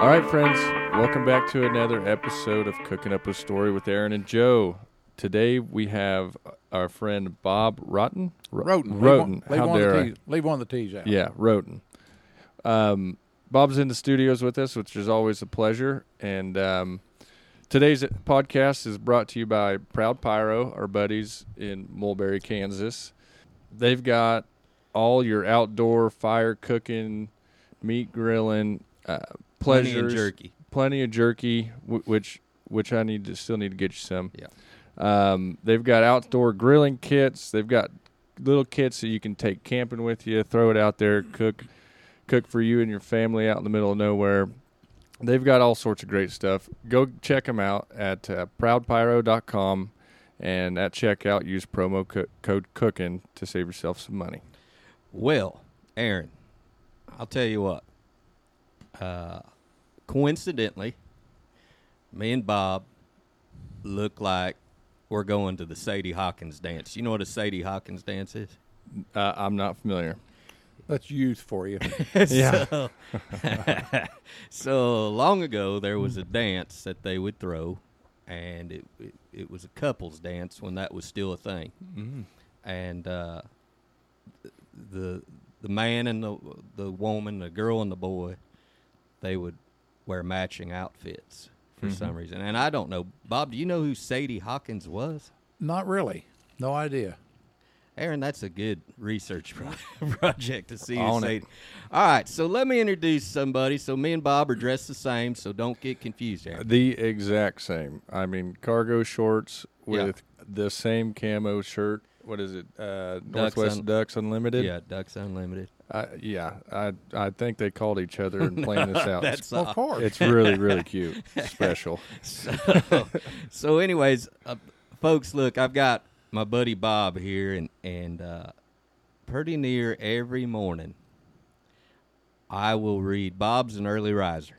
All right, friends, welcome back to another episode of Cooking Up a Story with Aaron and Joe. Today we have our friend Bob Rotten. Ro- Roten. Roten. Leave, How one of dare the I? Leave one of the T's out. Yeah, Roten. Um, Bob's in the studios with us, which is always a pleasure. And um, today's podcast is brought to you by Proud Pyro, our buddies in Mulberry, Kansas. They've got all your outdoor fire cooking, meat grilling, uh, Plenty pleasures, of jerky. plenty of jerky, w- which which I need to still need to get you some. Yeah. Um, they've got outdoor grilling kits. They've got little kits that you can take camping with you. Throw it out there, cook, cook for you and your family out in the middle of nowhere. They've got all sorts of great stuff. Go check them out at uh, proudpyro.com and at checkout use promo co- code cooking to save yourself some money. Well, Aaron, I'll tell you what. Uh, coincidentally, me and Bob look like we're going to the Sadie Hawkins dance. You know what a Sadie Hawkins dance is? Uh, I'm not familiar. That's youth for you. Yeah. So, so long ago, there was a dance that they would throw, and it it, it was a couples dance when that was still a thing. Mm-hmm. and uh, the the man and the the woman, the girl and the boy, they would wear matching outfits for Mhm. some reason. And I don't know, Bob. Do you know who Sadie Hawkins was? Not really. No idea. Aaron, that's a good research pro- project to see. who On it. Sadie. All right, so let me introduce somebody. So me and Bob are dressed the same, so don't get confused, Aaron. The exact same. I mean, cargo shorts Yeah. with the same camo shirt. What is it? Uh, Northwest Un- Ducks Unlimited. Yeah, Ducks Unlimited. I, yeah. I I think they called each other and planned this out. That's Of course. it's really really cute, special. so, so anyways, uh, folks, look, I've got my buddy Bob here, and and uh, pretty near every morning, I will read. Bob's an early riser,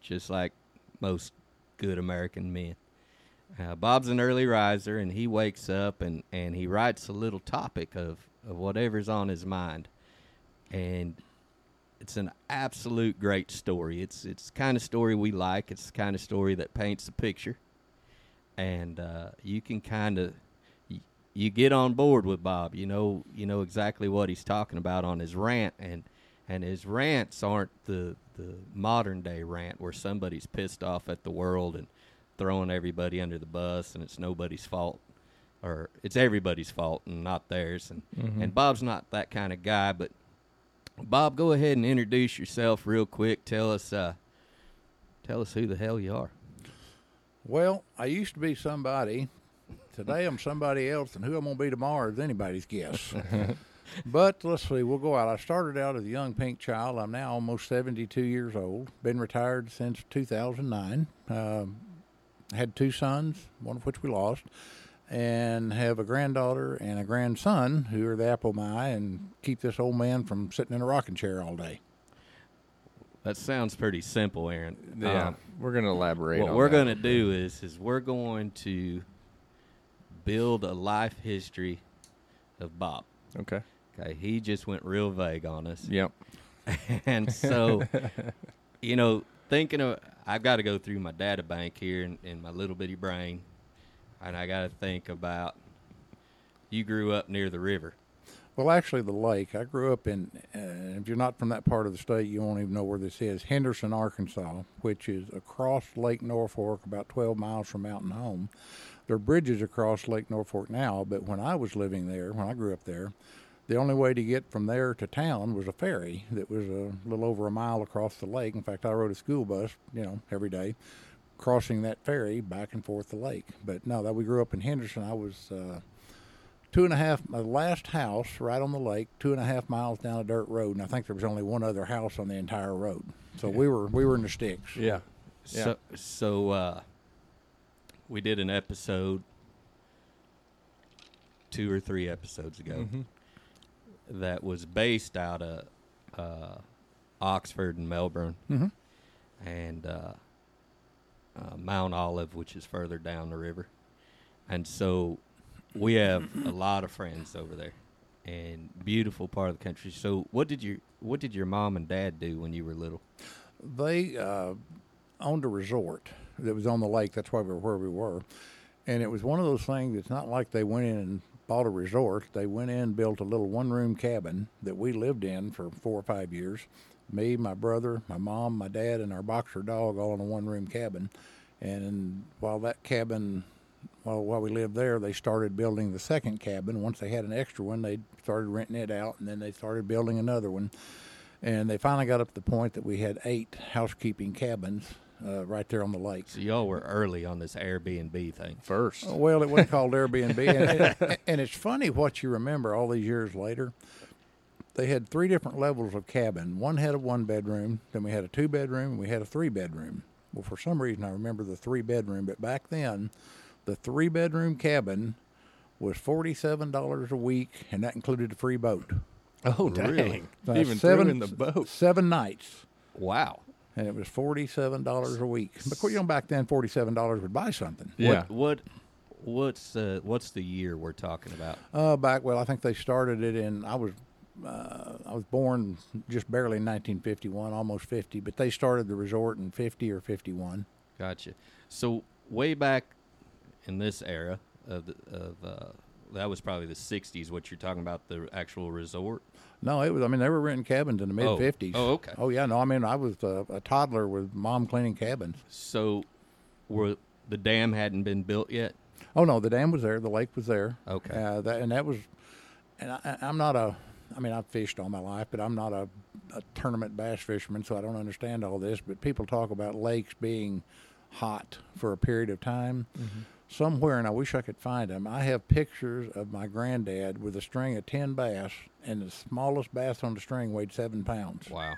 just like most good American men. Uh, Bob's an early riser, and he wakes up and, and he writes a little topic of, of whatever's on his mind, and it's an absolute great story. It's it's the kind of story we like. It's the kind of story that paints a picture, and uh, you can kind of you, you get on board with Bob. You know you know exactly what he's talking about on his rant, and and his rants aren't the the modern day rant where somebody's pissed off at the world and throwing everybody under the bus, and it's nobody's fault. Or it's everybody's fault and not theirs, and Mhm. and Bob's not that kind of guy. But Bob, go ahead and introduce yourself real quick. Tell us, uh, tell us who the hell you are. Well, I used to be somebody. Today I'm somebody else, and who I'm going to be tomorrow is anybody's guess. but let's see, we'll go out. I started out as a young pink child. I'm now almost 72 years old. Been retired since 2009. Um, had two sons, one of which we lost, and have a granddaughter and a grandson who are the apple of my eye and keep this old man from sitting in a rocking chair all day. That sounds pretty simple, Aaron. Yeah, Um, we're gonna elaborate. what on we're going to do is is we're going to build a life history of Bob. Okay. Okay, he just went real vague on us. Yep. and so you know thinking of i've got to go through my data bank here in, in my little bitty brain and i got to think about you grew up near the river Well, actually, the lake. I grew up in. Uh, if you're not from that part of the state, you won't even know where this is. Henderson, Arkansas, which is across Lake Norfork, about 12 miles from Mountain Home. There are bridges across Lake Norfork now, but when I was living there, when I grew up there, the only way to get from there to town was a ferry that was a little over a mile across the lake. In fact, I rode a school bus, you know, every day, crossing that ferry back and forth the lake. But no, that we grew up in Henderson. I was. Uh, two and a half my last house right on the lake two and a half miles down a dirt road and i think there was only one other house on the entire road so we were we were in the sticks Yeah. Yeah. so so uh we did an episode two or three episodes ago Mhm. that was based out of uh oxford and melbourne mm-hmm. and uh, uh, Mount Olive, which is further down the river. And so we have a lot of friends over there, and beautiful part of the country. So, what did your what did your mom and dad do when you were little? they uh, owned a resort that was on the lake. That's why we were where we were, and it was one of those things. It's not like they went in and bought a resort. They went in, and built a little one-room cabin that we lived in for four or five years. Me, my brother, my mom, my dad, and our boxer dog all in a one-room cabin. And while that cabin, while while we lived there, they started building the second cabin. Once they had an extra one, they started renting it out, and then they started building another one. And they finally got up to the point that we had eight housekeeping cabins uh, right there on the lake. So y'all were early on this Airbnb thing. First. Well, it was called Airbnb, and, and, and it's funny what you remember all these years later. They had three different levels of cabin. One had a one bedroom, then we had a two bedroom, and we had a three bedroom. Well, for some reason, I remember the three bedroom, but back then, the three bedroom cabin was forty seven dollars a week, and that included a free boat. Oh, Really? Uh, Even seven, in the boat. seven nights, Wow. and it was forty seven dollars a week. But you know, back then, forty seven dollars would buy something. Yeah. What what what's uh, what's the year we're talking about? Uh, back well, I think they started it in. I was uh, I was born just barely in 1951, almost 50, but they started the resort in 50 or 51. Gotcha. So way back in this era of the, of uh, that was probably the '60s. What you're talking about, the actual resort. No, it was. I mean, they were renting cabins in the mid Oh. 50s. Oh, okay. Oh yeah, no. I mean, I was uh, a toddler with mom cleaning cabins. So were the dam hadn't been built yet? Oh no, the dam was there, the lake was there. Okay. Uh, that, and that was, and I, I'm not a. I mean, I've fished all my life, but I'm not a, a tournament bass fisherman, so I don't understand all this. But people talk about lakes being hot for a period of time. Mm-hmm. Somewhere, and I wish I could find them. I have pictures of my granddad with a string of ten bass, and the smallest bass on the string weighed seven pounds. Wow.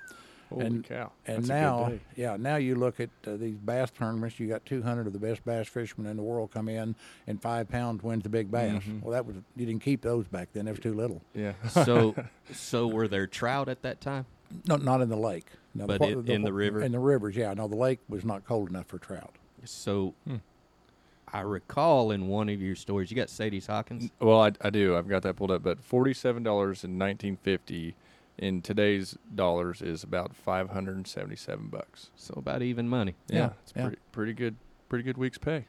Holy and, cow. And That's a good now, day. yeah, now you look at uh, these bass tournaments. You got 200 of the best bass fishermen in the world come in, and five pounds wins the big bass. Mm-hmm. Well, that was you didn't keep those back then; they was too little. Yeah. So so were there trout at that time? No, not in the lake. No, But the, in- in the river? In the rivers, yeah. No, the lake was not cold enough for trout. So Hmm. I recall in one of your stories, you got Sadie's Hawkins. Well, I, I do. I've got that pulled up. But forty-seven dollars in nineteen fifty, in today's dollars, is about five hundred and seventy-seven bucks. So about even money. Yeah, it's yeah. pretty pretty good. Pretty good week's pay.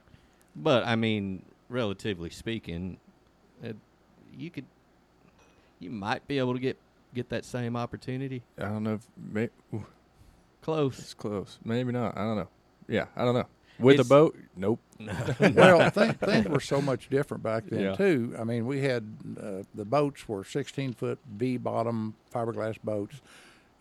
But I mean, relatively speaking, it, you could, you might be able to get get that same opportunity. I don't know if may, Close. it's close. Maybe not. I don't know. Yeah, I don't know. With It's- a boat? Nope. well, th- things were so much different back then Yeah. too. I mean, we had uh, the boats were 16 foot V bottom fiberglass boats,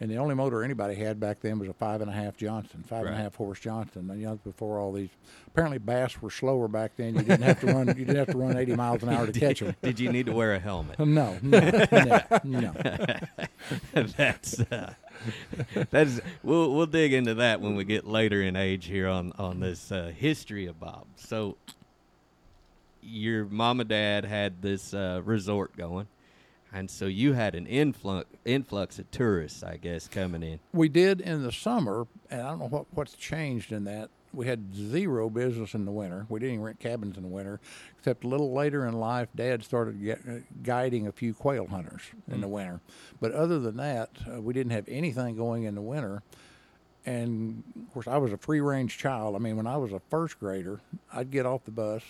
and the only motor anybody had back then was a five and a half Johnson, five and a half horse Johnson. And you know, before all these, apparently bass were slower back then. You didn't have to run. You didn't have to run 80 miles an hour to catch them. Did you need to wear a helmet? No, no, no, no. that's uh, that's we'll we'll dig into that when we get later in age here on on this uh, history of Bob. So your mom and dad had this uh, resort going, and so you had an influx influx of tourists, I guess, coming in. We did in the summer, and I don't know what, what's changed in that. We had zero business in the winter. We didn't even rent cabins in the winter, except a little later in life, Dad started get, uh, guiding a few quail hunters in the winter. But other than that, uh, we didn't have anything going in the winter. And of course, I was a free range child. I mean, when I was a first grader, I'd get off the bus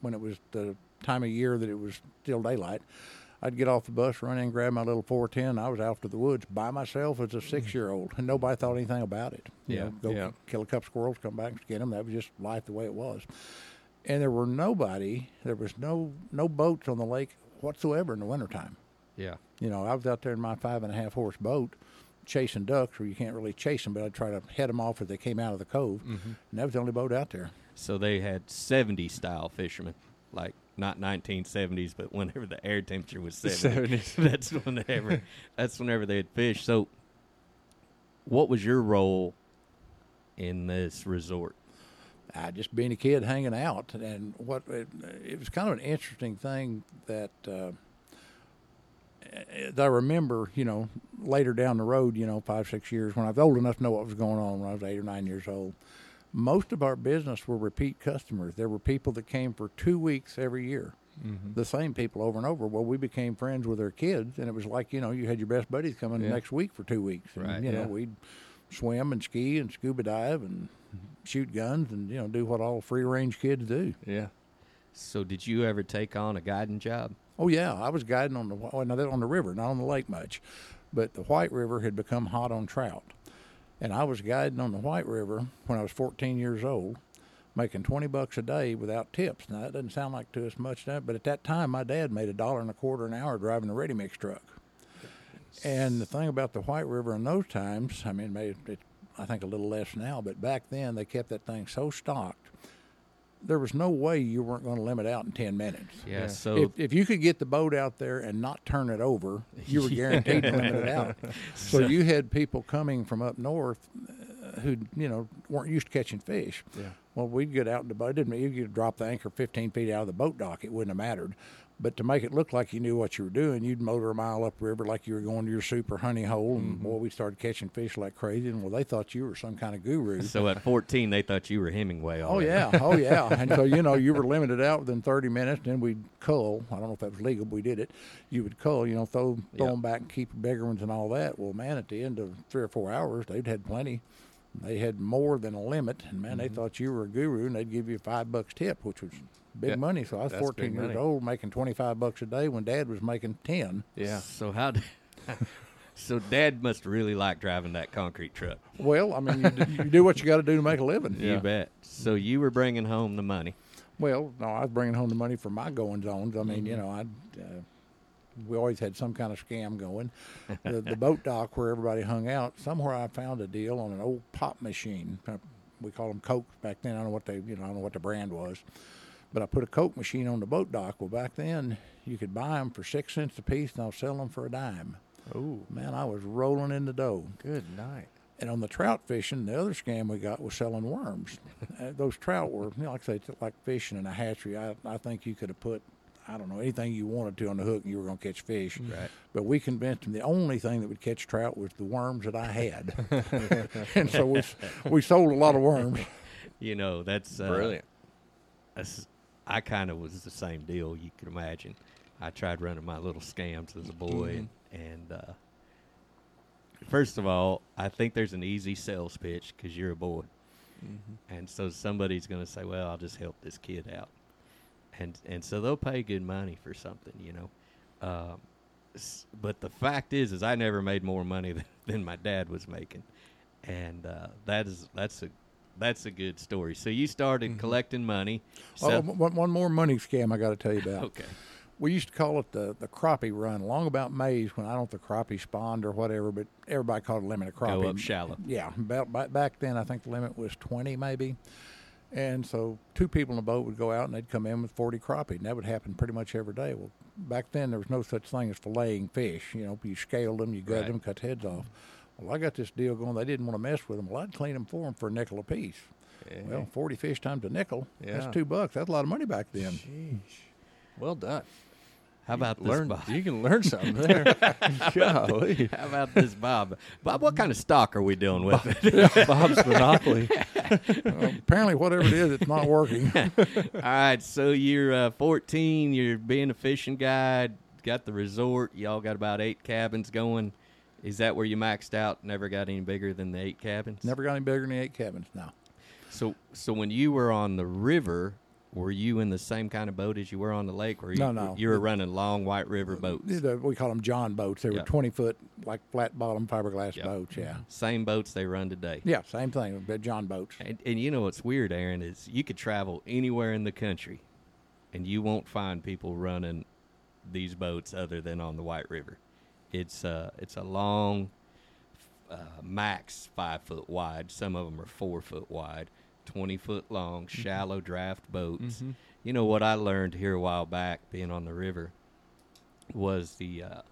when it was the time of year that it was still daylight. I'd get off the bus, run in, grab my little 410. I was out to the woods by myself as a six year old, and nobody thought anything about it. You Yeah, know, go yeah. kill a couple squirrels, come back and skin them. That was just life the way it was. And there were nobody, there was no no boats on the lake whatsoever in the wintertime. Yeah. You know, I was out there in my five and a half horse boat chasing ducks, where you can't really chase them, but I'd try to head them off as they came out of the cove. Mm-hmm. And that was the only boat out there. So they had 70 style fishermen, like not 1970s, but whenever the air temperature was 70. 70s. that's whenever that's whenever they had fish. So what was your role in this resort? I just being a kid hanging out. And what it, it was kind of an interesting thing that uh, that I remember, you know, later down the road, you know, five, six years, when I was old enough to know what was going on when I was eight or nine years old. Most of our business were repeat customers. There were people that came for two weeks every year. Mm-hmm. The same people over and over. Well, we became friends with their kids, and it was like you know you had your best buddies coming Yeah. next week for two weeks. And, Right. You know Yeah. we'd swim and ski and scuba dive and shoot guns and you know do what all free range kids do. Yeah. So did you ever take on a guiding job? Oh yeah, I was guiding on the on the river, not on the lake much, but the White River had become hot on trout, and I was guiding on the White River when I was 14 years old, making 20 bucks a day without tips. Now that doesn't sound like to us much, but at that time my dad made a dollar and a quarter an hour driving a ready mix truck. And the thing about the White River in those times, I mean, maybe it, I think a little less now, but back then they kept that thing so stocked. There was no way you weren't going to limit out in 10 minutes. Yeah. Yeah. So if, if you could get the boat out there and not turn it over, you were guaranteed to limit it out. So you had people coming from up north uh, who, you know, weren't used to catching fish. Yeah. Well, we'd get out in the boat. It didn't mean you could drop the anchor 15 feet out of the boat dock. It wouldn't have mattered. But to make it look like you knew what you were doing, you'd motor a mile upriver like you were going to your super honey hole. And mm-hmm. boy, we started catching fish like crazy. And well, they thought you were some kind of guru. so at 14 they thought you were Hemingway. Oh yeah, oh yeah, and so you know you were limited out within 30 minutes. Then we'd cull. I don't know if that was legal, but we did it. You would cull, you know, throw throw Yeah. them back and keep bigger ones and all that. Well, man, at the end of three or four hours, they'd had plenty. They had more than a limit, and man, Mm-hmm. they thought you were a guru, and they'd give you five bucks tip, which was big Yeah, money. So I was that's 14 years money. old, making 25 bucks a day when Dad was making 10. Yeah. So how? Did, so Dad must really like driving that concrete truck. Well, I mean, you, d- you do what you got to do to make a living. Yeah. You bet. So you were bringing home the money. Well, no, I was bringing home the money for my goings ons. I mean, Mm-hmm. you know, I uh, we always had some kind of scam going. the, the boat dock where everybody hung out, somewhere I found a deal on an old pop machine. Uh, We called them Cokes back then. I don't know what they, you know, I don't know what the brand was, but I put a Coke machine on the boat dock. Well, back then you could buy them for six cents a piece, and I'll sell them for a dime. Oh, Man, I was rolling in the dough. good night. And on the trout fishing, the other scam we got was selling worms. uh, those trout were, you know, like I say, like fishing in a hatchery. I, I think you could have put, I don't know, anything you wanted to on the hook and you were going to catch fish. Right. But we convinced them the only thing that would catch trout was the worms that I had. and so we, we sold a lot of worms. You know that's uh, Brilliant. that's- I kind of was the same deal. You could imagine. I tried running my little scams as a boy, and, and uh, first of all, I think there's an easy sales pitch because you're a boy, and so somebody's going to say, "Well, I'll just help this kid out," and and so they'll pay good money for something, you know. Um, but the fact is, is I never made more money than, than my dad was making, and uh, that is that's a that's a good story. So you started collecting money. Oh, So, one, one more money scam I got to tell you about. okay. We used to call it the, the crappie run, long about Mays when I don't know if the crappie spawned or whatever, but everybody called it limit of crappie. Go up shallow. Yeah, about, back back then I think the limit was 20 maybe. And so two people in a boat would go out and they'd come in with 40 crappie, and that would happen pretty much every day. Well, back then there was no such thing as filleting fish. You know, you scaled them, you gutted Right. them, cut the heads off. Well, I got this deal going. They didn't want to mess with them. Well, I'd clean them for them for a nickel apiece. Well, 40 fish times a nickel, Yeah. that's two bucks. That's a lot of money back then. Sheesh. Well done. How about this, learn? Bob? You can learn something there. Golly. How about this, Bob? Bob, what kind of stock are we dealing with? Bob's Monopoly. Well, apparently, whatever it is, it's not working. All right, so you're uh, 14. You're being a fishing guide. Got the resort. Y'all got about eight cabins going. Is that where you maxed out? Never got any bigger than the eight cabins. Never got any bigger than the eight cabins No. So, so when you were on the river, were you in the same kind of boat as you were on the lake? Or you, No, no. You were running long White River boats. We call them John boats. They were Yeah. 20 foot, like flat bottom fiberglass Yeah. boats. Yeah. Same boats they run today. Yeah, same thing. But John boats. And, and you know what's weird, Aaron, is you could travel anywhere in the country, and you won't find people running these boats other than on the White River. It's uh, it's a long, uh, max five foot wide. Some of them are four foot wide, twenty foot long, shallow draft boats. Mhm. You know what I learned here a while back, being on the river, was the uh,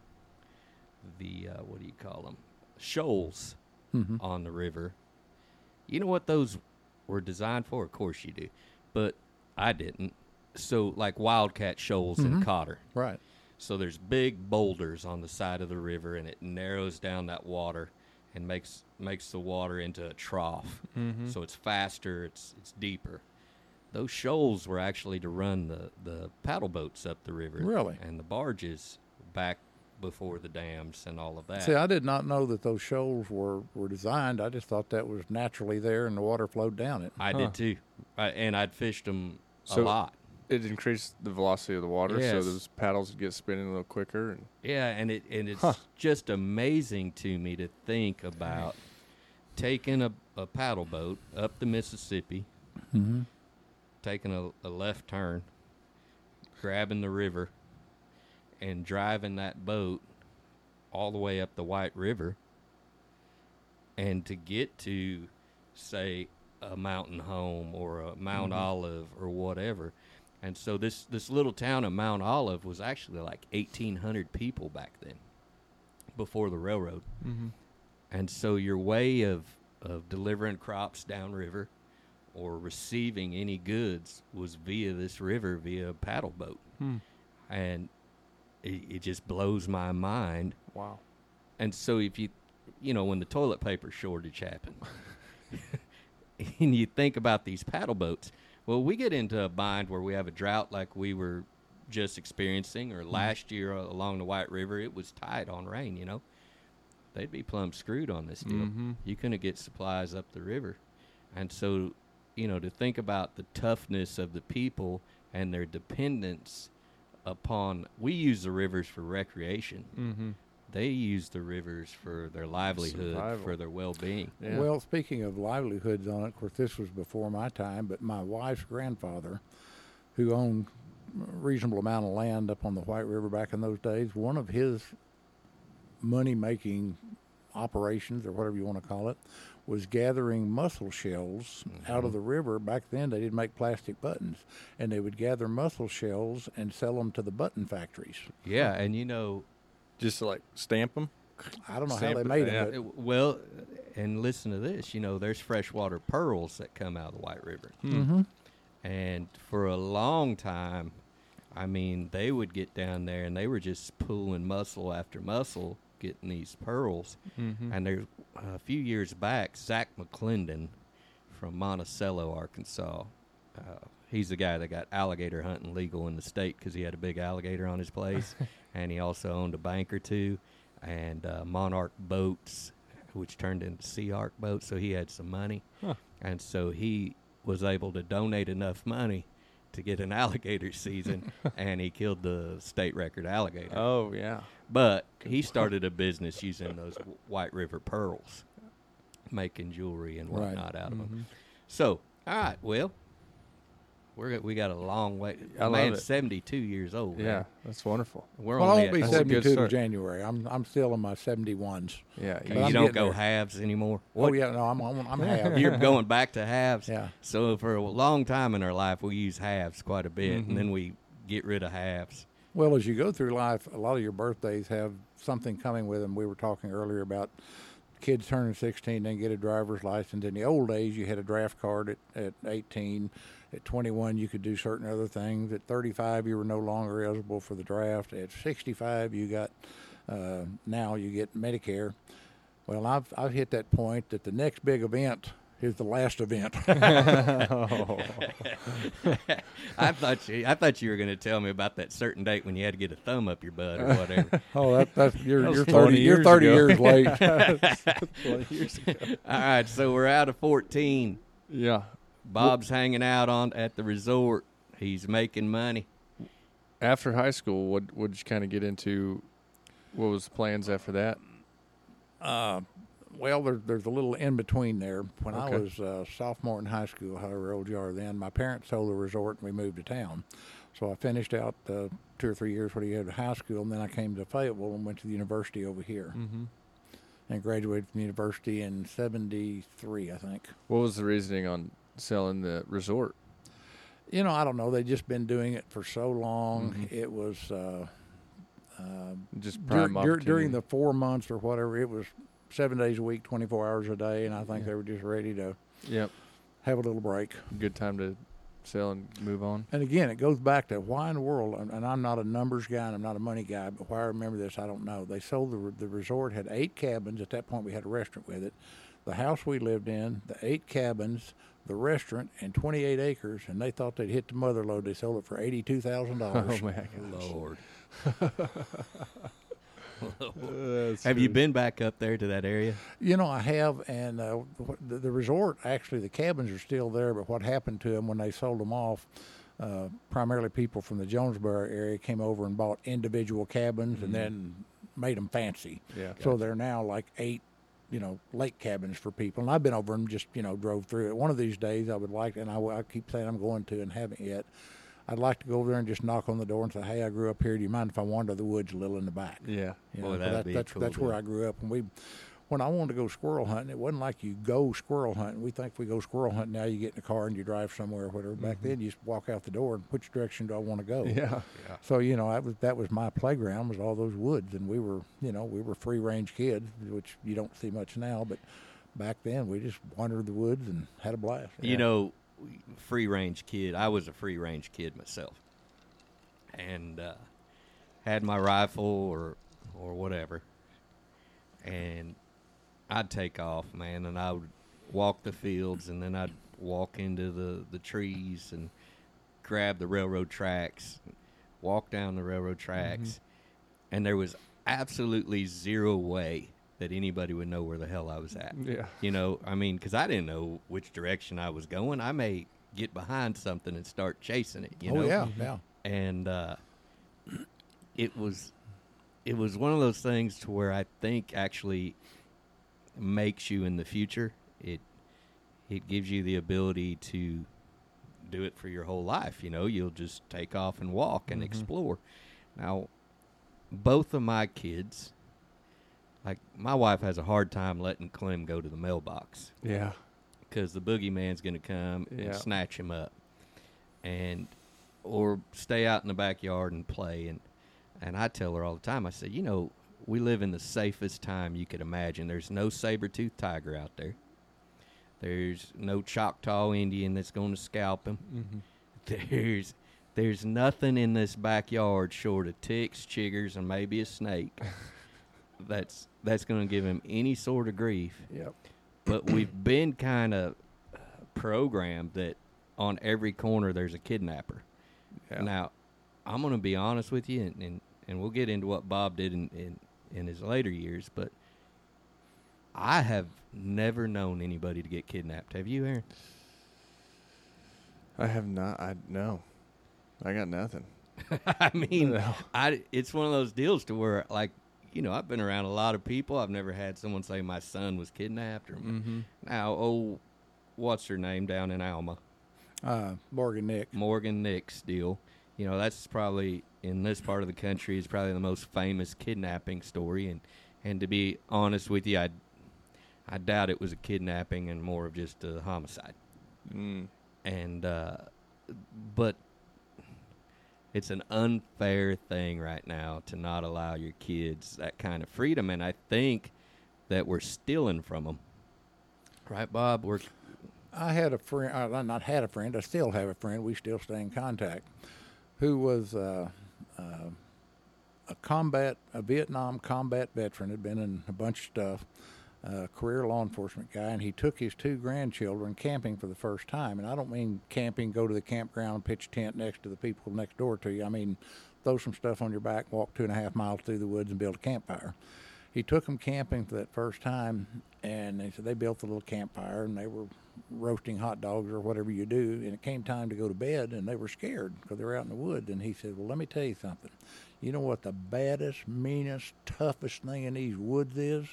the uh, what do you call them shoals Mhm. on the river. You know what those were designed for? Of course you do, but I didn't. So like wildcat shoals in Mhm. Cotter. Right. So there's big boulders on the side of the river, and it narrows down that water and makes makes the water into a trough. Mhm. So it's faster, it's it's deeper. Those shoals were actually to run the the paddle boats up the river, Really? and the barges back before the dams and all of that. See, I did not know that those shoals were, were designed. I just thought that was naturally there and the water flowed down it. I Huh. did too, I, and I'd fished them a lot. It increased the velocity of the water, so those paddles would get spinning a little quicker. And Yeah, and it and it's Huh. just amazing to me to think about taking a, a paddle boat up the Mississippi, Mm-hmm. taking a, a left turn, grabbing the river, and driving that boat all the way up the White River, and to get to, say, a mountain home or a Mount Olive or whatever. And so this this little town of Mount Olive was actually like 1,800 people back then, before the railroad. mm-hmm. And so your way of, of delivering crops downriver or receiving any goods was via this river via a paddle boat. Hmm. And it, it just blows my mind. wow, And so if you, you know, when the toilet paper shortage happened, and you think about these paddle boats, well, we get into a bind where we have a drought like we were just experiencing, or last year uh, along the White River, it was tight on rain, you know. They'd be plumb screwed on this deal. Mhm. You couldn't get supplies up the river. And so, you know, to think about the toughness of the people and their dependence upon, we use the rivers for recreation mm-hmm. They use the rivers for their livelihood, Survival. for their well-being. yeah. Well, speaking of livelihoods on it, of course, this was before my time, but my wife's grandfather, who owned a reasonable amount of land up on the White River back in those days, one of his money making operations, or whatever you want to call it, was gathering mussel shells mm-hmm. out of the river. Back then, they didn't make plastic buttons, and they would gather mussel shells and sell them to the button factories. Yeah, and you know, just to like stamp them. I don't know how they made yeah. them, it- well, and listen to this. You know, there's freshwater pearls that come out of the White River, mm-hmm. and for a long time, I mean, they would get down there and they were just pulling mussel after mussel, getting these pearls. Mm-hmm. And there's a few years back, Zach McClendon from Monticello, Arkansas. Uh, he's the guy that got alligator hunting legal in the state because he had a big alligator on his place, and he also owned a bank or two, and uh, Monark Boats, which turned into Sea Ark Boats. So he had some money, Huh. and so he was able to donate enough money to get an alligator season, and he killed the state record alligator. Oh yeah. But he started a business using those White River pearls, making jewelry and Right. whatnot out of them. Mhm. So, all right, well, we're we got a long way. I love Man, it. seventy two years old. man. Yeah, that's wonderful. we're Well, I only won't be That's 72 in. January. I'm I'm still in my 71s. Yeah, you I'm don't go there. halves anymore. Oh yeah, no, I'm I'm, I'm half. You're going back to halves. Yeah. So for a long time in our life, we use halves quite a bit, Mhm. and then we get rid of halves. Well, as you go through life, a lot of your birthdays have something coming with them. We were talking earlier about kids turning 16, then get a driver's license. In the old days, you had a draft card at, at 18. At 21, you could do certain other things. At 35, you were no longer eligible for the draft. At 65, you got uh, now you get Medicare. Well, I've I've hit that point that the next big event is the last event. oh, I thought you, I thought you were going to tell me about that certain date when you had to get a thumb up your butt or whatever. oh, that, that's you're That you're 20 30 you're years 30 ago. years late. twenty years ago. All right, so we're out of fourteen. Yeah. Bob's hanging out on at the resort. He's making money. After high school, what what did you kind of get into? What was the plans after that? Uh, well, there's there's a little in between there. When I was uh, sophomore in high school, however old you are then, my parents sold the resort and we moved to town. So I finished out uh, two or three years what you had to high school, and then I came to Fayetteville and went to the university over here Mm-hmm. and graduated from the university in '73, I think. What was the reasoning on selling the resort? You know, I don't know. They've just been doing it for so long. Mhm. It was. Uh, uh, Just prime dur- opportunity. during the four months or whatever, it was seven days a week, 24 hours a day, and I think Yeah. they were just ready to Yep. have a little break. Good time to sell and move on. And again, it goes back to why in the world, and, and I'm not a numbers guy and I'm not a money guy, but why I remember this, I don't know. They sold the, the resort, had eight cabins. At that point, we had a restaurant with it. The house we lived in, the eight cabins, the restaurant, and 28 acres, and they thought they'd hit the mother load. They sold it for $82,000. Oh my gosh. Lord. That's Have you been back up there to that area? You know, I have, and uh, the, the resort actually, the cabins are still there. But what happened to them when they sold them off? Uh, primarily, people from the Jonesboro area came over and bought individual cabins and then made them fancy. Yeah. So they're now like eight, you know, lake cabins for people. And I've been over and just, you know, drove through it. One of these days, I would like, and I, I keep saying I'm going to and haven't yet. I'd like to go over there and just knock on the door and say, "Hey, I grew up here. Do you mind if I wander the woods a little in the back?" Yeah. You Boy, know, that'd that, be that's cool that's where. I grew up. And we, when I wanted to go squirrel hunting, it wasn't like you go squirrel hunting. We think we go squirrel hunting now. You get in the car and you drive somewhere or whatever. Back then, you just walk out the door and which direction do I want to go? Yeah. So you know, that was that was my playground was all those woods, and we were you know we were free range kids, which you don't see much now, but back then we just wandered the woods and had a blast. You know, free range kid. I was a free range kid myself, and uh, had my rifle or or whatever, and I'd take off, man, and I would walk the fields, and then I'd walk into the the trees and grab the railroad tracks, walk down the railroad tracks, and there was absolutely zero way that anybody would know where the hell I was at. Yeah. You know, I mean, because I didn't know which direction I was going. I may get behind something and start chasing it. You oh know, yeah, yeah. and uh, it was it was one of those things to where I think actually makes you in the future. It it gives you the ability to do it for your whole life. You know, you'll just take off and walk and mm-hmm. explore. Now, both of my kids, like my wife, has a hard time letting Clem go to the mailbox Yeah. because the boogeyman's going to come Yeah. and snatch him up, and or stay out in the backyard and play. And and I tell her all the time. I said, you know, we live in the safest time you could imagine. There's no saber tooth tiger out there. There's no Choctaw Indian that's going to scalp him. Mm-hmm. There's there's nothing in this backyard short of ticks, chiggers, and maybe a snake that's that's going to give him any sort of grief Yep. but we've been kind of programmed that on every corner there's a kidnapper. Yeah. Now, I'm going to be honest with you, and, and, and we'll get into what Bob did in, in, in his later years, but I have never known anybody to get kidnapped. Have you, Aaron? I have not. I no. I got nothing. I mean, No. I it's one of those deals to where like you know I've been around a lot of people. I've never had someone say my son was kidnapped or Mm-hmm. now oh, what's her name down in Alma? Uh, Morgan Nick. Morgan Nick's deal. You know, that's probably in this part of the country is probably the most famous kidnapping story. And and to be honest with you, I I doubt it was a kidnapping and more of just a homicide. Mm. And uh, but it's an unfair thing right now to not allow your kids that kind of freedom. And I think that we're stealing from them. Right, Bob? We're I had a friend, I not had a friend, I still have a friend, we still stay in contact, who was uh, uh, a combat, a Vietnam combat veteran, had been in a bunch of stuff, uh, career law enforcement guy, and he took his two grandchildren camping for the first time. And I don't mean camping, go to the campground, pitch a tent next to the people next door to you. I mean, throw some stuff on your back, walk two and a half miles through the woods, and build a campfire he took them camping for that first time, and they said they built a little campfire and they were roasting hot dogs or whatever you do. And it came time to go to bed, and they were scared because they were out in the woods. And he said, "Well, let me tell you something. You know what the baddest, meanest, toughest thing in these woods is?"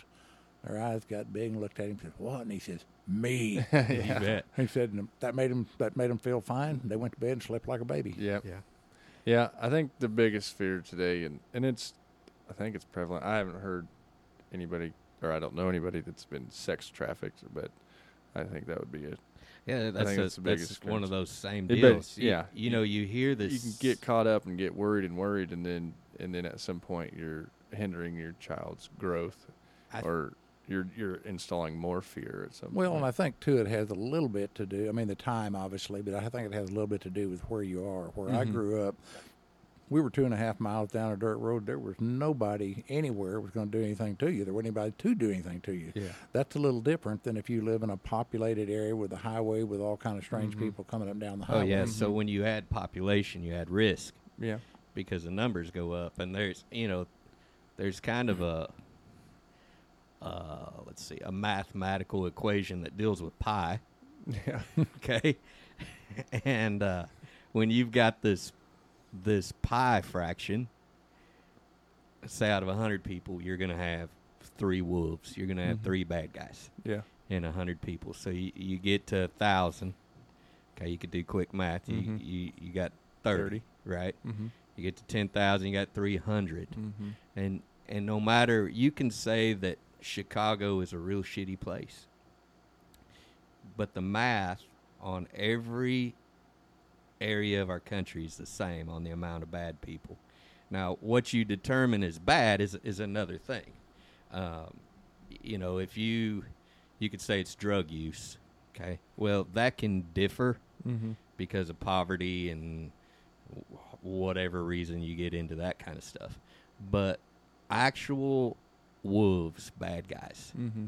Their eyes got big and looked at him and said, "What?" And he says, "Me." you bet. he said and that made him that made him feel fine. They went to bed and slept like a baby. Yeah. Yeah. Yeah, I think the biggest fear today, and and it's, I think it's prevalent. I haven't heard anybody, or I don't know anybody that's been sex trafficked, but I think that would be it. Yeah, that's, think a, that's the that's biggest one of those same It be- deals. You- yeah. you, know, you hear this. You can get caught up and get worried and worried, and then and then at some point you're hindering your child's growth, I- or you're you're installing more fear at some. Well, point. and I think too, it has a little bit to do. I mean, the time obviously, but I think it has a little bit to do with where you are. Where I Mhm. grew up, we were two and a half miles down a dirt road. There was nobody anywhere was going to do anything to you. There wasn't anybody to do anything to you. yeah, That's a little different than if you live in a populated area with a highway with all kind of strange Mhm. people coming up down the highway. oh yeah. So Mhm. when you add population, you add risk yeah, because the numbers go up, and there's you know, there's kind of a uh, let's see a mathematical equation that deals with pi. Yeah. okay and uh, when you've got this this pi fraction say out of 100 people you're going to have three wolves you're going to have Mhm. three bad guys Yeah. in 100 people so you, you get to 1000 okay you could do quick math you, Mhm. you, you got 30, 30. right Mm-hmm. you get to 10000 you got 300 Mm-hmm. and and no matter you can say that Chicago is a real shitty place, but the math on every area of our country is the same on the amount of bad people. Now, what you determine as bad is is another thing. Um, you know, if you you could say it's drug use, okay. Well, that can differ Mm-hmm. because of poverty and whatever reason you get into that kind of stuff. But actual wolves, bad guys, Mm-hmm.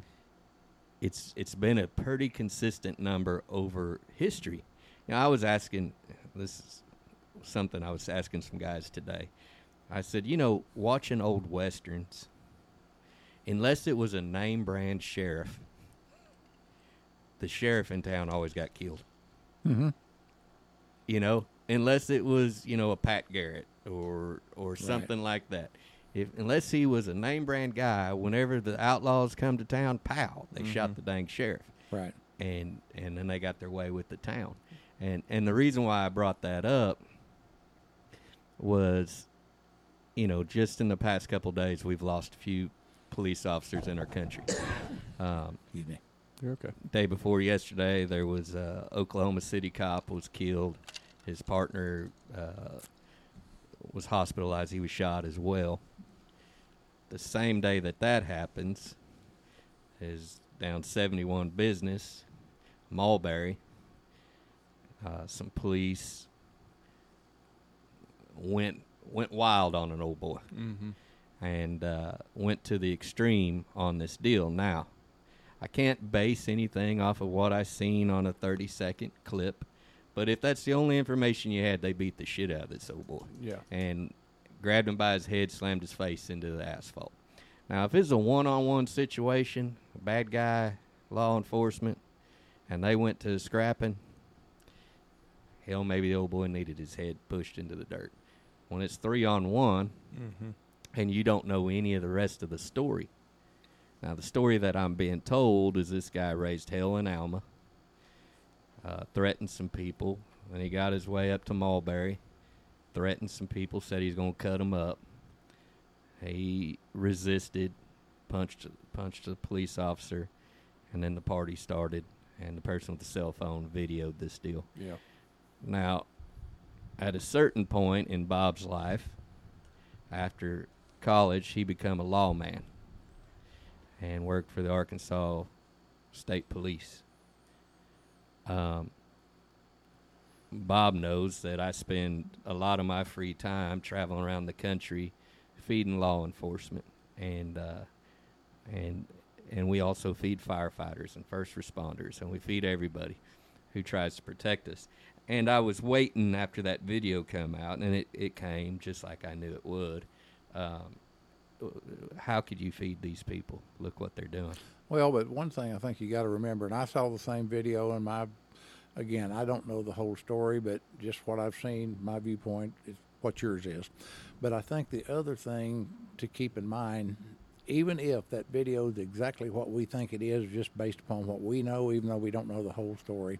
it's it's been a pretty consistent number over history. Now I was asking this is something I was asking some guys today. I said, you know, watching old westerns, unless it was a name brand sheriff, the sheriff in town always got killed Mm-hmm. you know, unless it was, you know, a Pat Garrett or or something like that. If unless he was a name brand guy, whenever the outlaws come to town, pow, they shot Mhm. the dang sheriff, Right. and and then they got their way with the town. And and the reason why I brought that up was, you know, just in the past couple days, we've lost a few police officers in our country. Um, Excuse me. You're okay. day before yesterday, there was a Oklahoma City cop was killed. His partner uh, was hospitalized. He was shot as well. The same day that that happens is down 71 business, Mulberry. Uh, some police went went wild on an old boy Mm-hmm. and uh, went to the extreme on this deal. Now, I can't base anything off of what I seen on a 30 second clip, but if that's the only information you had, they beat the shit out of this old boy Yeah. and grabbed him by his head, slammed his face into the asphalt. Now, if it's a one on one situation, a bad guy, law enforcement, and they went to scrapping, hell, maybe the old boy needed his head pushed into the dirt. When it's three on one, Mm-hmm. and you don't know any of the rest of the story. Now, the story that I'm being told is this guy raised hell in Alma, uh, threatened some people, and he got his way up to Mulberry, threatened some people, said he's going to cut them up. He resisted, punched punched a police officer, and then the party started, and the person with the cell phone videoed this deal. Yeah. Now, at a certain point in Bob's life, after college, he became a lawman and worked for the Arkansas State Police. Um, Bob knows that I spend a lot of my free time traveling around the country, feeding law enforcement, and uh, and and we also feed firefighters and first responders, and we feed everybody who tries to protect us. And I was waiting after that video come out, and it, it came just like I knew it would. Um, how could you feed these people? Look what they're doing. Well, but one thing I think you got to remember, and I saw the same video, and my, again, I don't know the whole story, but just what I've seen, my viewpoint is what yours is. But I think the other thing to keep in mind, even if that video is exactly what we think it is, just based upon what we know, even though we don't know the whole story,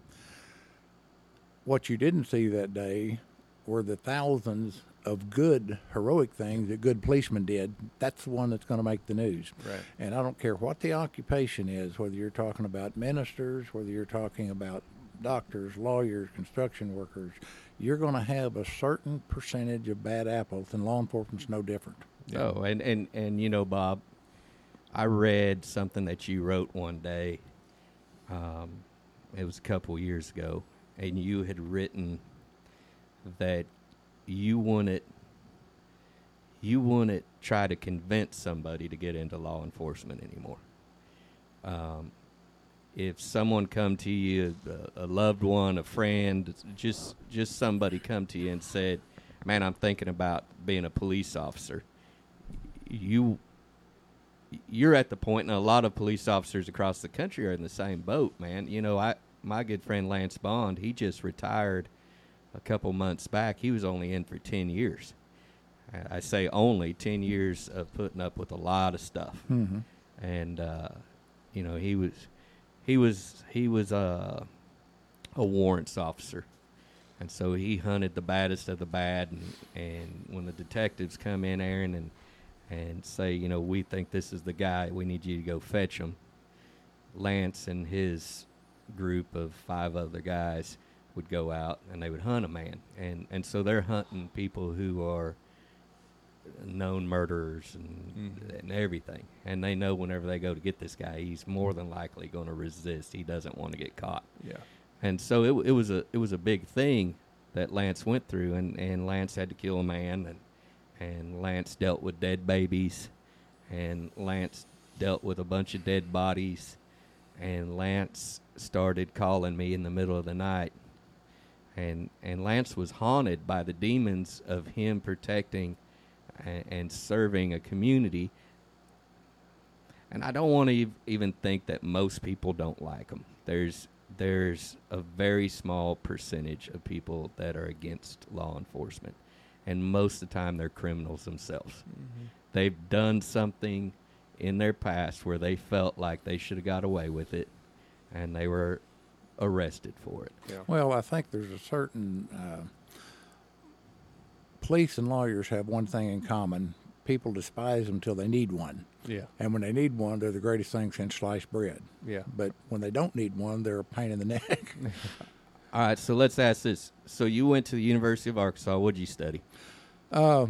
what you didn't see that day were the thousands of good heroic things that good policemen did. That's the one that's going to make the news. Right. And I don't care what the occupation is, whether you're talking about ministers, whether you're talking about doctors, lawyers, construction workers, you're going to have a certain percentage of bad apples, and law enforcement's no different. Yeah. Oh, and, and, and you know, Bob, I read something that you wrote one day. Um, it was a couple years ago, and you had written that you wouldn't you wouldn't try to convince somebody to get into law enforcement anymore. Um, if someone come to you, a, a loved one, a friend, just just somebody come to you and said, "Man, I'm thinking about being a police officer," you you're at the point, and a lot of police officers across the country are in the same boat, man. You know, I my good friend Lance Bond, he just retired a couple months back. He was only in for ten years. I- say only ten years of putting up with a lot of stuff, Mm-hmm. and uh, you know he was he was he was a a warrants officer, and so he hunted the baddest of the bad. And, and when the detectives come in, Aaron, and and say, you know, we think this is the guy, we need you to go fetch him. Lance and his group of five other guys would go out and they would hunt a man, and and so they're hunting people who are known murderers and, Mhm. and everything, and they know whenever they go to get this guy, he's more than likely going to resist. He doesn't want to get caught Yeah. and so it, it was a it was a big thing that Lance went through, and, and Lance had to kill a man, and and Lance dealt with dead babies, and Lance dealt with a bunch of dead bodies, and Lance started calling me in the middle of the night, and and Lance was haunted by the demons of him protecting and, and serving a community. And I don't want to ev- even think that most people don't like him. There's there's a very small percentage of people that are against law enforcement, and most of the time they're criminals themselves. Mm-hmm. They've done something in their past where they felt like they should have got away with it, and they were arrested for it. Yeah. Well, I think there's a certain uh, police and lawyers have one thing in common: people despise them till they need one, Yeah. and when they need one, they're the greatest thing since sliced bread. Yeah. But when they don't need one, they're a pain in the neck. All right, so let's ask this. So you went to the University of Arkansas. What did you study? Uh,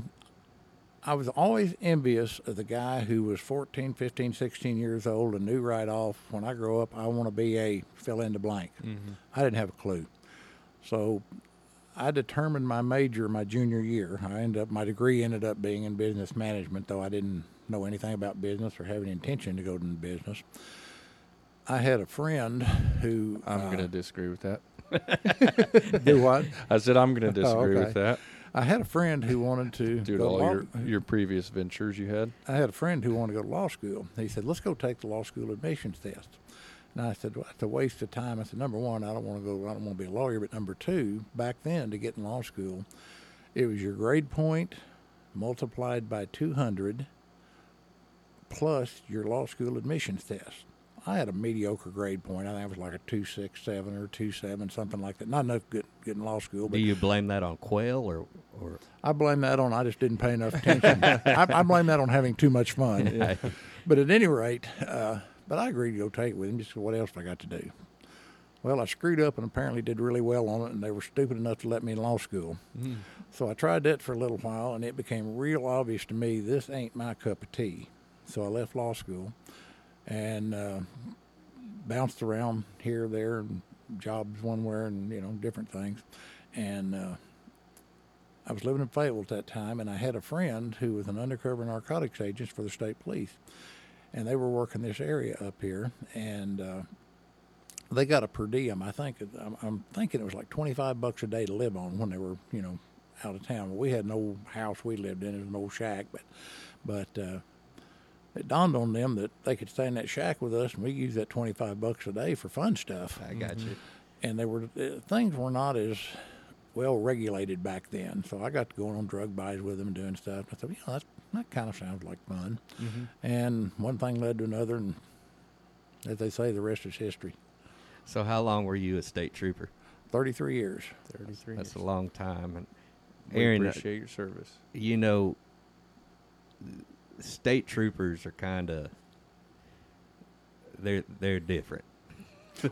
I was always envious of the guy who was 14, 15, 16 years old and knew right off when I grow up I want to be a fill in the blank. Mm-hmm. I didn't have a clue. So I determined my major my junior year. I ended up my degree ended up being in business management, though I didn't know anything about business or have any intention to go into business. I had a friend who I'm uh, going to disagree with that. do what? I said I'm going to disagree okay. with that. I had a friend who wanted to Due to all law- your your previous ventures you had. I had a friend who wanted to go to law school. He said, "Let's go take the law school admissions test." And I said, "Well, that's a waste of time." I said, "Number one, I don't want to go. I don't want to be a lawyer. But number two, back then to get in law school, it was your grade point multiplied by 200 plus your law school admissions test." I had a mediocre grade point. I think it was like a two six seven or two seven, something like that. Not enough to get, get law school, Do you blame that on Quail or or I blame that on I just didn't pay enough attention. I, I blame that on having too much fun. But at any rate, uh, but I agreed to go take it with him. Just what else I got to do? Well, I screwed up and apparently did really well on it, and they were stupid enough to let me in law school. So I tried that for a little while, and it became real obvious to me this ain't my cup of tea. So I left law school and uh, bounced around here, there, and jobs one way and you know different things. And uh, I was living in Fayetteville at that time, and I had a friend who was an undercover narcotics agent for the state police, and they were working this area up here, and uh, they got a per diem. I think I'm, I'm thinking it was like 25 bucks a day to live on when they were, you know, out of town. We had an old house we lived in, it was an old shack, but but uh, it dawned on them that they could stay in that shack with us, and we use that 25 bucks a day for fun stuff I got you. Mm-hmm. and they were uh, things were not as well regulated back then. So I got to going on drug buys with them and doing stuff. I thought, you know, that's, that kind of sounds like fun. Mm-hmm. And one thing led to another, and as they say, the rest is history. So how long were you a state trooper? Thirty-three years. 33. That's a long time. And We Aaron, uh, appreciate your service. you know, state troopers are kind of they're they're different.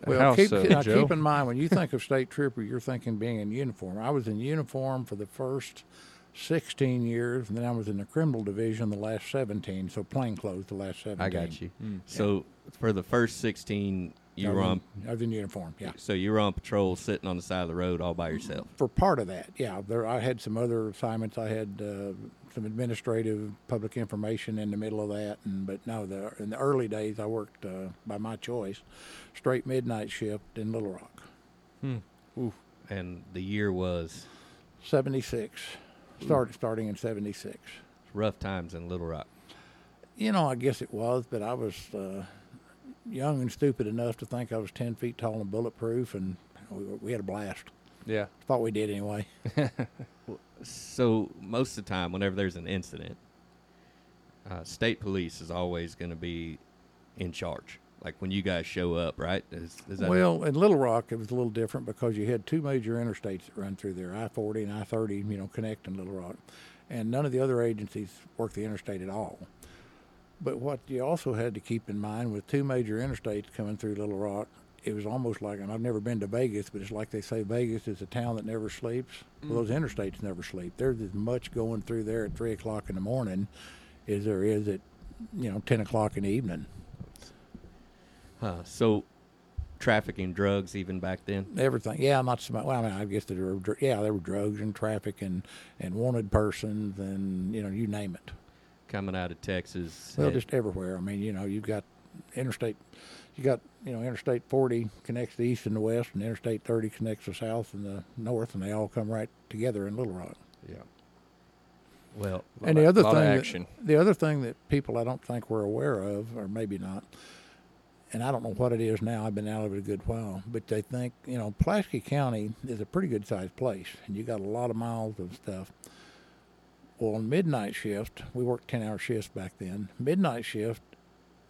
Well, How keep, so, now keep in mind when you think of state trooper, you're thinking being in uniform. I was in uniform for the first 16 years, and then I was in the criminal division the last 17. So plain clothes the last 17. I got you. Mm. So for the first sixteen, you I were was on. in- I was in uniform. Yeah. So you were on patrol, sitting on the side of the road all by yourself. for part of that, yeah. There, I had some other assignments. I had uh, some administrative, public information in the middle of that, and but no, the, in the early days, I worked uh, by my choice, straight midnight shift in Little Rock. And the year was Seventy six, started starting in seventy six. rough times in Little Rock. You know, I guess it was, but I was uh, young and stupid enough to think I was 10 feet tall and bulletproof, and we, we had a blast. Yeah. Thought we did anyway. So most of the time, whenever there's an incident, uh, state police is always going to be in charge. Like when you guys show up, right? Is, is Well, in Little Rock, it was a little different because you had two major interstates that run through there I 40 and I 30, you know, connecting Little Rock. And none of the other agencies work the interstate at all. But what you also had to keep in mind with two major interstates coming through Little Rock, it was almost like, and I've never been to Vegas, but it's like they say Vegas is a town that never sleeps. Well, those mm-hmm. interstates never sleep. There's as much going through there at 3 o'clock in the morning as there is at, you know, 10 o'clock in the evening. Huh. So trafficking drugs even back then. everything. Yeah, I'm not so much. Well, I mean, I guess there were, yeah, there were drugs and traffic and and wanted persons and you know you name it. Coming out of Texas. Well, just everywhere. I mean, you know, you've got interstate, you got you know Interstate 40 connects the east and the west, and Interstate 30 connects the south and the north, and they all come right together in Little Rock. Yeah. well, and the other lot of thing, that- the other thing that people I don't think we're aware of, or maybe not, and I don't know what it is now. I've been out of it a good while, but they think you know Pulaski County is a pretty good sized place, and you got a lot of miles of stuff. Well, on midnight shift, we worked ten hour shifts back then. Midnight shift,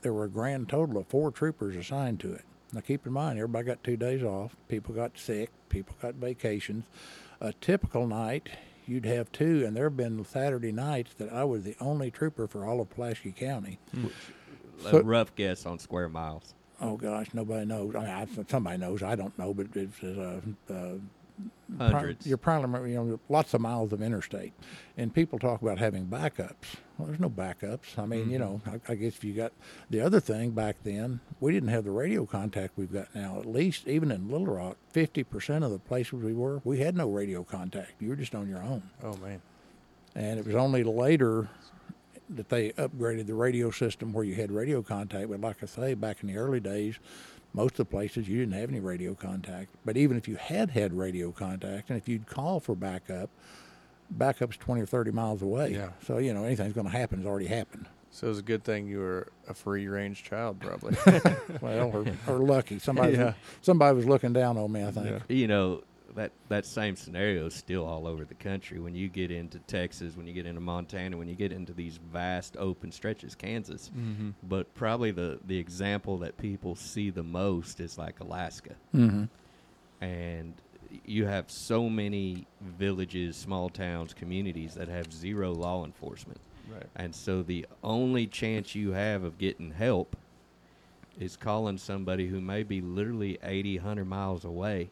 there were a grand total of four troopers assigned to it. Now keep in mind, everybody got two days off. People got sick. People got vacations. A typical night, you'd have two, and there have been Saturday nights that I was the only trooper for all of Pulaski County. a So- rough guess on square miles. Oh gosh, nobody knows. I mean, I, somebody knows. I don't know, but it's uh, uh, pri- Hundreds. you're probably you know lots of miles of interstate, and people talk about having backups. Well, there's no backups. I mean, you mm-hmm. know, I, I guess if you got the other thing back then, we didn't have the radio contact we've got now. At least even in Little Rock, fifty percent of the places we were, we had no radio contact. You were just on your own. Oh man. And it was only later that they upgraded the radio system where you had radio contact. But like I say, back in the early days, most of the places you didn't have any radio contact. But even if you had had radio contact, and if you'd call for backup, backup's 20 or 30 miles away. Yeah. So, you know, anything's going to happen has already happened. So it's a good thing you were a free range child, probably. Well, or, or lucky. Somebody, Yeah. somebody was looking down on me, I think. Yeah. You know that that same scenario is still all over the country. When you get into Texas, when you get into Montana, when you get into these vast open stretches, Kansas. mm-hmm. But probably the the example that people see the most is like Alaska, Mm-hmm. and you have so many villages, small towns, communities that have zero law enforcement. Right. And so the only chance you have of getting help is calling somebody who may be literally 80, 100 miles away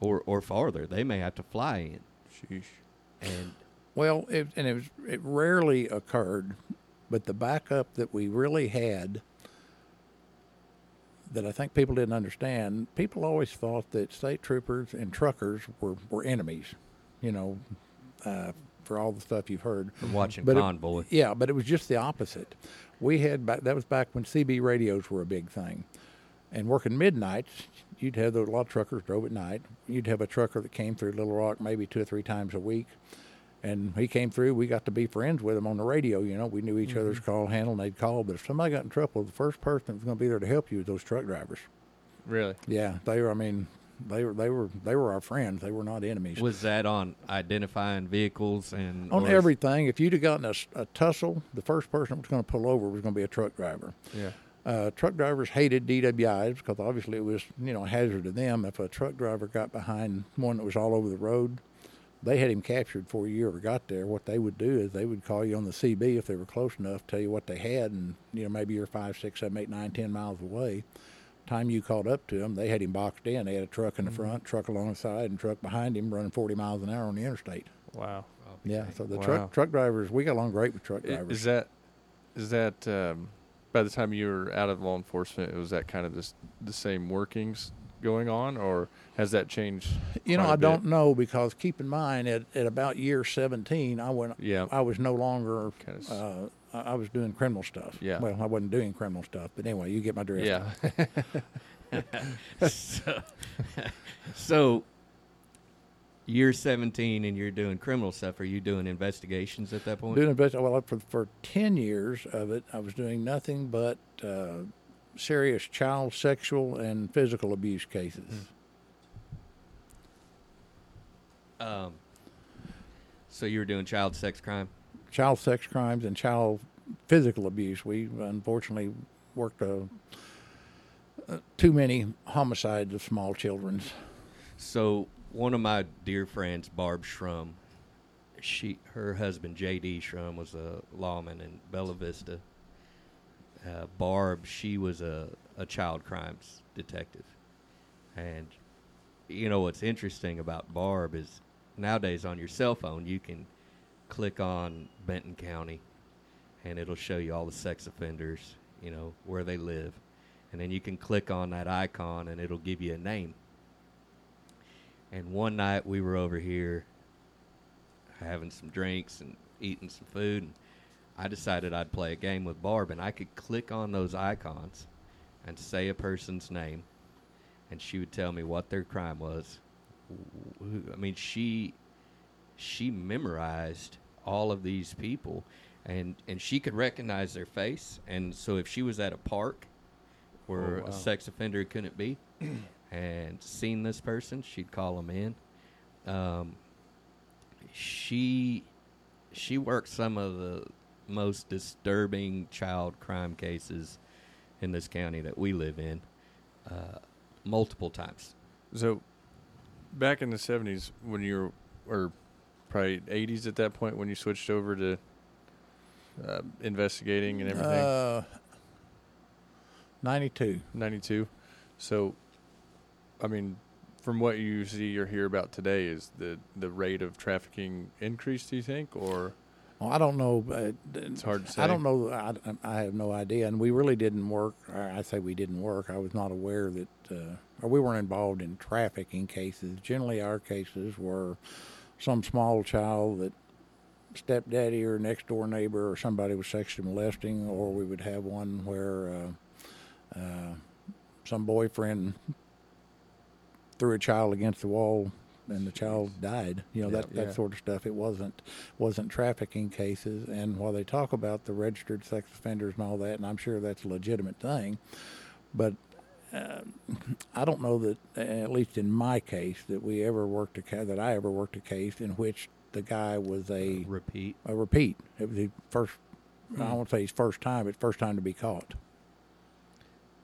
or, or farther. They may have to fly in. Sheesh. And Well, it, and it was it rarely occurred, but the backup that we really had that I think people didn't understand, people always thought that state troopers and truckers were, were enemies, you know, uh, for all the stuff you've heard. from watching But it- Convoy. Yeah, but it was just the opposite. We had back, that was back when CB radios were a big thing, and working midnights, you'd have a lot of truckers drove at night. You'd have a trucker that came through Little Rock maybe two or three times a week, and he came through. We got to be friends with him on the radio. You know, we knew each other's mm-hmm. call handle, and they'd call. But if somebody got in trouble, the first person that was going to be there to help you was those truck drivers. Really? Yeah, they were. I mean, they were they were they were our friends. They were not enemies. Was that on identifying vehicles and on everything, if you'd have gotten a tussle, the first person that was going to pull over was going to be a truck driver. Yeah. Uh, truck drivers hated DWIs because obviously it was you know a hazard to them. If a truck driver got behind one that was all over the road, they had him captured before you ever got there. What they would do is they would call you on the CB if they were close enough, tell you what they had, and you know maybe you're five, six, seven, eight, nine, ten miles away. Time you caught up to them, they had him boxed in. They had a truck in the front, truck alongside, and truck behind him running 40 miles an hour on the interstate. Wow. Yeah, so the Wow. truck truck drivers, we got along great with truck drivers. Is that is that um, by the time you were out of law enforcement, was that kind of this the same workings going on, or has that changed? you know, I a I don't know because keep in mind at, at about year 17, I went. Yeah. I was no longer. Kinda Uh, I I was doing criminal stuff. Yeah. Well, I wasn't doing criminal stuff, but anyway, you get my drift. Yeah. so, so you're 17 and you're doing criminal stuff. Are you doing investigations at that point? Doing invest- well for for ten years of it, I was doing nothing but uh, serious child sexual and physical abuse cases. Um, so you were doing child sex crime. child sex crimes and child physical abuse. We unfortunately worked uh, uh, too many homicides of small children. So one of my dear friends, Barb Shrum, she her husband J.D. Shrum was a lawman in Bella Vista. Uh, Barb, she was a, a child crimes detective, and you know what's interesting about Barb is nowadays on your cell phone you can click on Benton County, and it'll show you all the sex offenders, you know where they live, and then you can click on that icon and it'll give you a name. And one night we were over here having some drinks and eating some food, and I decided I'd play a game with Barb, and I could click on those icons and say a person's name, and she would tell me what their crime was. I mean, she she memorized all of these people, and and she could recognize their face, and so if she was at a park where Oh, wow. a sex offender couldn't be, and seen this person, she'd call them in. Um, she she worked some of the most disturbing child crime cases in this county that we live in, uh, multiple times. So, back in the seventies, when you were, or probably eighties at that point, when you switched over to uh, investigating and everything, Uh, 92. ninety two. So, I mean, from what you see or hear about today, is the the rate of trafficking increased? Do you think, or Well, I don't know. Uh, it's hard to say? I don't know. I, I have no idea. And we really didn't work. I say we didn't work. I was not aware that, uh, or we weren't involved in trafficking cases. Generally, our cases were some small child that stepdaddy or next door neighbor or somebody was sexually molesting, or we would have one where uh, uh, some boyfriend threw a child against the wall and the child died. You know that Yeah. that sort of stuff. It wasn't wasn't trafficking cases. And while they talk about the registered sex offenders and all that, and I'm sure that's a legitimate thing, but uh, I don't know that, at least in my case, that we ever worked a ca- that I ever worked a case in which the guy was a Repeat. a repeat. It was his first. I Hmm. won't say his first time, but first time to be caught.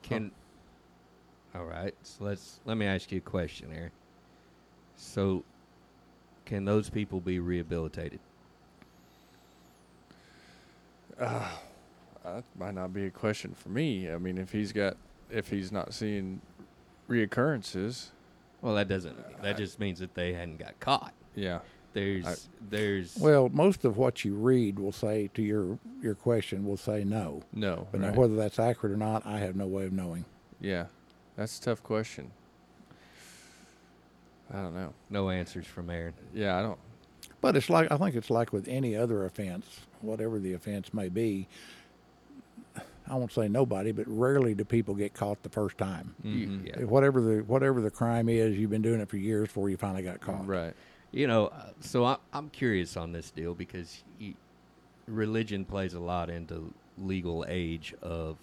Can all right. So let's let me ask you a question, Aaron. So, can those people be rehabilitated? Uh, that might not be a question for me. I mean, if he's got, if he's not seeing reoccurrences, Well, that doesn't. That just means that they hadn't got caught. yeah, There's I- there's Well, most of what you read will say to your your question will say no, no, but right. now whether that's accurate or not, I have no way of knowing. yeah, that's a tough question. I don't know. no answers from Aaron. Yeah, I don't. But it's like I think it's like with any other offense, whatever the offense may be. I won't say nobody, but rarely do people get caught the first time. You- Mhm. yeah. Whatever the whatever the crime is, you've been doing it for years before you finally got caught. Right. You know, uh, so I, I'm curious on this deal because y religion plays a lot into legal age of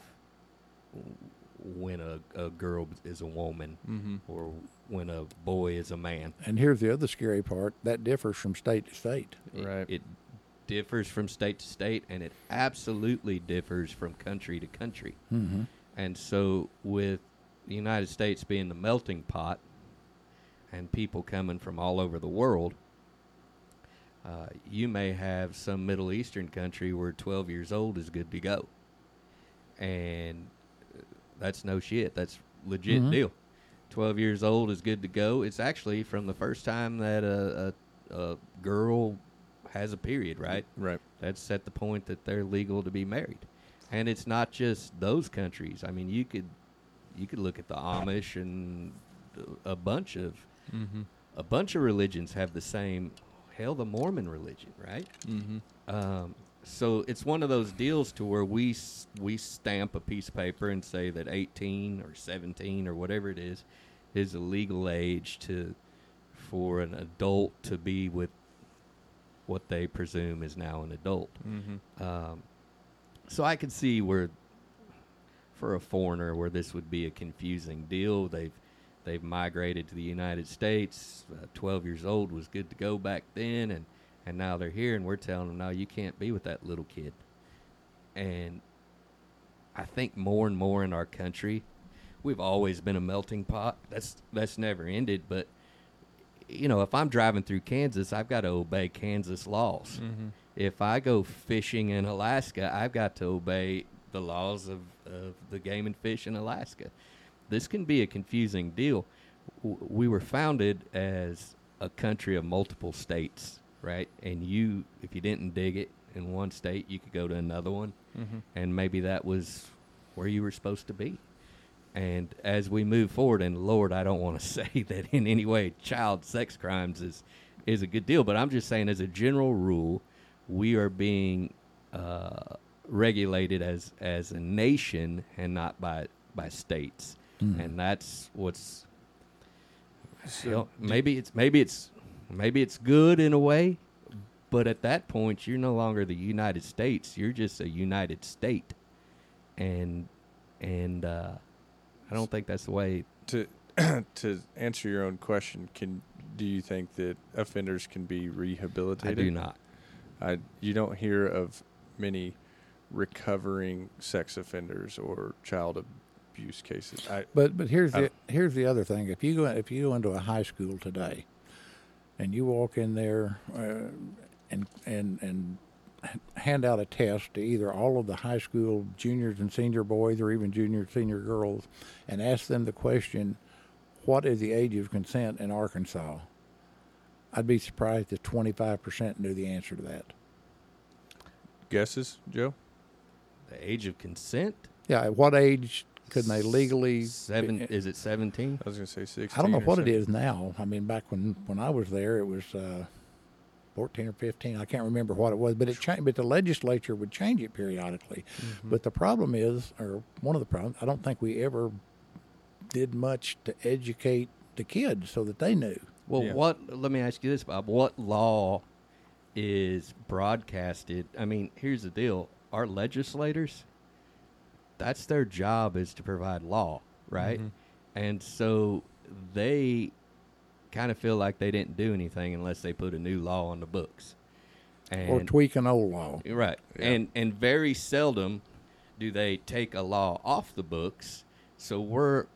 when a, a girl is a woman Mm-hmm. or when a boy is a man. And here's the other scary part: that differs from state to state. It- Right. It, differs from state to state, and it absolutely differs from country to country. Mm-hmm. And so, with the United States being the melting pot and people coming from all over the world, uh, you may have some Middle Eastern country where 12 years old is good to go. And that's no shit. That's legit Mhm. deal. 12 years old is good to go. It's actually from the first time that a, a, a girl has a period, right? Right. That's at the point that they're legal to be married. And it's not just those countries. I mean, you could you could look at the Amish and a bunch of Mm-hmm. a bunch of religions have the same hell the Mormon religion, right? Mm-hmm. Um, so it's one of those deals to where we we stamp a piece of paper and say that 18 or 17 or whatever it is is a legal age to for an adult to be with what they presume is now an adult. Mm-hmm. Um, so I could see where, for a foreigner, where this would be a confusing deal. They've they've migrated to the United States. Uh, Twelve years old was good to go back then, and and now they're here, and we're telling them, no, you can't be with that little kid. And I think more and more in our country, we've always been a melting pot. That's that's never ended, but. You know, if I'm driving through Kansas, I've got to obey Kansas laws Mm-hmm. if I go fishing in Alaska, I've got to obey the laws of, of the game and fish in Alaska. This can be a confusing deal. W- We were founded as a country of multiple states, right? And you, if you didn't dig it in one state, you could go to another one, Mm-hmm. and maybe that was where you were supposed to be. And as we move forward, and Lord, I don't want to say that in any way child sex crimes is is a good deal, but I'm just saying as a general rule, we are being uh, regulated as as a nation and not by by states, and that's what's hell, maybe it's maybe it's maybe it's good in a way, but at that point you're no longer the United States. You're just a United State, and and uh, I don't think that's the way. to to answer your own question, can do you think that offenders can be I rehabilitated? do not. I, you don't hear of many recovering sex offenders or child abuse cases. I, But but here's I the here's the other thing. If you go if you go into a high school today, and you walk in there uh, and and and hand out a test to either all of the high school juniors and senior boys or even junior and senior girls, and ask them the question, "What is the age of consent in Arkansas?" I'd be surprised if 25% knew the answer to that. guesses, Joe? The age of consent. Yeah, at what age could they legally? Seven? Is it seventeen? I was going to say 16. I don't know what it something. is now. I mean, back when when I was there, it was uh, fourteen or fifteen. I can't remember what it was, but it changed. But the legislature would change it periodically. Mm-hmm. But the problem is, or one of the problems, I don't think we ever did much to educate the kids so that they knew. Well, Yeah. what? Let me ask you this, Bob. What law is broadcasted? I mean, here's the deal: our legislators, that's their job is to provide law, right? Mhm. And so they kind of feel like they didn't do anything unless they put a new law on the books. And or tweak an old law. Right. Yeah. And and very seldom do they take a law off the books. So we're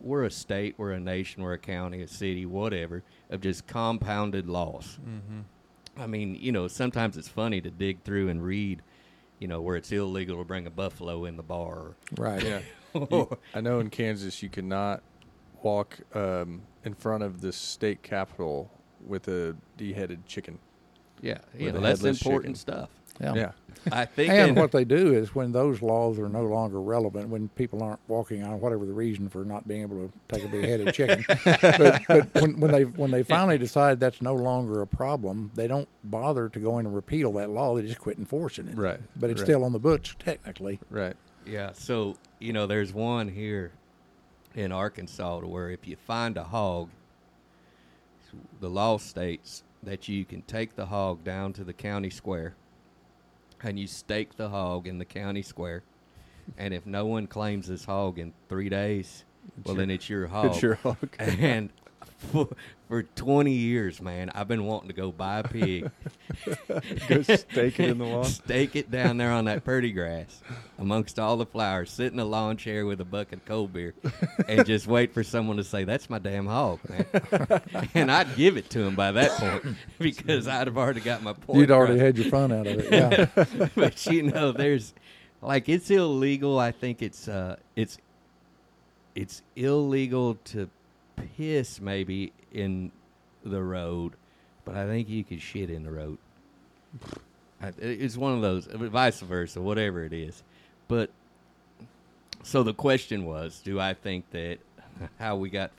we're a state, we're a nation, we're a county, a city, whatever, of just compounded laws. Mm-hmm. I mean, you know, sometimes it's funny to dig through and read, you know, where it's illegal to bring a buffalo in the bar. Right. Yeah. You- I know in Kansas you cannot walk um, in front of the state capitol with a deheaded chicken. yeah, you With know, that's important chicken. stuff. Yeah. Yeah. I think And what they do is when those laws are no longer relevant, when people aren't walking on whatever the reason for not being able to take a beheaded chicken, but, but when, when they when they finally decide that's no longer a problem, they don't bother to go in and repeal that law. They just quit enforcing it. Right, But it's right. still on the books technically. Right. Yeah, so you know, there's one here in Arkansas to where if you find a hog, the law states that you can take the hog down to the county square, and you stake the hog in the county square, and if no one claims this hog in three days, well, your- then it's your hog. It's your hog. And for, for 20 years, man, I've been wanting to go buy a pig, Go stake it in the lawn. stake it down there on that pretty grass amongst all the flowers, sit in a lawn chair with a bucket of cold beer, and just wait for someone to say, "That's my damn hog, man." and I'd give it to him by that point because I'd have already got my point. You'd already across. had your fun out of it. Yeah. but you know, there's like it's illegal. I think it's uh, it's it's illegal to piss maybe in the road, but I think you could shit in the road. I, it's one of those, vice versa, whatever it is. But so the question was, do I think that how we got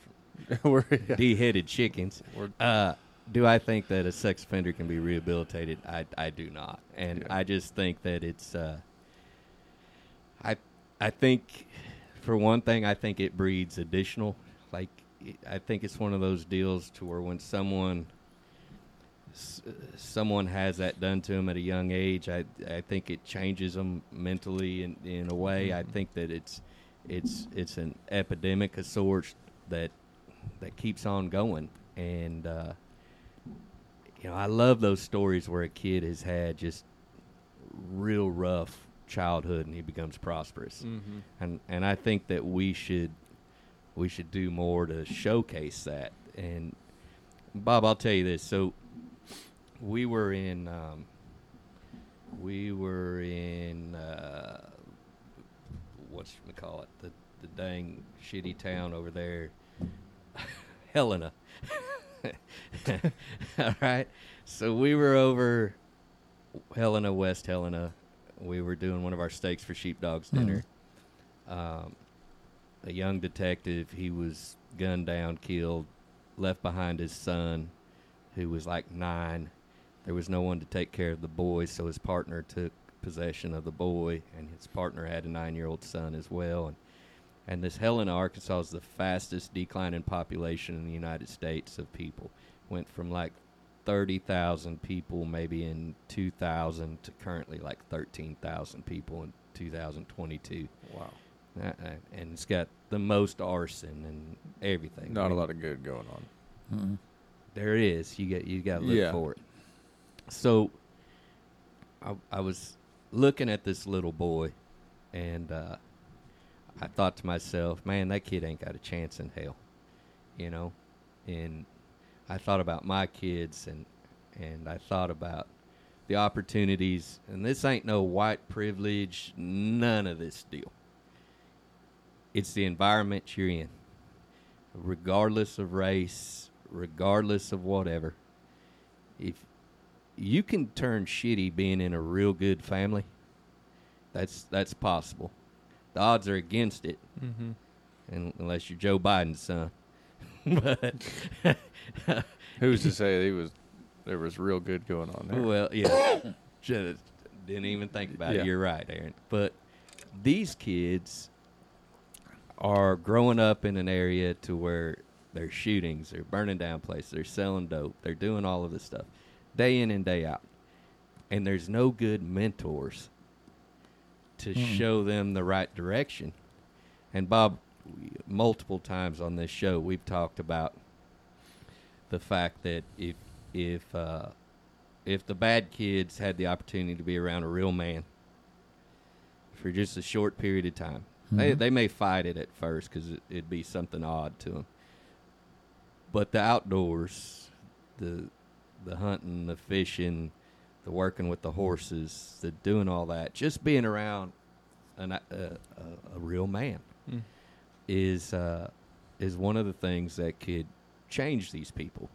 We're- yeah. de-headed chickens. Uh, do I think that a sex offender can be rehabilitated? I, I do not, and Yeah. I just think that it's. Uh, I I think, for one thing, I think it breeds additional. Like I think it's one of those deals to where when someone someone has that done to them at a young age, I I think it changes them mentally in in a way. I think that it's it's it's an epidemic of sorts that that keeps on going, and uh, you know I love those stories where a kid has had just real rough childhood and he becomes prosperous, Mm-hmm. and and I think that we should we should do more to showcase that. And Bob, I'll tell you this. So we were in um, we were in uh, what's we call it the the dang shitty town over there, Helena. All right. So we were over Helena, West Helena. We were doing one of our steaks for sheepdogs dinner. Um, a young detective, he was gunned down, killed, left behind his son, who was like nine. There was no one to take care of the boy, so his partner took possession of the boy, and his partner had a nine-year-old son as well. And and this Helena, Arkansas, is the fastest decline in population in the United States of people. Went from like 30,000 people maybe in 2000 to currently like 13,000 people in 2022. Wow. Uh, uh, and it's got the most arson and everything. Not a lot of good going on. Mm. There is. You get you got to look Yeah. for it. So, I, I was looking at this little boy, and uh, I thought to myself, "Man, that kid ain't got a chance in hell," you know. And I thought about my kids, and and I thought about the opportunities. And this ain't no white privilege, none of this deal. It's the environment you're in regardless of race, regardless of whatever. If you can turn shitty being in a real good family, that's that's possible. The odds are against it, Mm-hmm. un unless you're Joe Biden's son. but Who's to say he was there was real good going on there? well, yeah, just didn't even think about Yeah. it. You're right, Aaron. But these kids are growing up in an area to where there's shootings, they're burning down places, they're selling dope, they're doing all of this stuff day in and day out, and there's no good mentors to Mm. show them the right direction. And Bob, multiple times on this show, we've talked about the fact that if if uh, if the bad kids had the opportunity to be around a real man for just a short period of time, they Mhm. they may fight it at first because it, it'd be something odd to them. But the outdoors, the the hunting, the fishing, the working with the horses, the doing all that, just being around an, a, a, a real man Mm. is uh, is one of the things that could change these people.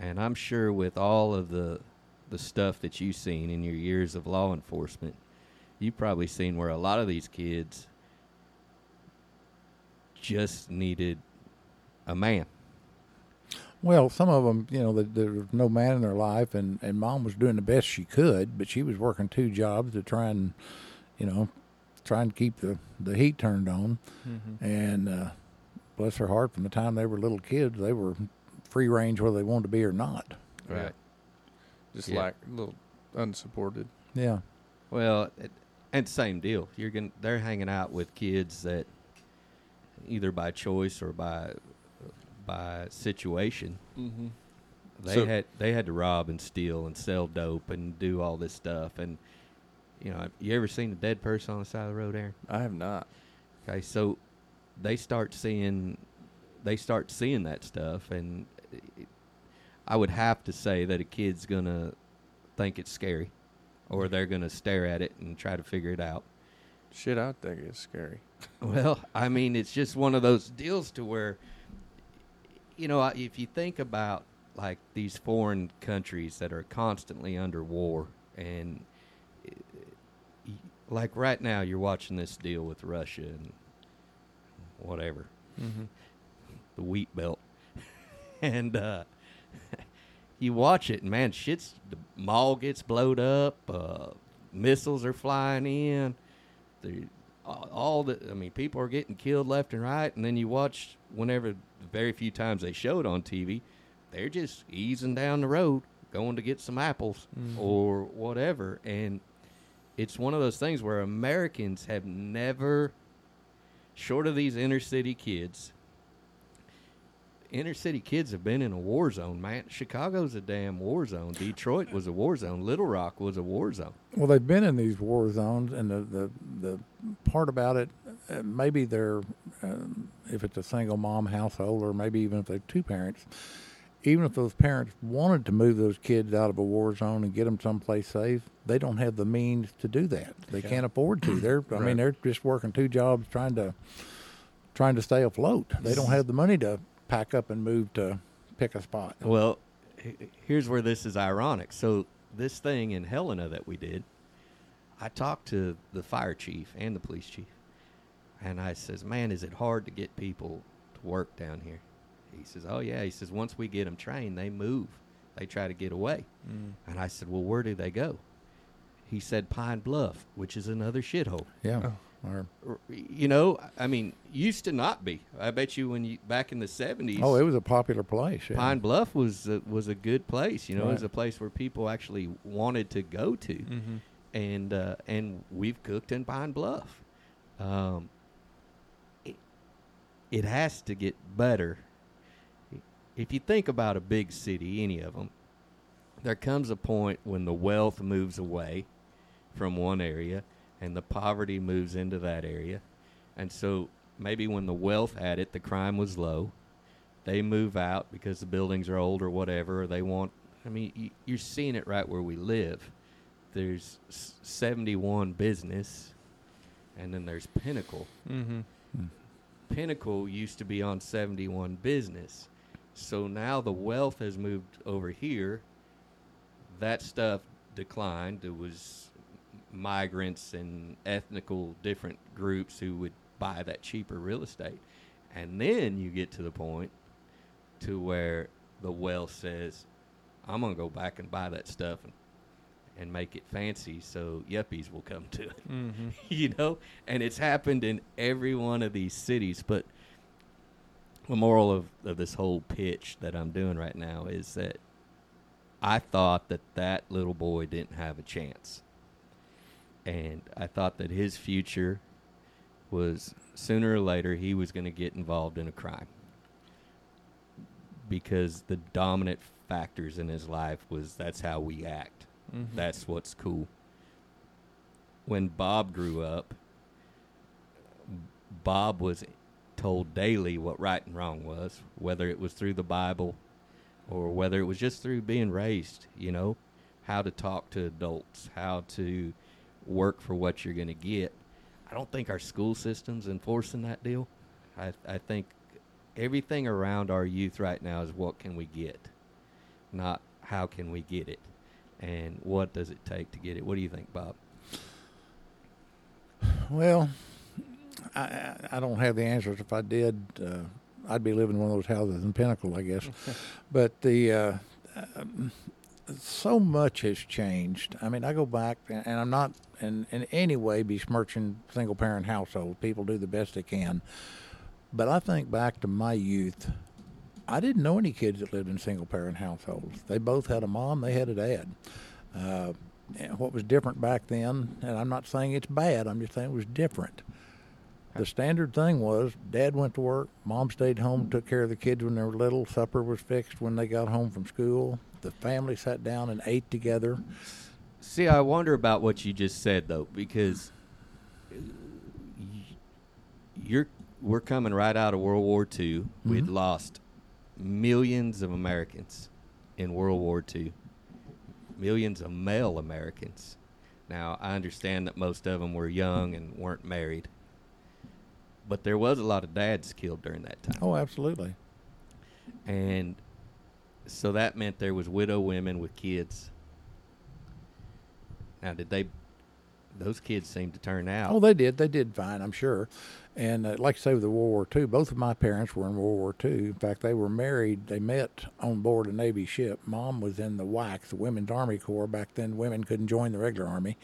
And I'm sure with all of the the stuff that you've seen in your years of law enforcement, you've probably seen where a lot of these kids just needed a man. Well, some of them, you know, there, there was no man in their life, and, and mom was doing the best she could, but she was working two jobs to try and, you know, try and keep the, the heat turned on. Mm-hmm. And uh, bless her heart, from the time they were little kids, they were free range whether they wanted to be or not. Right. Just Yeah. like a little unsupported. Yeah. Well, it, and same deal. You're gonna they're hanging out with kids that either by choice or by by situation Mm-hmm. they So- had they had to rob and steal and sell dope and do all this stuff and you know you ever seen a dead person on the side of the road Aaron I have not. okay so they start seeing they start seeing that stuff and it, I would have to say that a kid's gonna think it's scary or they're gonna stare at it and try to figure it out Shit, I think it's scary. Well, I mean, it's just one of those deals to where, you know, if you think about like these foreign countries that are constantly under war, and uh, like right now, you're watching this deal with Russia and whatever, Mm-hmm. the wheat belt, and uh, you watch it, and man, shit's the mall gets blowed up, uh, missiles are flying in, the all all the I mean, people are getting killed left and right, and then you watch whenever the very few times they show it on TV, they're just easing down the road, going to get some apples Mhm. or whatever. And it's one of those things where Americans have never, short of these inner city kids, inner city kids have been in a war zone, man. Chicago's a damn war zone. Detroit was a war zone. Little Rock was a war zone. Well, they've been in these war zones, and the the, the part about it, uh, maybe they're, um, if it's a single mom household, or maybe even if they're two parents, even if those parents wanted to move those kids out of a war zone and get them someplace safe, they don't have the means to do that. They Yeah. can't afford to. They're, I Right. mean, they're just working two jobs trying to, trying to stay afloat. They don't have the money to pack up and move to pick a spot. Well, here's where this is ironic. So this thing in Helena that we did, I talked to the fire chief and the police chief, and I says, "Man, is it hard to get people to work down here?" He says, "Oh yeah." He says, "Once we get them trained, they move. They try to get away." Mm. And I said, "Well, where do they go?" He said, "Pine Bluff, which is another shithole." Yeah. Or, You know, I mean, used to not be. I bet you when you back in the seventies. oh, it was a popular place. Yeah. Pine Bluff was a, was a good place. You know, it was a place where people actually wanted to go to, Mm-hmm. And uh, and we've cooked in Pine Bluff. Um, it, it has to get better. If you think about a big city, any of them, there comes a point when the wealth moves away from one area and the poverty moves into that area. And so maybe when the wealth had it, the crime was low. They move out because the buildings are old or whatever, or they want. I mean, y- you're seeing it right where we live. There's 71 business, and then there's Pinnacle. Mm-hmm. Pinnacle used to be on 71 business. So now the wealth has moved over here. That stuff declined. There was migrants and ethnical different groups who would buy that cheaper real estate. And then you get to the point to where the wealth says, I'm going to go back and buy that stuff and, and make it fancy so yuppies will come to it. Mm-hmm. you know? And it's happened in every one of these cities but the moral of, of this whole pitch that i'm doing right now is that i thought that that little boy didn't have a chance. And i thought that his future was sooner or later he was going to get involved in a crime. Because the dominant factors in his life was that's how we act Mm-hmm. that's what's cool. When Bob grew up, Bob was told daily what right and wrong was, whether it was through the Bible or whether it was just through being raised, you know, how to talk to adults, how to work for what you're going to get. I don't think our school system's enforcing that deal. I, I think everything around our youth right now is what can we get, not how can we get it and what does it take to get it? What do you think, Bob? Well, I, I don't have the answers. If I did, uh, I'd be living in one of those houses in Pinnacle, I guess. but the uh, um, so much has changed. I mean, I go back, and and I'm not in, in any way besmirching single parent household. People do the best they can. But I think back to my youth. I didn't know any kids that lived in single parent households. They both had a mom, they had a dad. Uh, what was different back then, and I'm not saying it's bad, I'm just saying it was different. The standard thing was dad went to work, mom stayed home, took care of the kids when they were little, supper was fixed when they got home from school. The family sat down and ate together. See, I wonder about what you just said though, because you're we're coming right out of World War II. We'd Mhm. lost millions of Americans in World War II, millions of male Americans. Now, I understand that most of them were young and weren't married, but there was a lot of dads killed during that time. Oh, absolutely. And so that meant there was widow women with kids. Now, did they those kids seem to turn out. Oh, they did. They did fine, I'm sure. And uh, like I say, with the World War II, both of my parents were in World War II. In fact, they were married. They met on board a Navy ship. Mom was in the WACs, the Women's Army Corps. Back then, women couldn't join the regular Army,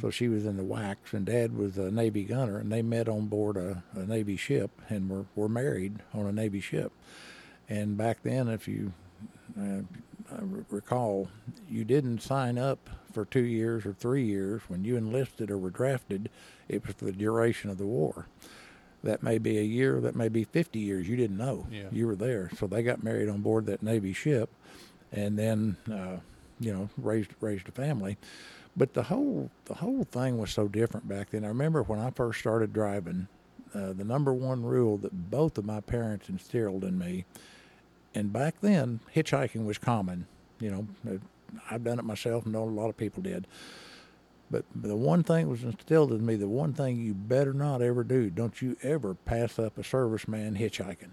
so she was in the WACs. And Dad was a Navy gunner, and they met on board a, a Navy ship and were, were married on a Navy ship. And back then, if you uh, recall, you didn't sign up for two years or three years when you enlisted or were drafted. It was for the duration of the war. That may be a year, that may be 50 years. You didn't know. Yeah. You were there. So they got married on board that Navy ship and then, uh, you know, raised, raised a family. But the whole, the whole thing was so different back then. I remember when I first started driving, uh, the number one rule that both of my parents instilled in me and back then hitchhiking was common you know uh, i've done it myself and know a lot of people did but the one thing was instilled in me the one thing you better not ever do don't you ever pass up a serviceman hitchhiking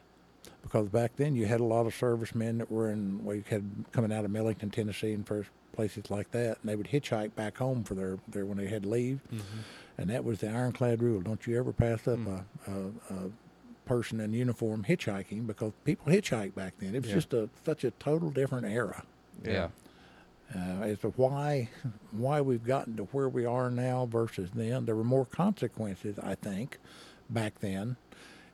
because back then you had a lot of servicemen that were in well you had coming out of millington tennessee and first places like that and they would hitchhike back home for their, their when they had to leave mm-hmm. and that was the ironclad rule don't you ever pass up mm. a, a, a person in uniform hitchhiking because people hitchhiked back then. It was Yeah. just a such a total different era. Yeah. Uh, as to why why we've gotten to where we are now versus then, there were more consequences, I think, back then.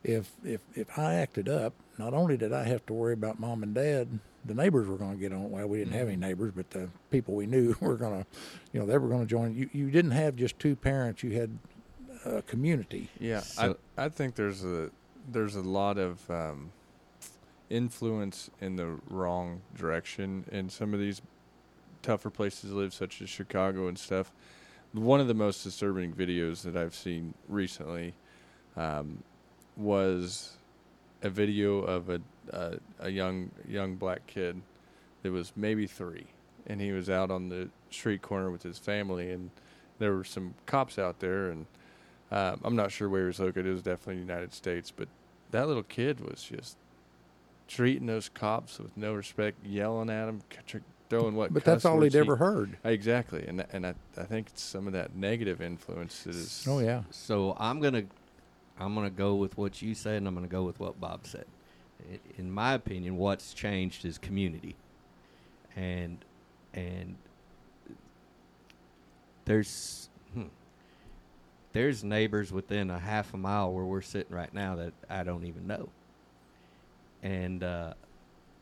If if if I acted up, not only did I have to worry about mom and dad, the neighbors were going to get on. Well, we didn't have any neighbors, but the people we knew were going to, you know, they were going to join. You you didn't have just two parents; you had a community. Yeah, So- I I think there's a there's a lot of um, influence in the wrong direction in some of these tougher places to live, such as Chicago and stuff. One of the most disturbing videos that I've seen recently um, was a video of a, a a young young black kid that was maybe three, and he was out on the street corner with his family, and there were some cops out there, and um, I'm not sure where he was located. It was definitely the United States, but that little kid was just treating those cops with no respect, yelling at them, throwing what. But that's all words he'd he- ever heard. Exactly, and and I I think some of that negative influence is. Oh yeah. So I'm gonna I'm gonna go with what you said, and I'm gonna go with what Bob said. In my opinion, what's changed is community, and and there's hmm, there's neighbors within a half a mile where we're sitting right now that I don't even know, and uh,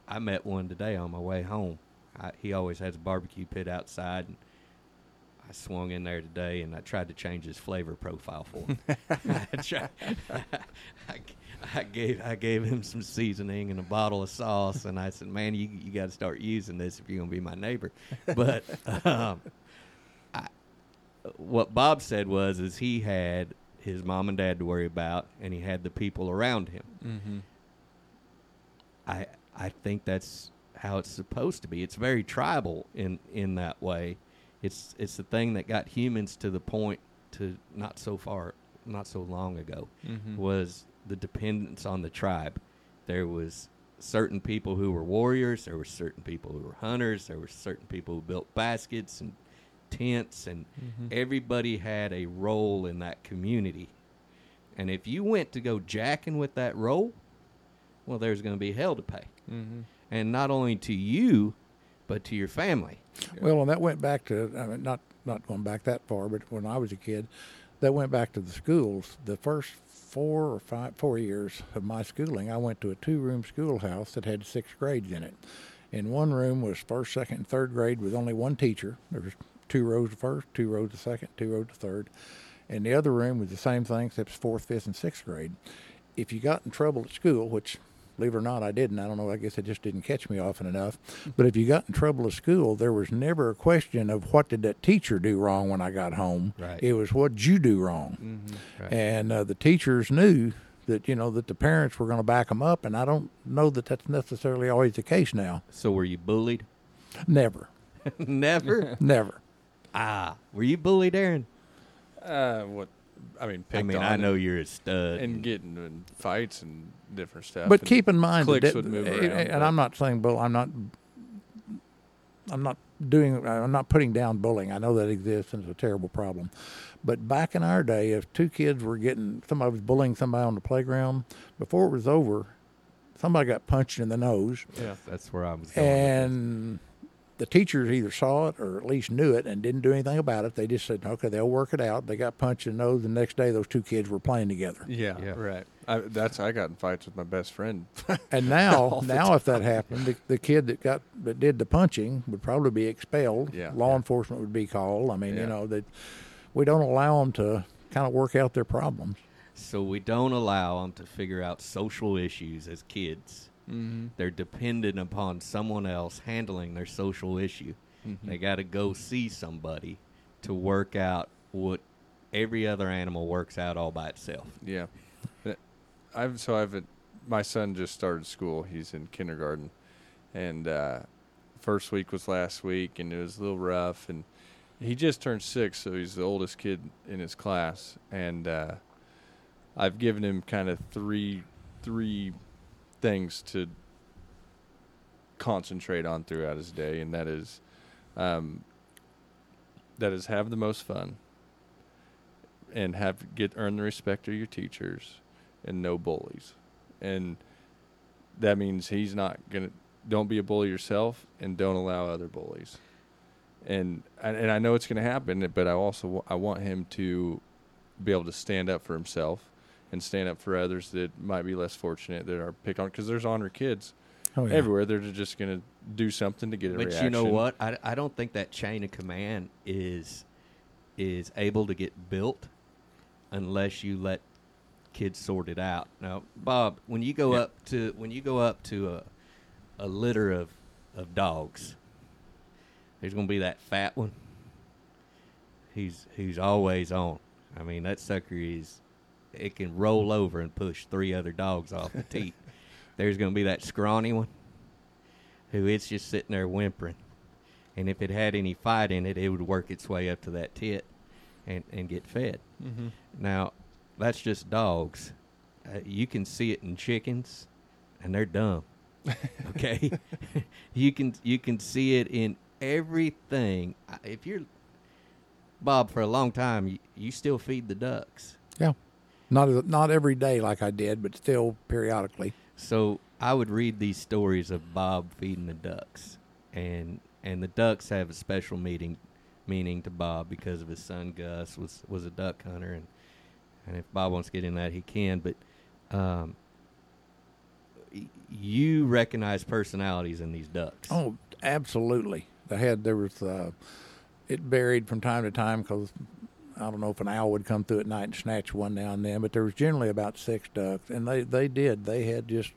I met one today on my way home. I, he always has a barbecue pit outside, and I swung in there today and I tried to change his flavor profile for him. I, tried, I, I gave I gave him some seasoning and a bottle of sauce, and I said, "Man, you you got to start using this if you're gonna be my neighbor." But um, I, what Bob said was, is he had his mom and dad to worry about, and he had the people around him. Mm-hmm. I I think that's how it's supposed to be. It's very tribal in in that way. It's it's the thing that got humans to the point to not so far not so long ago Mm-hmm. was the dependence on the tribe. There was certain people who were warriors, there were certain people who were hunters, there were certain people who built baskets and tents and Mm-hmm. everybody had a role in that community. And if you went to go jacking with that role, well, there's going to be hell to pay. Mm-hmm. And not only to you, but to your family. Well, and that went back to I mean, not not going back that far, but when I was a kid, that went back to the schools. The first four or five four years of my schooling, I went to a two-room schoolhouse that had six grades in it. In one room was first, second, and third grade with only one teacher. There was two rows of first, two rows of second, two rows of third. And the other room was the same thing except fourth, fifth, and sixth grade. If you got in trouble at school, which believe it or not, I didn't. I don't know. I guess it just didn't catch me often enough. But if you got in trouble at school, there was never a question of what did that teacher do wrong when I got home. Right. It was what did you do wrong. Mm-hmm. Right. And uh, the teachers knew that you know that the parents were going to back them up, and I don't know that that's necessarily always the case now. So were you bullied? Never, Never. never. ah, were you bullied, Aaron? Uh, what? I mean, picked I mean, on I know and, you're a stud. and getting in fights and different stuff. But keep in mind, that cliques that- would move and- around, and but- I'm not saying bull. I'm not I'm not doing. I'm not putting down bullying. I know that exists and it's a terrible problem. But back in our day, if two kids were getting somebody was bullying somebody on the playground, before it was over, somebody got punched in the nose, Yeah. That's where I was going. with and the teachers either saw it or at least knew it and didn't do anything about it. They just said, "Okay, they'll work it out." They got punched in the nose. The next day, those two kids were playing together. Yeah. Yeah. Right. I, that's I got in fights with my best friend. And now, All the now if that happened, the, the kid that got that did the punching would probably be expelled. Yeah. Law Yeah. enforcement would be called. I mean, Yeah. you know that we don't allow them to kind of work out their problems. So we don't allow them to figure out social issues as kids. Mm-hmm. They're dependent upon someone else handling their social issue. Mm-hmm. They got to go see somebody to work out what every other animal works out all by itself. Yeah. I've so I've my son just started school. He's in kindergarten, and uh, first week was last week, and it was a little rough. And he just turned six, so he's the oldest kid in his class. And uh, I've given him kind of three three things to concentrate on throughout his day, and that is um, that is have the most fun and have get earn the respect of your teachers and no bullies. And that means he's not gonna don't be a bully yourself and don't allow other bullies. And and and I know it's gonna happen but I also wa- I want him to be able to stand up for himself and stand up for others that might be less fortunate that are picked on because there's honor kids Oh everywhere they're just gonna do something to get a But reaction you know what? I, I don't think that chain of command is is able to get built unless you let kids sort it out. Now, Bob, when you go Yeah. up to when you go up to a a litter of of dogs, there's going to be that fat one. He's he's always on. I mean, that sucker is it can roll over and push three other dogs off the teat. There's going to be that scrawny one who it's just sitting there whimpering. And if it had any fight in it, it would work its way up to that tit and, and get fed. mm-hmm. Now, that's just dogs. Uh, you can see it in chickens, and they're dumb. Okay, you can you can see it in everything. If you're Bob, for a long time, you, you still feed the ducks. Yeah, not not every day like I did, but still periodically. So I would read these stories of Bob feeding the ducks, and and the ducks have a special meaning meaning to Bob because of his son Gus was was a duck hunter, and and if Bob wants to get in that, he can. But um, you recognize personalities in these ducks. Oh, absolutely. They had there was uh, it varied from time to time because I don't know if an owl would come through at night and snatch one now and then, but there was generally about six ducks, and they they did they had just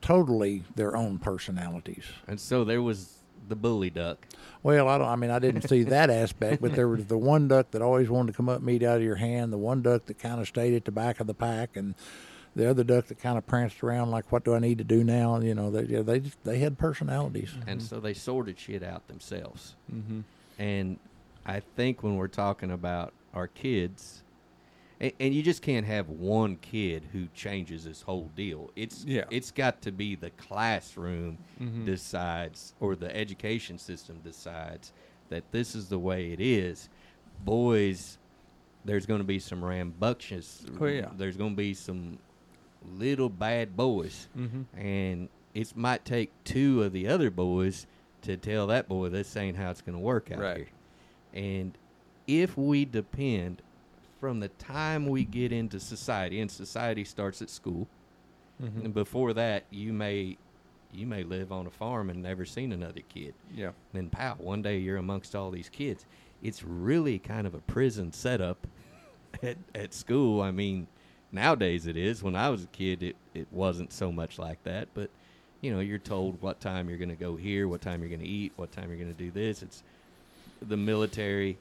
totally their own personalities. And so there was the bully duck. Well, I don't. I mean, I didn't see that aspect, but there was the one duck that always wanted to come up and eat out of your hand. The one duck that kind of stayed at the back of the pack, and the other duck that kind of pranced around like, "What do I need to do now?" You know, they yeah, they just, they had personalities. And so they sorted shit out themselves. Mm-hmm. And I think when we're talking about our kids, and, and you just can't have one kid who changes this whole deal. It's Yeah. it's got to be the classroom Mhm. decides or the education system decides that this is the way it is. Boys, there's going to be some rambunctious. Oh, yeah. There's going to be some little bad boys Mm-hmm. and it might take two of the other boys to tell that boy this ain't how it's going to work out Right. here. And if we depend from the time we get into society, and society starts at school, Mm-hmm. and before that, you may you may live on a farm and never seen another kid. Yeah. And then, pow, one day you're amongst all these kids. It's really kind of a prison setup at, at school. I mean, nowadays it is. When I was a kid, it, it wasn't so much like that. But, you know, you're told what time you're going to go here, what time you're going to eat, what time you're going to do this. It's the military.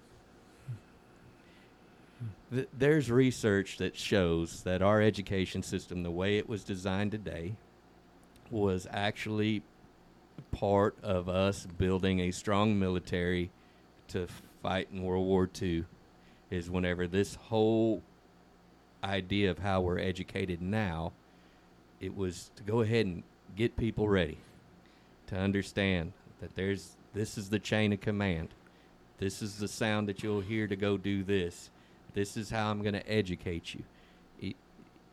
Th- there's research that shows that our education system, the way it was designed today, was actually part of us building a strong military to fight in World War II. Is whenever this whole idea of how we're educated now, it was to go ahead and get people ready to understand that there's This is the chain of command. This is the sound that you'll hear to go do this. This is how I'm going to educate you. It,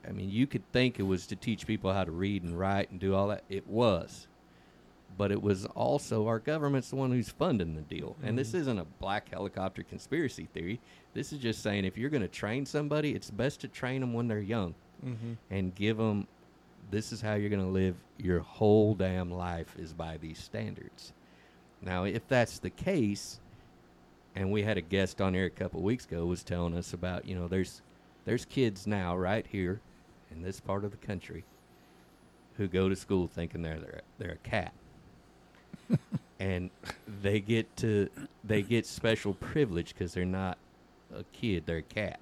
I mean, you could think it was to teach people how to read and write and do all that. It was. But it was also our government's the one who's funding the deal. And this isn't a black helicopter conspiracy theory. This is just saying if you're going to train somebody, it's best to train them when they're young Mm-hmm. and give them this is how you're going to live your whole damn life is by these standards. Now, if that's the case, and we had a guest on here a couple of weeks ago was telling us about, you know, there's there's kids now right here in this part of the country who go to school thinking they're they're, they're a cat. and they get to they get special privilege because they're not a kid, they're a cat.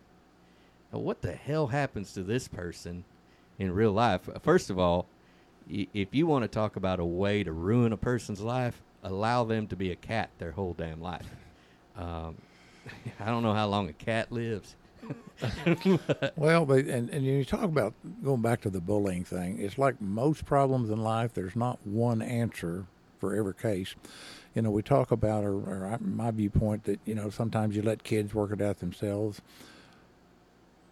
Now, what the hell happens to this person in real life? First of all, y- if you want to talk about a way to ruin a person's life, allow them to be a cat their whole damn life. Um, I don't know how long a cat lives. Well, but and, and you talk about going back to the bullying thing. It's like most problems in life. There's not one answer for every case. You know, we talk about, or, or my viewpoint that you know sometimes you let kids work it out themselves.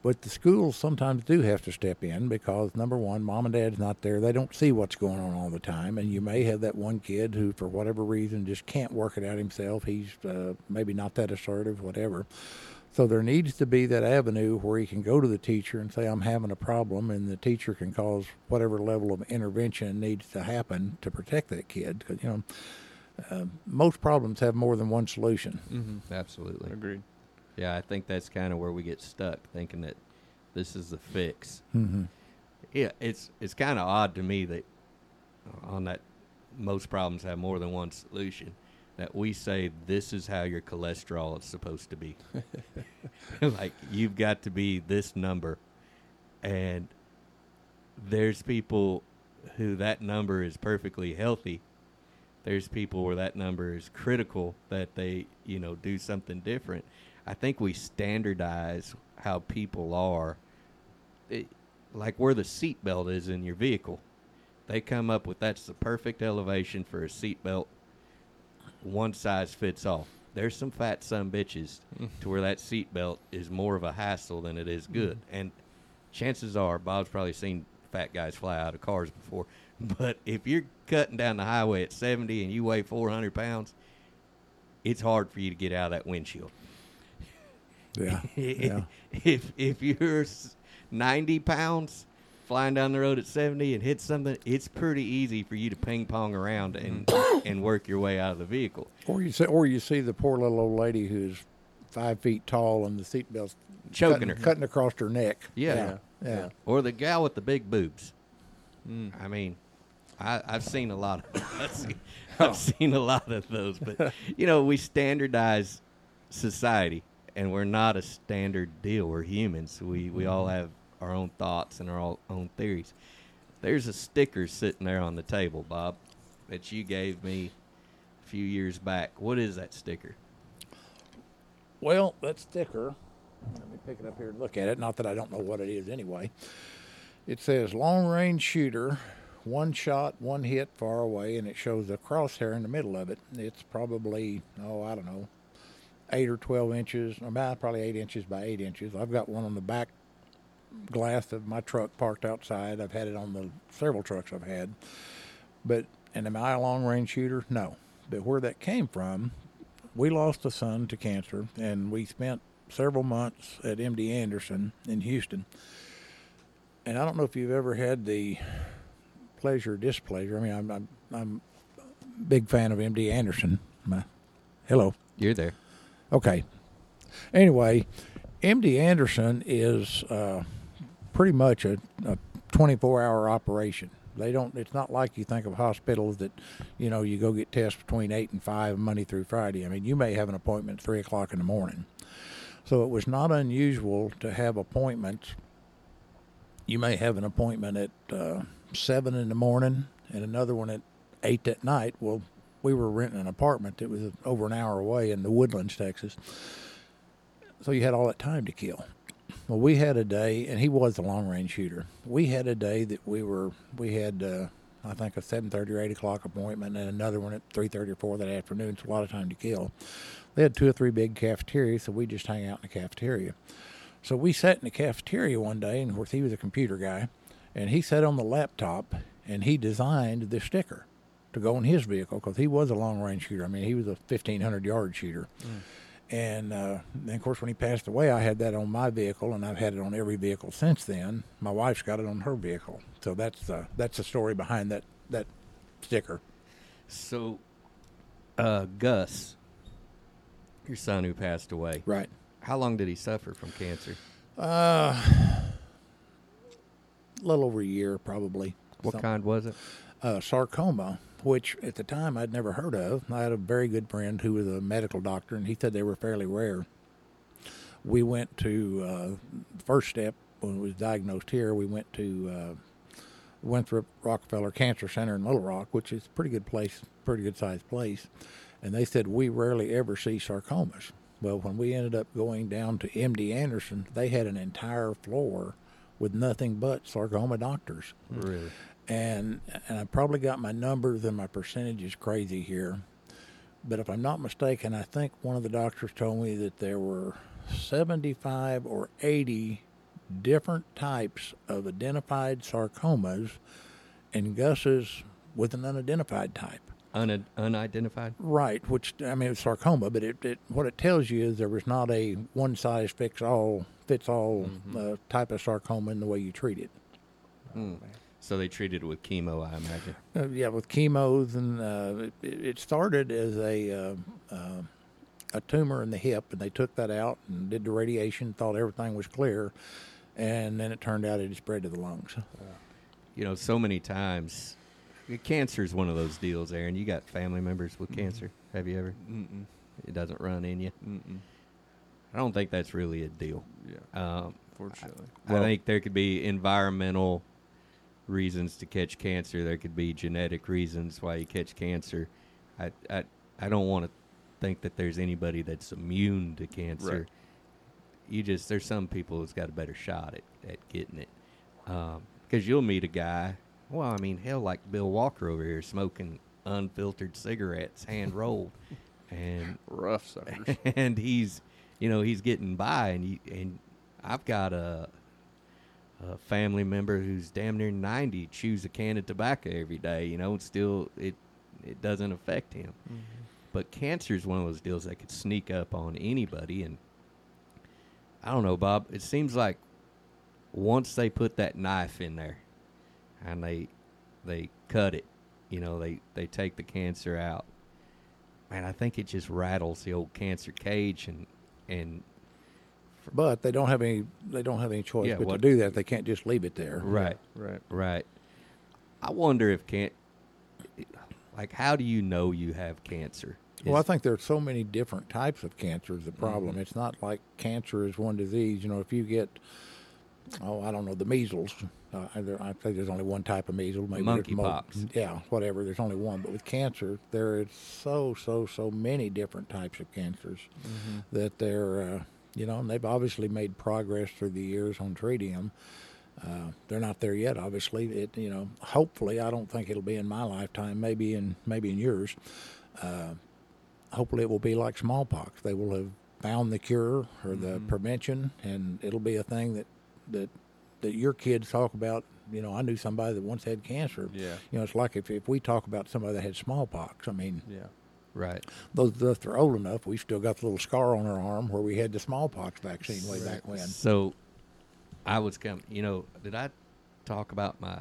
But the schools sometimes do have to step in because number one, mom and dad's not there. They don't see what's going on all the time, and you may have that one kid who, for whatever reason, just can't work it out himself. He's uh, maybe not that assertive, whatever. So there needs to be that avenue where he can go to the teacher and say, "I'm having a problem," and the teacher can cause whatever level of intervention needs to happen to protect that kid. Because, you know, uh, most problems have more than one solution. Mm-hmm. Absolutely. Agreed. Yeah, I think that's kind of where we get stuck, thinking that this is the fix. Mm-hmm. Yeah, it's it's kind of odd to me that on that most problems have more than one solution. That we say this is how your cholesterol is supposed to be. like you've got to be this number, and there's people who that number is perfectly healthy. There's people where that number is critical that they you know do something different. I think we standardize how people are. It, like where the seatbelt is in your vehicle. They come up with that's the perfect elevation for a seatbelt. One size fits all. There's some fat son bitches to where that seatbelt is more of a hassle than it is mm-hmm. good. And chances are, Bob's probably seen fat guys fly out of cars before. But if you're cutting down the highway at 70 and you weigh 400 pounds, it's hard for you to get out of that windshield. Yeah, yeah. if if you're 90 pounds flying down the road at 70 and hit something, it's pretty easy for you to ping pong around and and work your way out of the vehicle. Or you see, or you see the poor little old lady who's five feet tall and the seatbelt's Choking cutting, her. cutting across her neck. Yeah. yeah, yeah. Or the gal with the big boobs. Mm. I mean, I, I've seen a lot. Of, I've, seen, Oh. I've seen a lot of those, but you know, we standardize society, and we're not a standard deal. We're humans. We we all Mm-hmm. have our own thoughts and our all, own theories. There's a sticker sitting there on the table, Bob, that you gave me a few years back. What is that sticker? Well, that sticker, let me pick it up here and look at it. Not that I don't know what it is anyway. It says long range shooter, one shot, one hit far away, and it shows a crosshair in the middle of it. It's probably, oh, I don't know, eight or 12 inches, about probably eight inches by eight inches. I've got one on the back glass of my truck parked outside. I've had it on the several trucks I've had. But, and am I a long range shooter? No. But where that came from, we lost a son to cancer, and we spent several months at MD Anderson in Houston. And I don't know if you've ever had the pleasure or displeasure. I mean, I'm I'm, I'm a big fan of MD Anderson. My, hello. You're there. Okay. Anyway, MD Anderson is uh, pretty much a, a 24-hour operation. They don't. It's not like you think of hospitals that, you know, you go get tests between eight and five Monday through Friday. I mean, you may have an appointment at three o'clock in the morning. So it was not unusual to have appointments. You may have an appointment at uh, seven in the morning and another one at eight at night. Well, we were renting an apartment that was over an hour away in the Woodlands, Texas. So you had all that time to kill. Well, we had a day, and he was a long range shooter. We had a day that we were we had uh, I think a seven thirty or eight o'clock appointment, and another one at three thirty or four that afternoon. It's a lot of time to kill. They had two or three big cafeterias, so we just hang out in the cafeteria. So we sat in the cafeteria one day, and of course he was a computer guy, and he sat on the laptop and he designed the sticker to go in his vehicle because he was a long range shooter. I mean, he was a fifteen hundred yard shooter. And uh, then, of course, when he passed away, I had that on my vehicle, and I've had it on every vehicle since then. My wife's got it on her vehicle, so that's uh, that's the story behind that that sticker. So, uh, Gus, your son who passed away, Right. how long did he suffer from cancer? Uh, a little over a year, probably. What Some- kind was it? uh, sarcoma, which at the time I'd never heard of. I had a very good friend who was a medical doctor, and he said they were fairly rare. We went to uh, first step when it was diagnosed here. We went to uh, Winthrop Rockefeller Cancer Center in Little Rock, which is a pretty good place, pretty good sized place, and they said we rarely ever see sarcomas. Well, when we ended up going down to MD Anderson, they had an entire floor with nothing but sarcoma doctors Really? And and I probably got my numbers and my percentages crazy here, but if I'm not mistaken, I think one of the doctors told me that there were 75 or 80 different types of identified sarcomas, and Gus's with an unidentified type. Un- unidentified? Right, which I mean it's sarcoma, but it, it what it tells you is there was not a one size fits all fits all uh, type of sarcoma in the way you treat it. Hmm. So they treated it with chemo, I imagine. Uh, yeah, with chemos, and uh, it, it started as a uh, uh, a tumor in the hip, and they took that out and did the radiation, thought everything was clear, and then it turned out it had spread to the lungs. You know, so many times, cancer is one of those deals, Aaron. You got family members Mm-hmm. with cancer. Have you ever? Mm-mm. It doesn't run in you. Mm-mm. I don't think that's really a deal. Yeah. Um, Fortunately. I think there could be environmental reasons to catch cancer. There could be genetic reasons why you catch cancer. I I, I don't want to think that there's anybody that's immune to cancer. Right. You just there's some people that's got a better shot at, at getting it. Um, because you'll meet a guy. Well, I mean, hell, like Bill Walker over here smoking unfiltered cigarettes, hand rolled, and rough suckers. and he's you know he's getting by and you, and I've got a a family member who's damn near 90 chews a can of tobacco every day you know and still it it doesn't affect him. Mm-hmm. But cancer is one of those deals that could sneak up on anybody and I don't know Bob it seems like once they put that knife in there and they they cut it you know they they take the cancer out man I think it just rattles the old cancer cage and and But they don't have any they don't have any choice Yeah, but what- to do that. They can't just leave it there. right right. Right. I wonder if can't. like how do you know you have cancer? Well, I think there are so many different types of cancer is the problem. Mhm. It's not like cancer is one disease. You know, if you get, oh, I don't know, the measles, uh, I, there- I think there's only one type of measles. Maybe there's mo- Monkeypox. Yeah, whatever. There's only one. But with cancer, there is so, so, so many different types of cancers that they're, uh, you know, and they've obviously made progress through the years on treating them. Uh, they're not there yet, obviously. It, you know, hopefully, I don't think it'll be in my lifetime. Maybe in maybe in yours. Uh, hopefully, it will be like smallpox. They will have found the cure or the Mhm. prevention, and it'll be a thing that that that your kids talk about. You know, I knew somebody that once had cancer. Yeah. You know, it's like if if we talk about somebody that had smallpox. I mean, Yeah. Right. those of us that are old enough, we've still got the little scar on our arm where we had the smallpox vaccine way Right. back when. So I was coming, you know, did I talk about my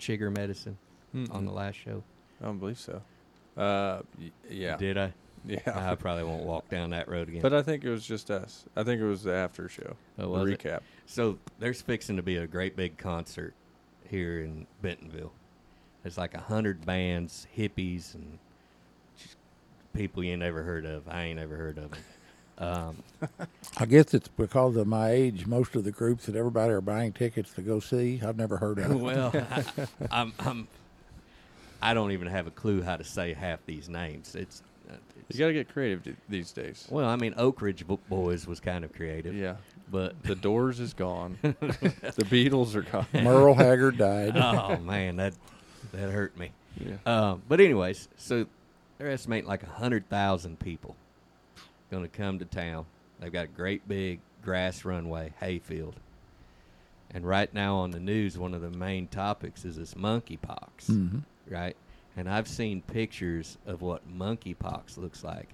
chigger medicine on the last show? I don't believe so. Uh, y- yeah. Did I? Yeah. I probably won't walk down that road again. but I think it was just us. I think it was the after show. Oh, the was it? recap. So there's fixing to be a great big concert here in Bentonville. It's like a hundred bands, hippies, and just people you ain't never heard of. I ain't ever heard of them. Um, I guess it's because of my age. Most of the groups that everybody are buying tickets to go see, I've never heard of. well, I, I'm, I'm, I don't even have a clue how to say half these names. It's, uh, You it's got to get creative d- these days. well, I mean, Oak Ridge Bo- Boys was kind of creative, Yeah. but The Doors is gone. the Beatles are gone. Merle Haggard died. oh man, that that hurt me. Yeah. Um, but anyways, so they're estimating like a hundred thousand people going to come to town. They've got a great big grass runway, hayfield, and right now on the news, one of the main topics is this monkeypox, hmm right? And I've seen pictures of what monkeypox looks like,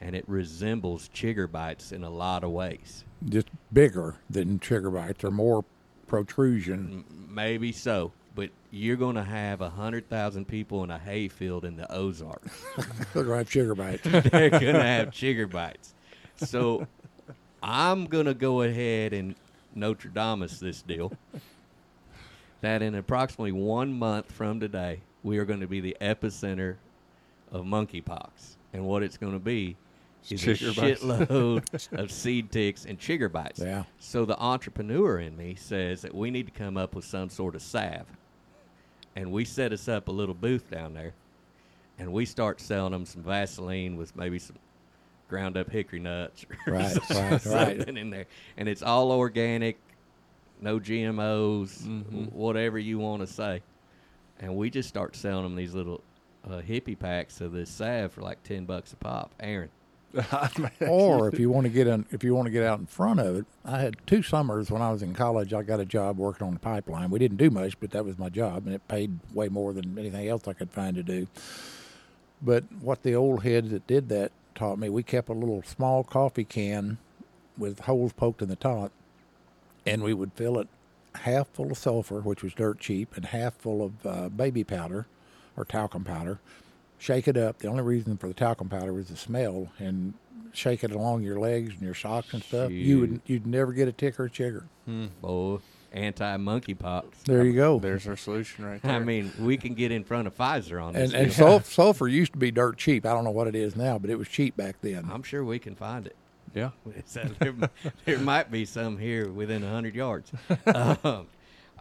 and it resembles chigger bites in a lot of ways. Just bigger than chigger bites or more protrusion. M- maybe so, but you're going to have a hundred thousand people in a hayfield in the Ozarks. They're going to have sugar bites. they're gonna have chigger bites. So I'm gonna go ahead and Nostradamus this deal. That in approximately one month from today, we are going to be the epicenter of monkeypox, and what it's going to be is a Chigger bites. shitload of seed ticks and chigger bites. Yeah. So the entrepreneur in me says that we need to come up with some sort of salve, and we set us up a little booth down there, and we start selling them some Vaseline with maybe some ground up hickory nuts or Right, something, right, right. something in there, and it's all organic, no GMOs, Mhm. whatever you want to say, and we just start selling them these little uh, hippie packs of this salve for like ten bucks a pop. Aaron, or if you want to get in, if you want to get out in front of it, I had two summers when I was in college. I got a job working on the pipeline. We didn't do much, but that was my job, and it paid way more than anything else I could find to do. But what the old heads that did that taught me, we kept a little small coffee can with holes poked in the top, and we would fill it half full of sulfur, which was dirt cheap, and half full of uh, baby powder or talcum powder. Shake it up. The only reason for the talcum powder was the smell, and shake it along your legs and your socks and stuff. You would you'd never get a tick or a chigger. boy, anti monkeypox. There you go. There's our solution right there. I mean, we can get in front of Pfizer on this. and and deal. sulfur used to be dirt cheap. I don't know what it is now, but it was cheap back then. I'm sure we can find it. yeah. So there, there might be some here within hundred yards. Um,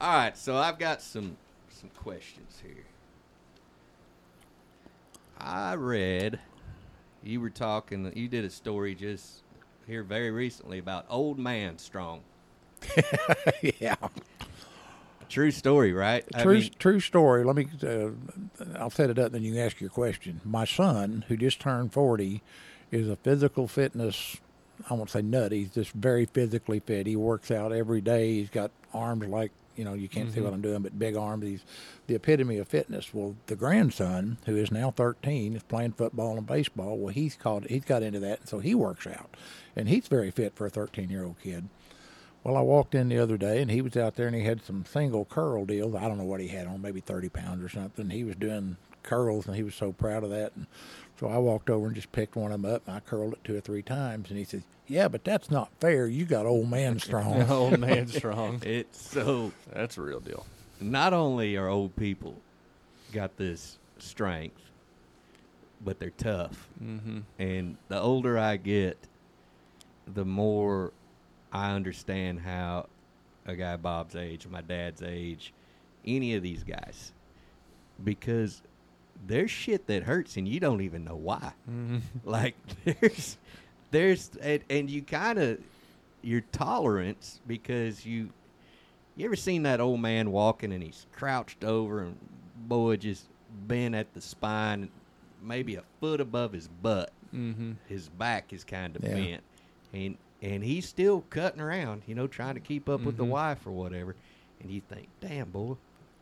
all right, so I've got some some questions here. I read you were talking. You did a story just here very recently about old man strong. yeah, True story, right? I true mean, true story. Let me. Uh, I'll set it up, then you can ask your question. My son, who just turned forty, is a physical fitness. I won't say nut. He's just very physically fit. He works out every day. He's got arms like you know you can't see mm-hmm. what I'm doing, but big arms. He's the epitome of fitness. Well, the grandson, who is now 13, is playing football and baseball. Well, he's called. He's got into that, and so he works out, and he's very fit for a 13 year old kid. Well, I walked in the other day and he was out there and he had some single curl deals. I don't know what he had on, maybe 30 pounds or something. He was doing curls and he was so proud of that. And so I walked over and just picked one of them up and I curled it two or three times. And he says, Yeah, but that's not fair. You got old man strong. Old man strong. it's so That's a real deal. not only are old people got this strength, but they're tough. Mm-hmm. And the older I get, the more I understand how a guy Bob's age, my dad's age, any of these guys, because there's shit that hurts and you don't even know why. Mm-hmm. Like there's, there's, and, and you kind of your tolerance because you, you ever seen that old man walking and he's crouched over and boy just bent at the spine, maybe a foot above his butt Mm-hmm. his back is kind of Yeah. bent, and and he's still cutting around, you know, trying to keep up with the Mhm. wife or whatever. And you think, damn boy,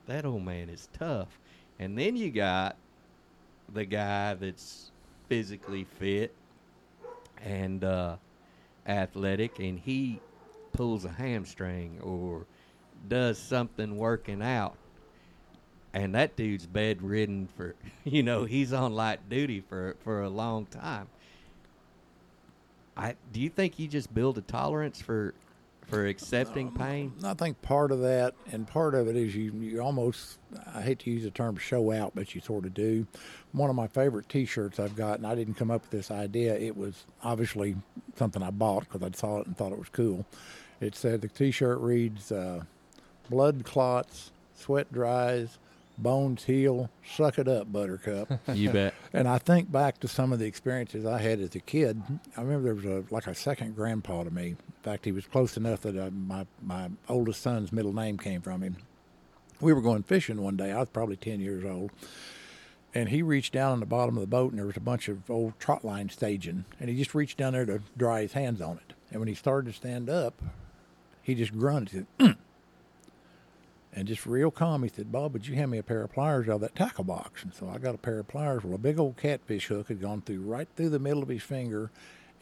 that old man is tough. And then you got the guy that's physically fit and uh, athletic, and he pulls a hamstring or does something working out. And that dude's bedridden for, you know, he's on light duty for for a long time. I do you think you just build a tolerance for for accepting pain? I think part of that, and part of it is you, you almost, I hate to use the term show out, but you sort of do. One of my favorite t shirts I've got, and I didn't come up with this idea, it was obviously something I bought because I saw it and thought it was cool. It said the t shirt reads, uh, Blood clots, sweat dries, bones heal, suck it up, buttercup. You bet. And I think back to some of the experiences I had as a kid. I remember there was a like a second grandpa to me. In fact, he was close enough that uh, my my oldest son's middle name came from him. we were going fishing one day. I was probably 10 years old. And he reached down on the bottom of the boat, and there was a bunch of old trot line staging. And he just reached down there to dry his hands on it. And when he started to stand up, he just grunted. and just real calm, he said, Bob, would you hand me a pair of pliers out of that tackle box? And so I got a pair of pliers. Well, a big old catfish hook had gone through right through the middle of his finger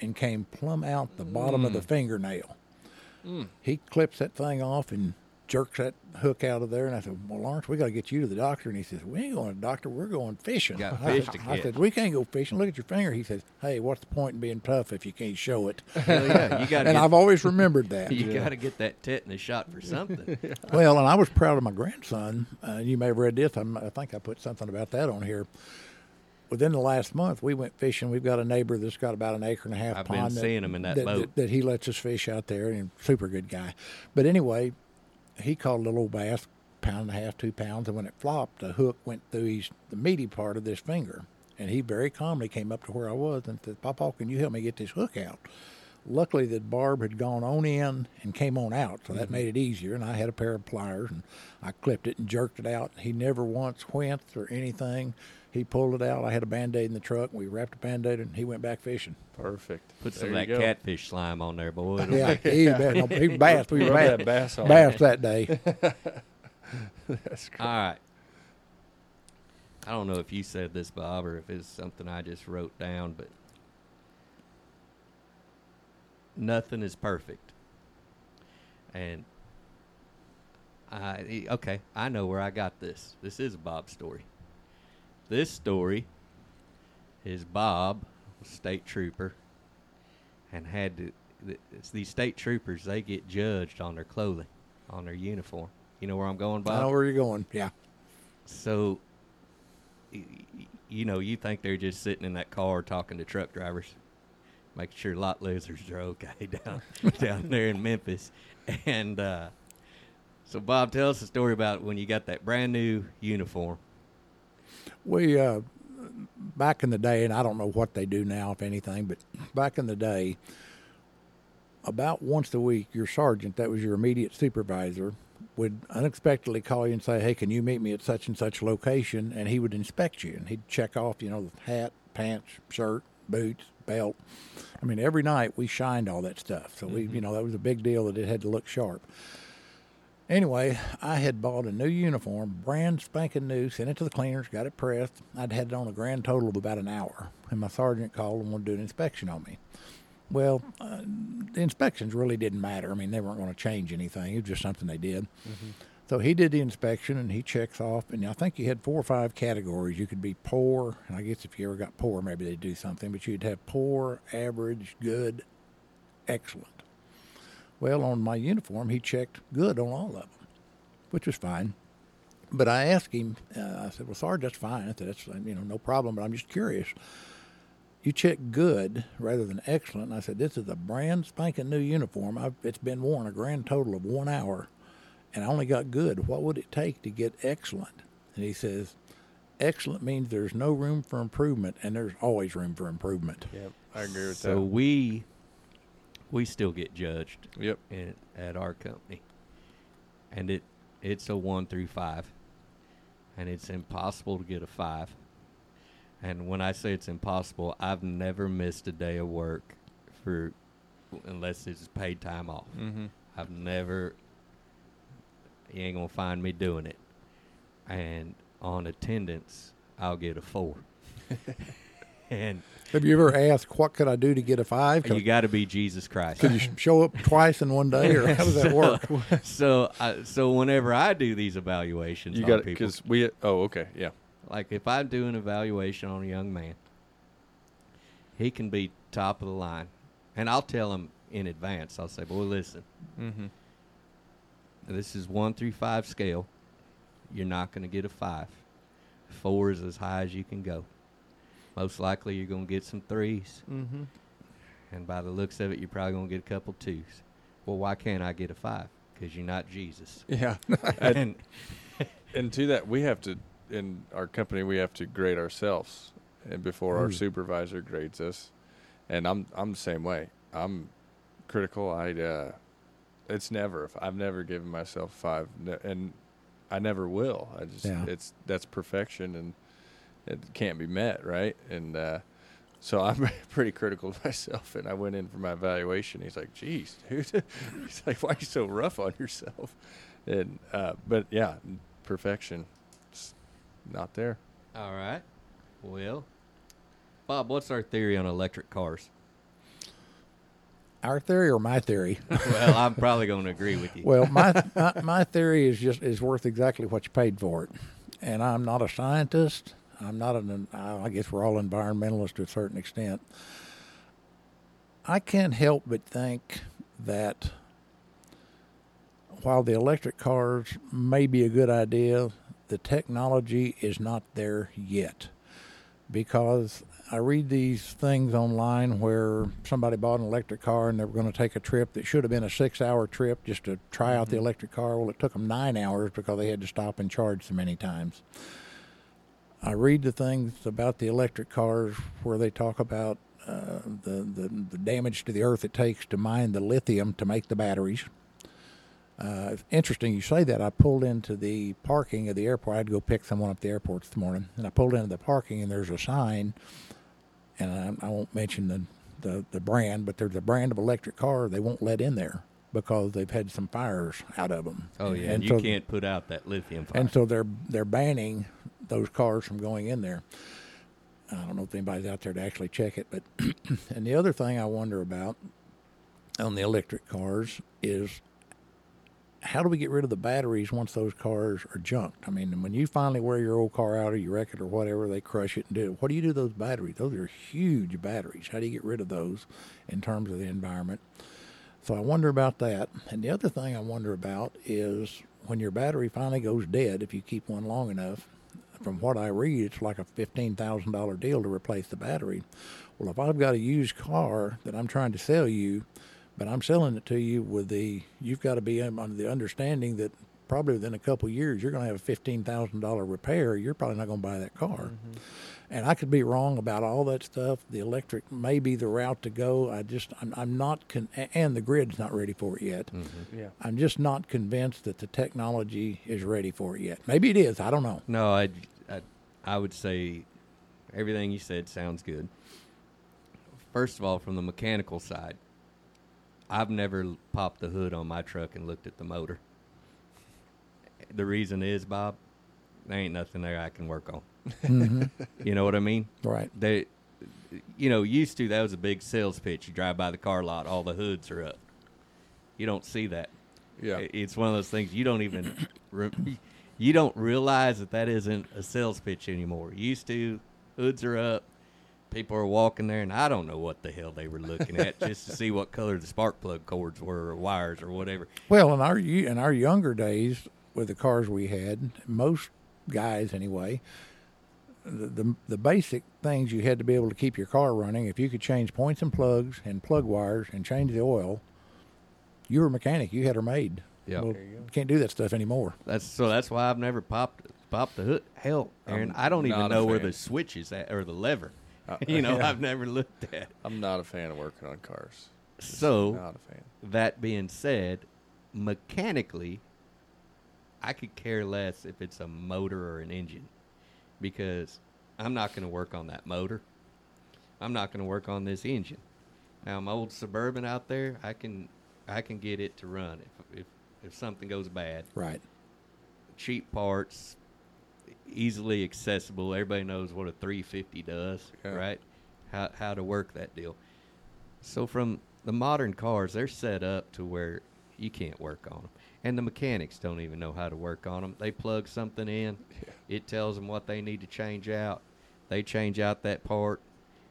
and came plumb out the bottom of the fingernail. He clips that thing off and jerks that hook out of there. And I said, Well, Lawrence, we got to get you to the doctor. And he says, We ain't going to the doctor. We're going fishing. Got I fish said- to I said, We can't go fishing. Look at your finger. He says, Hey, what's the point in being tough if you can't show it? Hell yeah, you got and I've always remembered that. you got to get that tetanus shot for something. Well, and I was proud of my grandson. Uh, you may have read this. I'm, I think I put something about that on here. Within the last month, we went fishing. We've got a neighbor that's got about an acre and a half I've been pond. seeing him in that boat. That, he lets us fish out there, and super good guy. But anyway, he caught a little bass, pound and a half, two pounds, and when it flopped, the hook went through his the meaty part of this finger. And he very calmly came up to where I was and said, "Papa, can you help me get this hook out?" Luckily, the barb had gone on in and came on out, so that Mm-hmm. made it easier. And I had a pair of pliers, and I clipped it and jerked it out. He never once winced or anything. He pulled it out. I had a band aid in the truck. We wrapped a band aid, and he went back fishing. Perfect. Put some of that go. catfish slime on there, boy. It'll Yeah, make- he, no, he bassed. We Rub bassed, that bass on. bassed that day. That's great. All right. I don't know if you said this, Bob, or if it's something I just wrote down, but nothing is perfect. And I okay, I know where I got this. This is a Bob story. This story is Bob, a state trooper, and had to. it's These state troopers, they get judged on their clothing, on their uniform. You know where I'm going, Bob? I know where you're going. Yeah. So, you know, you think they're just sitting in that car talking to truck drivers, making sure lot losers are okay down down there in Memphis. And uh, so, Bob, tell us a story about when you got that brand new uniform. We uh, back in the day, and I don't know what they do now, if anything, but back in the day, about once a week, your sergeant, that was your immediate supervisor, would unexpectedly call you and say, "Hey, can you meet me at such and such location?" And he would inspect you, and he'd check off, you know, the hat, pants, shirt, boots, belt. I mean, every night we shined all that stuff, so we, you know, that was a big deal that it had to look sharp. Anyway, I had bought a new uniform, brand spanking new, sent it to the cleaners, got it pressed. I'd had it on a grand total of about an hour, and my sergeant called and wanted to do an inspection on me. Well, uh, the inspections really didn't matter. I mean, they weren't going to change anything. It was just something they did. So he did the inspection, and he checks off. And I think you had four or five categories. You could be poor, and I guess if you ever got poor, maybe they'd do something. But you'd have poor, average, good, excellent. Well, on my uniform, he checked good on all of them, which was fine. But I asked him, uh, I said, Well, Sarge, that's fine. I said, That's, uh, you know, no problem, but I'm just curious. You check good rather than excellent. And I said, This is a brand spanking new uniform. I've, it's been worn a grand total of one hour, and I only got good. What would it take to get excellent? And he says, Excellent means there's no room for improvement, and there's always room for improvement. Yep, I agree with that. so we we still get judged. Yep. in, at our company, and it it's a one through five, and it's impossible to get a five. And when I say it's impossible, I've never missed a day of work for unless it's paid time off. Mm-hmm. I've never. You ain't gonna find me doing it. And on attendance, I'll get a four. and Have you ever asked, What could I do to get a five? you got to be Jesus Christ. Could you show up twice in one day, or how does that work? so, I, so whenever I do these evaluations, You got it people, because we. Oh, okay. Yeah. like if I do an evaluation on a young man, he can be top of the line, and I'll tell him in advance. I'll say, "Boy, listen, Mm-hmm. this is one through five scale. You're not going to get a five. Four is as high as you can go. Most likely, you're going to get some threes, Mm-hmm. and by the looks of it, you're probably going to get a couple twos. Well, why can't I get a five? Because you're not Jesus. Yeah. and and to that, we have to in our company we have to grade ourselves, and before our supervisor grades us, and I'm I'm the same way. I'm critical. I uh, it's never. I've never given myself five, and I never will. I just Yeah. it's that's perfection and it can't be met, right? And uh, so I'm pretty critical of myself. And I went in for my evaluation. He's like, "Geez, dude," he's like, "Why are you so rough on yourself?" And uh, but yeah, perfection, it's not there. All right. Well, Bob, what's our theory on electric cars? Our theory or my theory? well, I'm probably going to agree with you. Well, my, my my theory is just is worth exactly what you paid for it, and I'm not a scientist. I'm not an. I guess we're all environmentalists to a certain extent. I can't help but think that while the electric cars may be a good idea, the technology is not there yet. Because I read these things online where somebody bought an electric car and they were going to take a trip that should have been a six hour trip just to try out the mm-hmm. electric car. Well, it took them nine hours because they had to stop and charge so many times. I read the things about the electric cars where they talk about uh, the, the, the damage to the earth it takes to mine the lithium to make the batteries. Uh, it's interesting you say that. I pulled into the parking of the airport. I had to go pick someone up at the airport this morning, and I pulled into the parking, and there's a sign, and I, I won't mention the, the the brand, but there's a brand of electric car they won't let in there because they've had some fires out of them. oh yeah, and you so, can't put out that lithium fire. and so they're they're banning those cars from going in there. I don't know if anybody's out there to actually check it, but and the other thing I wonder about on the electric cars is how do we get rid of the batteries once those cars are junked? I mean, when you finally wear your old car out or you wreck it or whatever, they crush it and do it. What do you do those batteries? Those are huge batteries. How do you get rid of those in terms of the environment? So I wonder about that. And the other thing I wonder about is when your battery finally goes dead, if you keep one long enough, from what I read, it's like a $15,000 deal to replace the battery. Well, if I've got a used car that I'm trying to sell you, but I'm selling it to you with the, you've got to be under the understanding that probably within a couple years you're going to have a $15,000 repair. You're probably not going to buy that car. Mm-hmm. And I could be wrong about all that stuff. The electric may be the route to go. I just, I'm, I'm not, con- and the grid's not ready for it yet. Mm-hmm. Yeah. I'm just not convinced that the technology is ready for it yet. Maybe it is. I don't know. No, I, I, I would say everything you said sounds good. First of all, from the mechanical side, I've never popped the hood on my truck and looked at the motor. The reason is, Bob, there ain't nothing there I can work on. Hmm You know what I mean? Right. They, you know, used to that was a big sales pitch. You drive by the car lot, all the hoods are up. You don't see that. Yeah. It's one of those things you don't even re- you don't realize that that isn't a sales pitch anymore. Used to hoods are up, people are walking there, and I don't know what the hell they were looking at just to see what color the spark plug cords were or wires or whatever. Well, in our in our younger days, with the cars we had, most guys anyway, the, the the basic things you had to be able to keep your car running. If you could change points and plugs and plug wires and change the oil, you were a mechanic. You had her made. Yeah. Well, you can't do that stuff anymore. That's so. That's why I've never popped popped the hood. Hell, Aaron, I'm I don't even know where the switch is at or the lever. Uh, you know, yeah. I've never looked at. it. I'm not a fan of working on cars. Just So not a fan. that being said, mechanically, I could care less if it's a motor or an engine because I'm not going to work on that motor. I'm not going to work on this engine. Now, my old suburban out there, I can I can get it to run if if if something goes bad. Right. Cheap parts, easily accessible. Everybody knows what a 350 does, Yeah. right? How how to work that deal. So from the modern cars, they're set up to where you can't work on them, and the mechanics don't even know how to work on them. They plug something in, it tells them what they need to change out. They change out that part.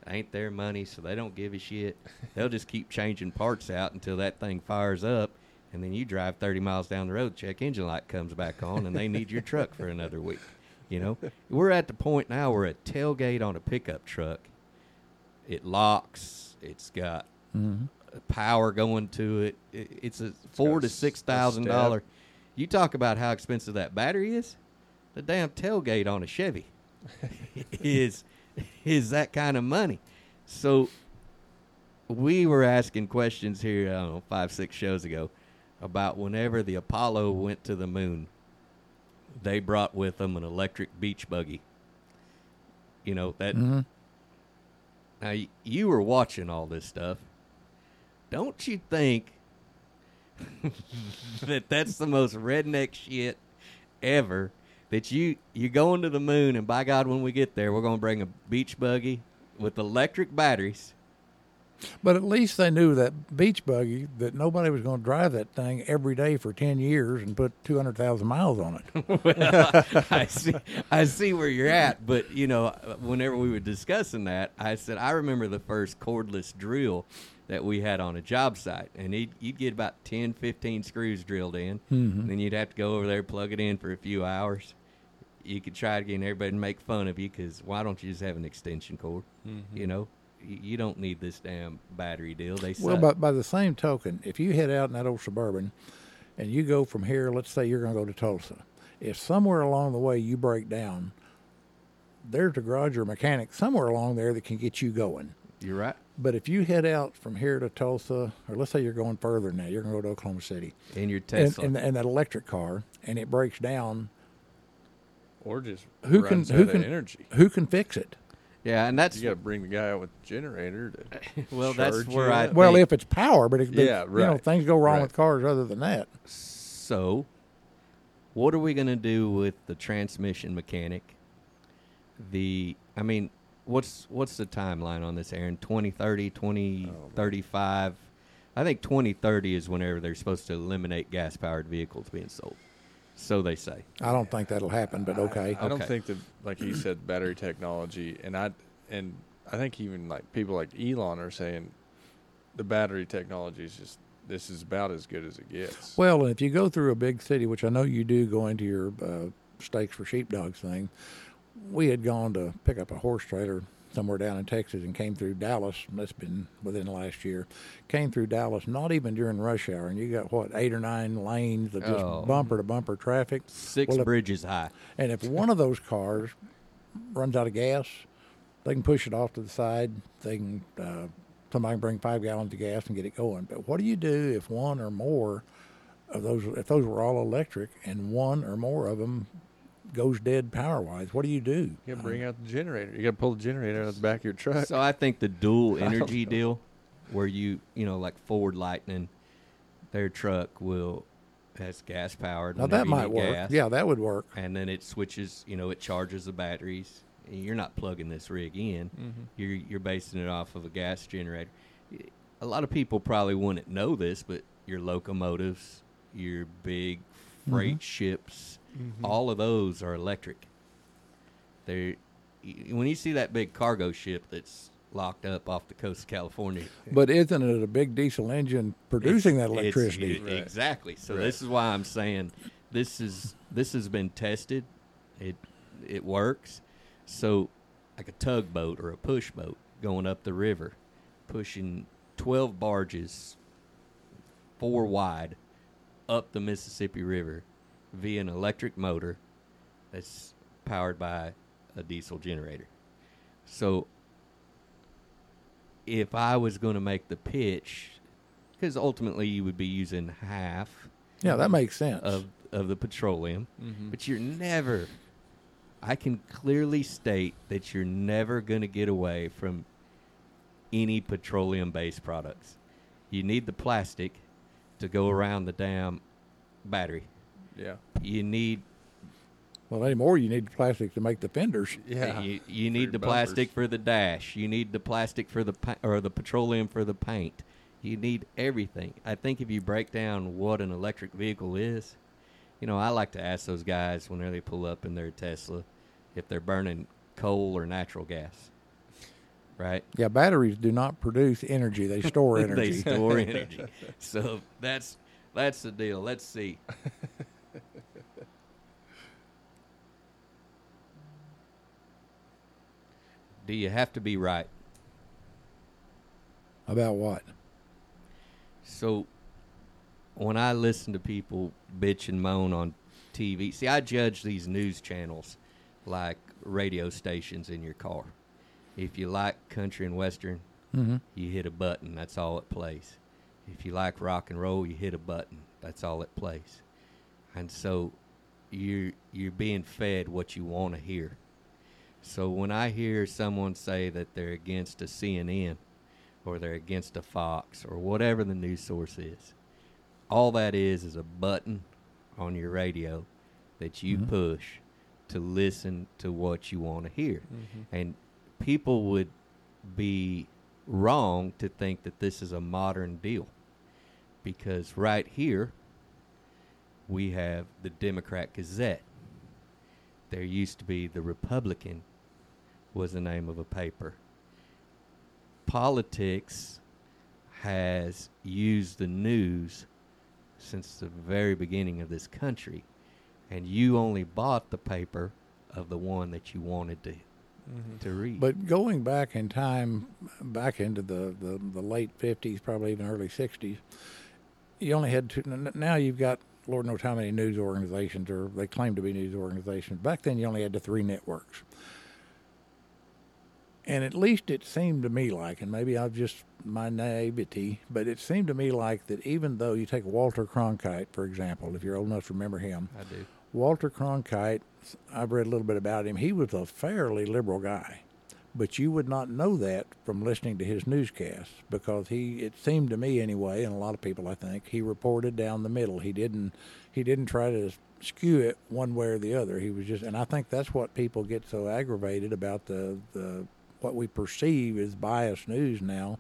Ain't their money, so they don't give a shit. They'll just keep changing parts out until that thing fires up, and then you drive 30 miles down the road, check engine light comes back on, and they need your truck for another week. You know, we're at the point now where a tailgate on a pickup truck, it locks. It's got hmm power going to it. it it's a four to six thousand dollar. You talk about how expensive that battery is. The damn tailgate on a Chevy is is that kind of money. So we were asking questions here. I don't know five six shows ago about whenever the Apollo went to the moon. they brought with them an electric beach buggy. You know that. Mhm. Now y- you were watching all this stuff. Don't you think that that's the most redneck shit ever? That you you going to the moon, and by God, when we get there, we're gonna bring a beach buggy with electric batteries. But at least they knew that beach buggy that nobody was going to drive that thing every day for ten years and put two hundred thousand miles on it. well, I see, I see where you're at, but you know, whenever we were discussing that, I said I remember the first cordless drill that we had on a job site, and you'd, you'd get about 10, 15 screws drilled in, mm-hmm. and then you'd have to go over there plug it in for a few hours. You could try it again, everybody would make fun of you because why don't you just have an extension cord? You mm-hmm. know, you, you don't need this damn battery deal. They Well, suck. but by the same token, if you head out in that old suburban, and you go from here, let's say you're going to go to Tulsa, if somewhere along the way you break down, there's a garage or mechanic somewhere along there that can get you going. you're right. But if you head out from here to Tulsa, or let's say you're going further now, you're going to go to Oklahoma City, In your and, Tesla. and, and that electric car, and it breaks down, Or just Who can- runs who out of can- energy. who can fix it? yeah, and that's You got to bring the guy out with the generator to. well, that's where I. Well, if it's power, but, it, but Yeah, you know things go wrong Right. with cars other than that. So, what are we going to do with the transmission mechanic? The, I mean, what's what's the timeline on this, Aaron? 2030, 2035? I think 2030 is whenever they're supposed to eliminate gas powered vehicles being sold. So they say. I don't think that'll happen, but okay. I don't Okay. think that, like he said, battery technology, and I and I think even like people like Elon are saying, the battery technology is just this is about as good as it gets. Well, and if you go through a big city, which I know you do go into your uh, steaks for sheepdogs thing, we had gone to pick up a horse trailer somewhere down in Texas and came through Dallas. and That's been within the last year. Came through Dallas, not even during rush hour, and you got what eight or nine lanes of just Oh. bumper to bumper traffic. Six Well, if- bridges high. And if one of those cars runs out of gas, they can push it off to the side. They can uh, somebody can bring five gallons of gas and get it going. But what do you do if one or more of those, if those were all electric, and one or more of them goes dead power wise? What do you do? you got to bring out the generator. You got to pull the generator out of the back of your truck. So I think the dual energy deal, where you you know like Ford Lightning, their truck will has gas powered. Now that might work. gas, Yeah, that would work. and then it switches. You know, it charges the batteries. You're not plugging this rig in. Mhm. You're you're basing it off of a gas generator. A lot of people probably wouldn't know this, but your locomotives, your big freight ships, Mm-hmm. all of those are electric. They're when you see that big cargo ship that's locked up off the coast of California. But isn't it a big diesel engine producing that it's- it's- electricity? it- Right. Exactly. So Right. this is why I'm saying this is this has been tested. It it works. So like a tugboat or a push boat going up the river, pushing 12 barges, four wide, up the Mississippi River via an electric motor that's powered by a diesel generator. So if I was going to make the pitch, because ultimately you would be using half yeah, that makes sense. of of the petroleum, Mhm. but you're never. I can clearly state that you're never going to get away from any petroleum-based products. You need the plastic to go around the damn battery. Yeah. You need well, anymore you need plastic to make the fenders. Yeah. You, you need your the plastic for the dash. You need the plastic for the pa- or the petroleum for the paint. You need everything. I think if you break down what an electric vehicle is, you know, I like to ask those guys whenever they pull up in their Tesla if they're burning coal or natural gas. Right? Yeah, batteries do not produce energy; they store energy. they store energy. So that's that's the deal. Let's see. Do you have to be right? About what? So when I listen to people bitch and moan on TV, see, I judge these news channels like radio stations in your car. If you like country and western, Mm-hmm. you hit a button, that's all it plays. If you like rock and roll, you hit a button, that's all it plays. And so you're you're being fed what you want to hear. So when I hear someone say that they're against a CNN or they're against a Fox or whatever the news source is, all that is is a button on your radio that you Mhm. push to listen to what you want to hear. Mhm. And people would be wrong to think that this is a modern deal because right here we have the Democrat Gazette. There used to be the Republican was the name of a paper. Politics has used the news since the very beginning of this country and you only bought the paper of the one that you wanted to Mhm. to read. But going back in time, back into the, the, the late 50s, probably even early 60s, you only had two. Now you've got Lord knows how many news organizations, or they claim to be news organizations. Back then, you only had the three networks. And at least it seemed to me like, and maybe I've just my naivety, but it seemed to me like that even though you take Walter Cronkite, for example, if you're old enough to remember him, I do. Walter Cronkite, I've read a little bit about him. He was a fairly liberal guy, but you would not know that from listening to his newscasts because he, it seemed to me anyway, and a lot of people I think, he reported down the middle. He didn't, he didn't try to skew it one way or the other. He was just, and I think that's what people get so aggravated about the the what we perceive as biased news now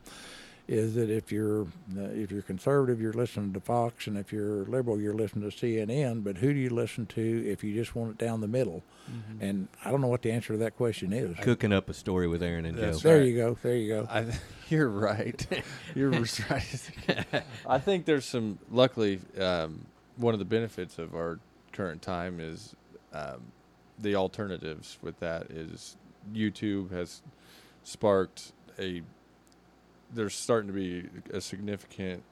is that if you're uh, if you're conservative, you're listening to Fox, and if you're liberal, you're listening to CNN. But who do you listen to if you just want it down the middle? Mm-hmm. And I don't know what the answer to that question is. Cooking up a story with Aaron and That's Joe. there right. you go. There you go. I, you're right. You're right. I think there's some. Luckily, um, one of the benefits of our current time is um, the alternatives. With that is YouTube has sparked a. There's starting to be a significant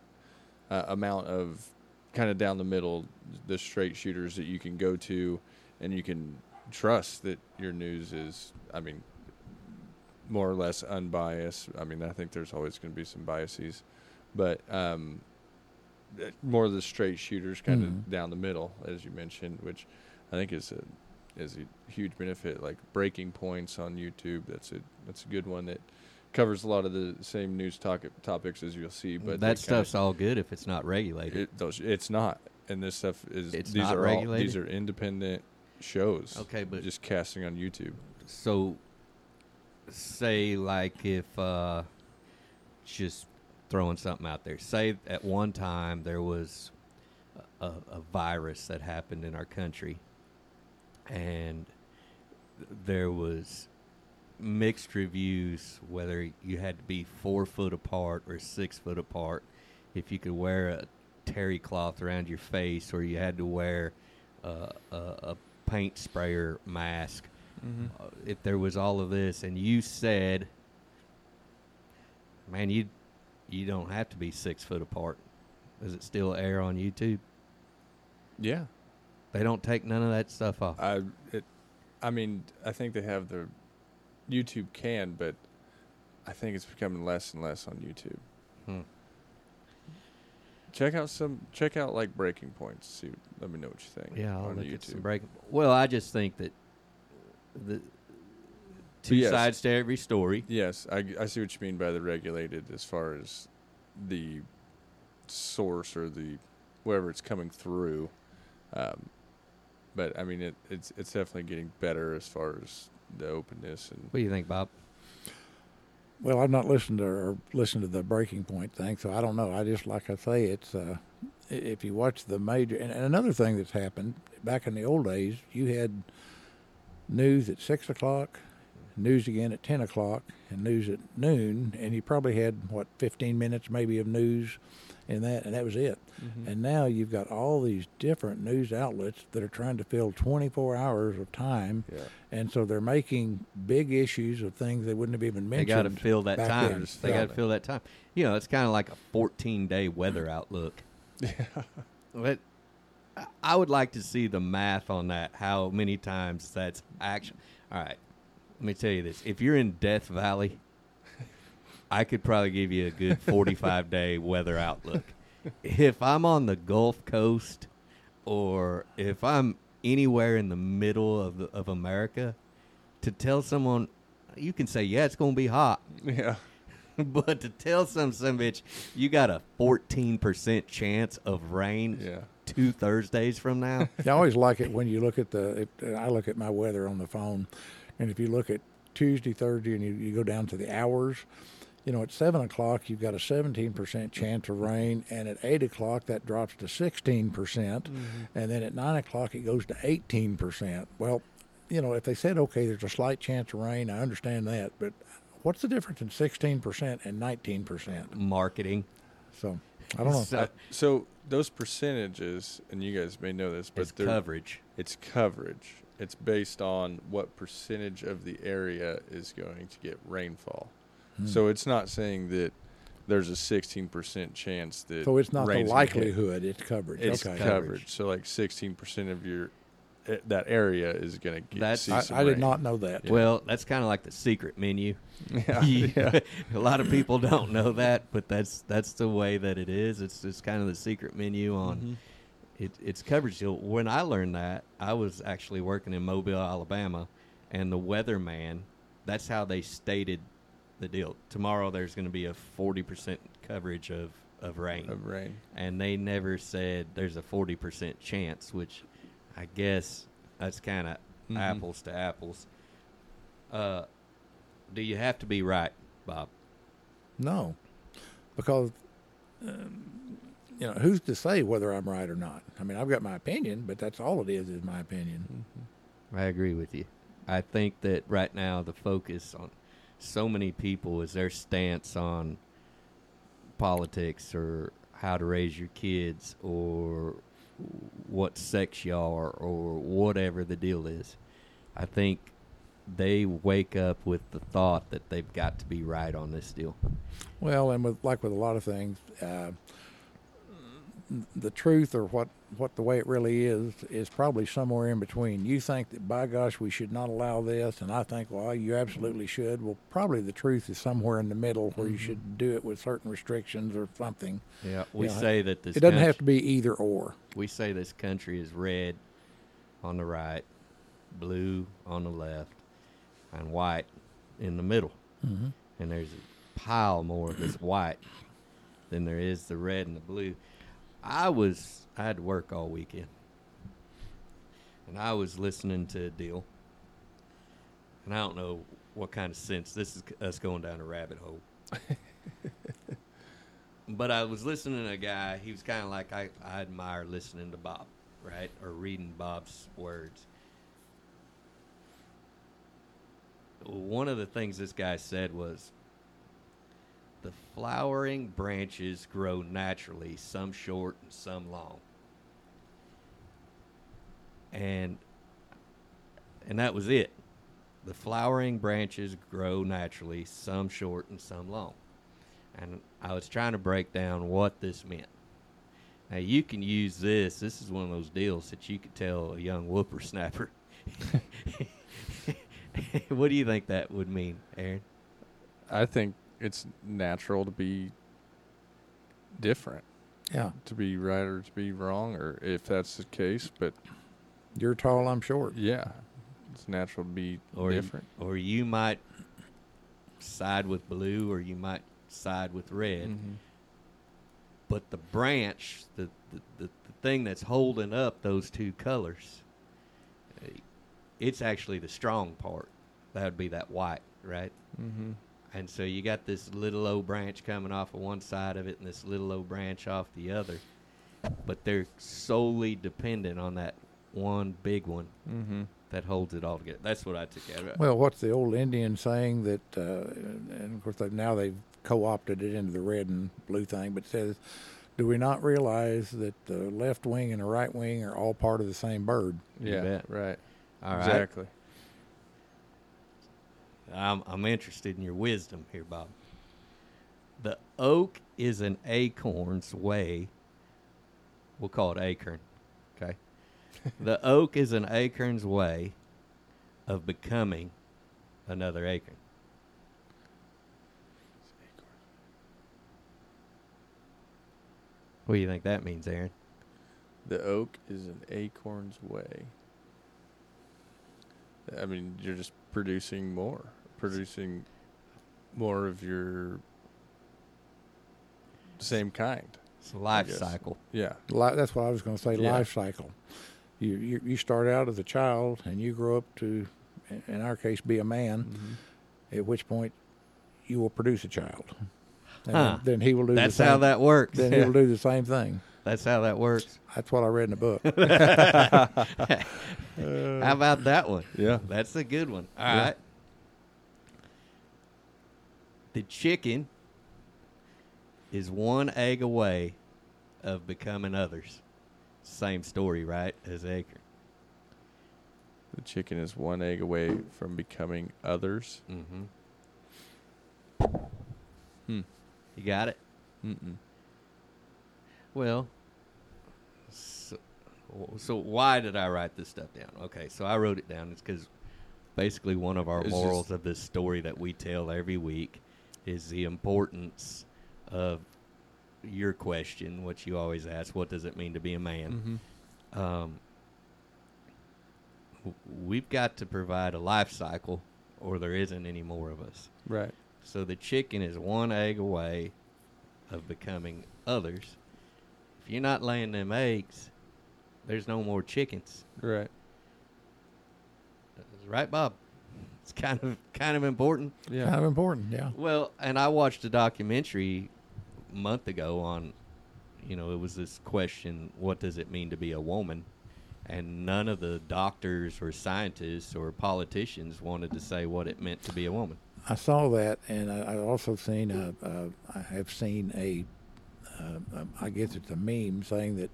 uh, amount of kind of down the middle, the straight shooters that you can go to, and you can trust that your news is. I mean, more or less unbiased. I mean, I think there's always going to be some biases, but um, more of the straight shooters, kind of Mhm. down the middle, as you mentioned, which I think is a is a huge benefit. Like breaking points on YouTube, that's a that's a good one that covers a lot of the same news talk, topics as you'll see. But that kinda- stuff's all good if it's not regulated. it, those, it's not, and this stuff is It's these not are all, regulated? these are independent shows. Okay, but- just casting on YouTube. so, say like if uh, just throwing something out there. Say at one time there was a, a virus that happened in our country, and there was mixed reviews whether you had to be four foot apart or six foot apart, if you could wear a terry cloth around your face or you had to wear uh, a, a paint sprayer mask. Mm-hmm. Uh, if there was all of this and you said, man, you you don't have to be six foot apart. Does it still air on YouTube? Yeah, They don't take none of that stuff off. I it, I mean, I think they have the YouTube can, but I think it's becoming less and less on YouTube. Hmm. Check out some. Check out like breaking points. See, let me know what you think. Yeah, I'll on look YouTube. at some breaking. Well, I just think that the two yes. sides to every story. Yes, I, I see what you mean by the regulated as far as the source or the wherever it's coming through. Um, but I mean, it, it's it's definitely getting better as far as the openness and What do you think, Bob? Well, I've not listened to or listened to the breaking point thing, so I don't know. I just like I say, it's uh, if you watch the major and, and another thing that's happened back in the old days, you had news at six o'clock, news again at ten o'clock, and news at noon, and you probably had what fifteen minutes maybe of news, and that and that was it. Mm-hmm. And now you've got all these different news outlets that are trying to fill 24 hours of time, yeah. and so they're making big issues of things they wouldn't have even mentioned They got to fill that time. then. They got to fill that time. You know, it's kind of like a 14 day weather outlook. Yeah. But I- I would like to see the math on that. How many times that's action? All right, let me tell you this: if you're in Death Valley, I could probably give you a good 45 day weather outlook. If I'm on the Gulf Coast, or if I'm anywhere in the middle of the, of America, to tell someone, you can say, yeah, it's going to be hot, Yeah. but to tell some some bitch you got a fourteen percent chance of rain Yeah. two Thursdays from now. I always like it when you look at the. If, I look at my weather on the phone, and if you look at Tuesday, Thursday, and you, you go down to the hours, you know, at seven o'clock you've got a seventeen percent chance of rain, and at eight o'clock that drops to sixteen percent, and then at nine o'clock it goes to eighteen percent. Well, you know, if they said okay, there's a slight chance of rain, I understand that, but what's the difference in sixteen percent and nineteen percent? Marketing. So I don't know. So- Uh, so those percentages, and you guys may know this, but It's coverage. It's coverage. It's based on what percentage of the area is going to get rainfall. Hmm. So it's not saying that there's a 16% chance that So it's not the rain's gonna hit. likelihood; it's coverage. It's okay. coverage. So like 16% of your eh, that area is going to get That's- see I, some I did rain. not know that. Well, that's kind of like the secret menu. Yeah, You- yeah. a lot of people don't know that, but that's that's the way that it is. It's it's kind of the secret menu on Mhm. It, it's coverage deal. When I learned that, I was actually working in Mobile, Alabama, and the weatherman. That's how they stated the deal. Tomorrow there's going to be a forty percent coverage of of rain, Of rain. and they never said there's a forty percent chance, which I guess that's kind of Mhm. apples to apples. Uh, do you have to be right, Bob? No, because um, you know who's to say whether I'm right or not. I mean, I've got my opinion, but that's all it is is my opinion. I agree with you. I think that right now the focus on so many people is their stance on politics or how to raise your kids or what sex you are or whatever the deal is. I think they wake up with the thought that they've got to be right on this deal. Well, and with like with a lot of things, uh, the truth or what what the way it really is is probably somewhere in between. You think that by gosh we should not allow this, and I think well you absolutely should. Well, probably the truth is somewhere in the middle where you should do it with certain restrictions or something. Yeah, we Yeah, say that this it doesn't country- have to be either or. we say this country is red on the right, blue on the left, and white in the middle. Mm-hmm. And there's a pile more of this white than there is the red and the blue. I was I had to work all weekend, and I was listening to a deal, and I don't know what kind of sense this is us going down a rabbit hole. but I was listening to a guy. He was kind of like I, I admire listening to Bob, right, or reading Bob's words. One of the things this guy said was, "The flowering branches grow naturally, some short and some long." And and that was it. The flowering branches grow naturally, some short and some long. And I was trying to break down what this meant. Now you can use this. This is one of those deals that you could tell a young whippersnapper. what do you think that would mean, Aaron? I think it's natural to be different, Yeah, to be right or to be wrong, or if that's the case. But you're tall, I'm short. yeah, it's natural to be Or different. or you might side with blue, or you might side with red. Mhm. but the branch, the, the, the, the thing that's holding up those two colors, uh, it's actually the strong part. That would be that white, right? Mhm. And so you got this little old branch coming off of one side of it and this little old branch off the other. But they're solely dependent on that one big one Mhm. that holds it all together. That's what I took out of it. Well, what's the old Indian saying that, uh, and of course they've, now they've co-opted it into the red and blue thing, but it says, "Do we not realize that the left wing and the right wing are all part of the same bird?" You Yeah. bet. Right. all right. Exactly. I'm, I'm interested in your wisdom here, Bob. The oak is an acorn's way. We'll call it acorn. Okay. the oak is an acorn's way of becoming another acorn. What do you think that means, Aaron? The oak is an acorn's way. I mean, you're just producing more, producing more of your same kind. It's a life guess. cycle. Li- That's what I was going to say. Yeah. Life cycle. You, you you start out as a child, and you grow up to, in- in our case, be a man. Mm-hmm. At which point, you will produce a child. And Huh. then, then he will do. That's the same, how that works. Then he will do the same thing. That's how that works. That's what I read in the book. How about that one? Yeah. That's a good one. All right. Yeah. The chicken is one egg away of becoming others. Same story, right? As Acre. The chicken is one egg away from becoming others. Mm-hmm. Hmm. You got it? Mm-mm. Well, so, why did I write this stuff down? Okay, so I wrote it down. It's because basically one of our It's morals of this story that we tell every week is the importance of your question, what you always ask, what does it mean to be a man? Mm-hmm. Um, we've got to provide a life cycle, or there isn't any more of us. Right. So the chicken is one egg away of becoming others. If you're not laying them eggs, there's no more chickens. Right. Right, Bob? It's kind of kind of important. Yeah. Kind of important. Yeah. Well, and I watched a documentary a month ago on, you know, it was this question: What does it mean to be a woman? And none of the doctors or scientists or politicians wanted to say what it meant to be a woman. I saw that, and I, I also seen. Uh, uh, I have seen a. I guess it's a meme saying that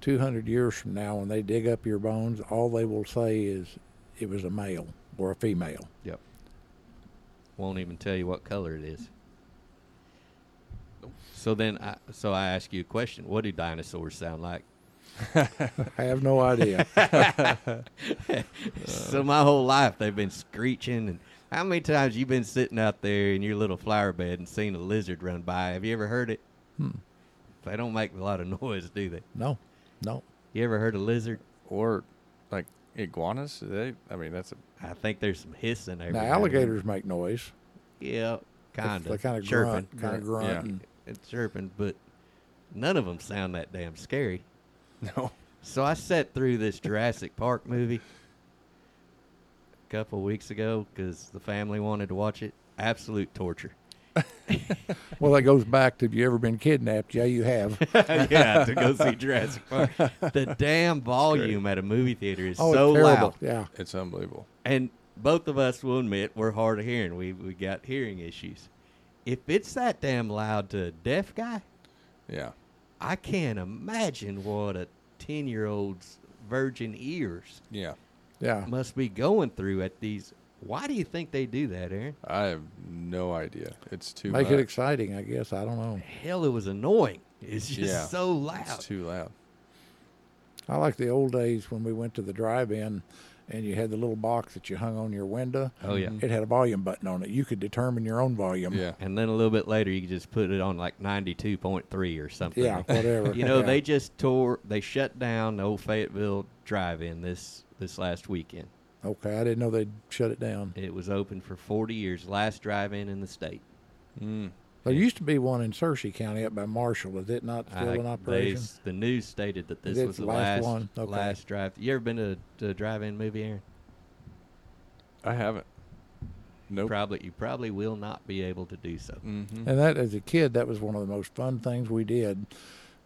200 years from now, when they dig up your bones, all they will say is it was a male or a female. Yep. Won't even tell you what color it is. So then, I, so I ask you a question: What do dinosaurs sound like? I have no idea. so my whole life they've been screeching. And how many times you been sitting out there in your little flower bed and seen a lizard run by? Have you ever heard it? Hmm. They don't make a lot of noise, do they? No, no. You ever heard a lizard? Or like iguanas. They. I mean, that's a. I think there's some hissing every Now now and then. alligators make noise. Yeah, kind of. They of. kind of chirping. grunt, kind of Grunt, grunt. yeah. and- It's chirping, but none of them sound that damn scary. No. So I sat through this Jurassic Park movie a couple weeks ago because the family wanted to watch it. Absolute torture. Well, that goes back to have you ever been kidnapped? Yeah, you have. yeah, to go see Jurassic Park. The damn volume at a movie theater is Oh, so loud. Yeah. It's unbelievable. And both of us will admit we're hard of hearing. We we got hearing issues. If it's that damn loud to a deaf guy, Yeah. I can't imagine what a ten year old's virgin ears Yeah. Yeah. must be going through at these. Why do you think they do that, Aaron? I have no idea. It's too Make much. it exciting, I guess. I don't know. Hell, it was annoying. It's just Yeah. so loud. It's too loud. I like the old days when we went to the drive-in, and you had the little box that you hung on your window. oh yeah. It had a volume button on it. You could determine your own volume. Yeah. And then a little bit later, you could just put it on like ninety two point three or something. Yeah, whatever. You know, Yeah. they just tore. They shut down the old Fayetteville Drive-In this this last weekend. Okay, I didn't know they'd shut it down. It was open for forty years. Last drive-in in the state. Mm. There used to be one in Searcy County up by Marshall. Is it not still I- in they- operation? the news stated that this Is was the the last last one? Okay. last drive. You ever been to, to a drive-in movie, Aaron? I haven't. Nope. Probably you probably will not be able to do so. Mm-hmm. And that, as a kid, that was one of the most fun things we did.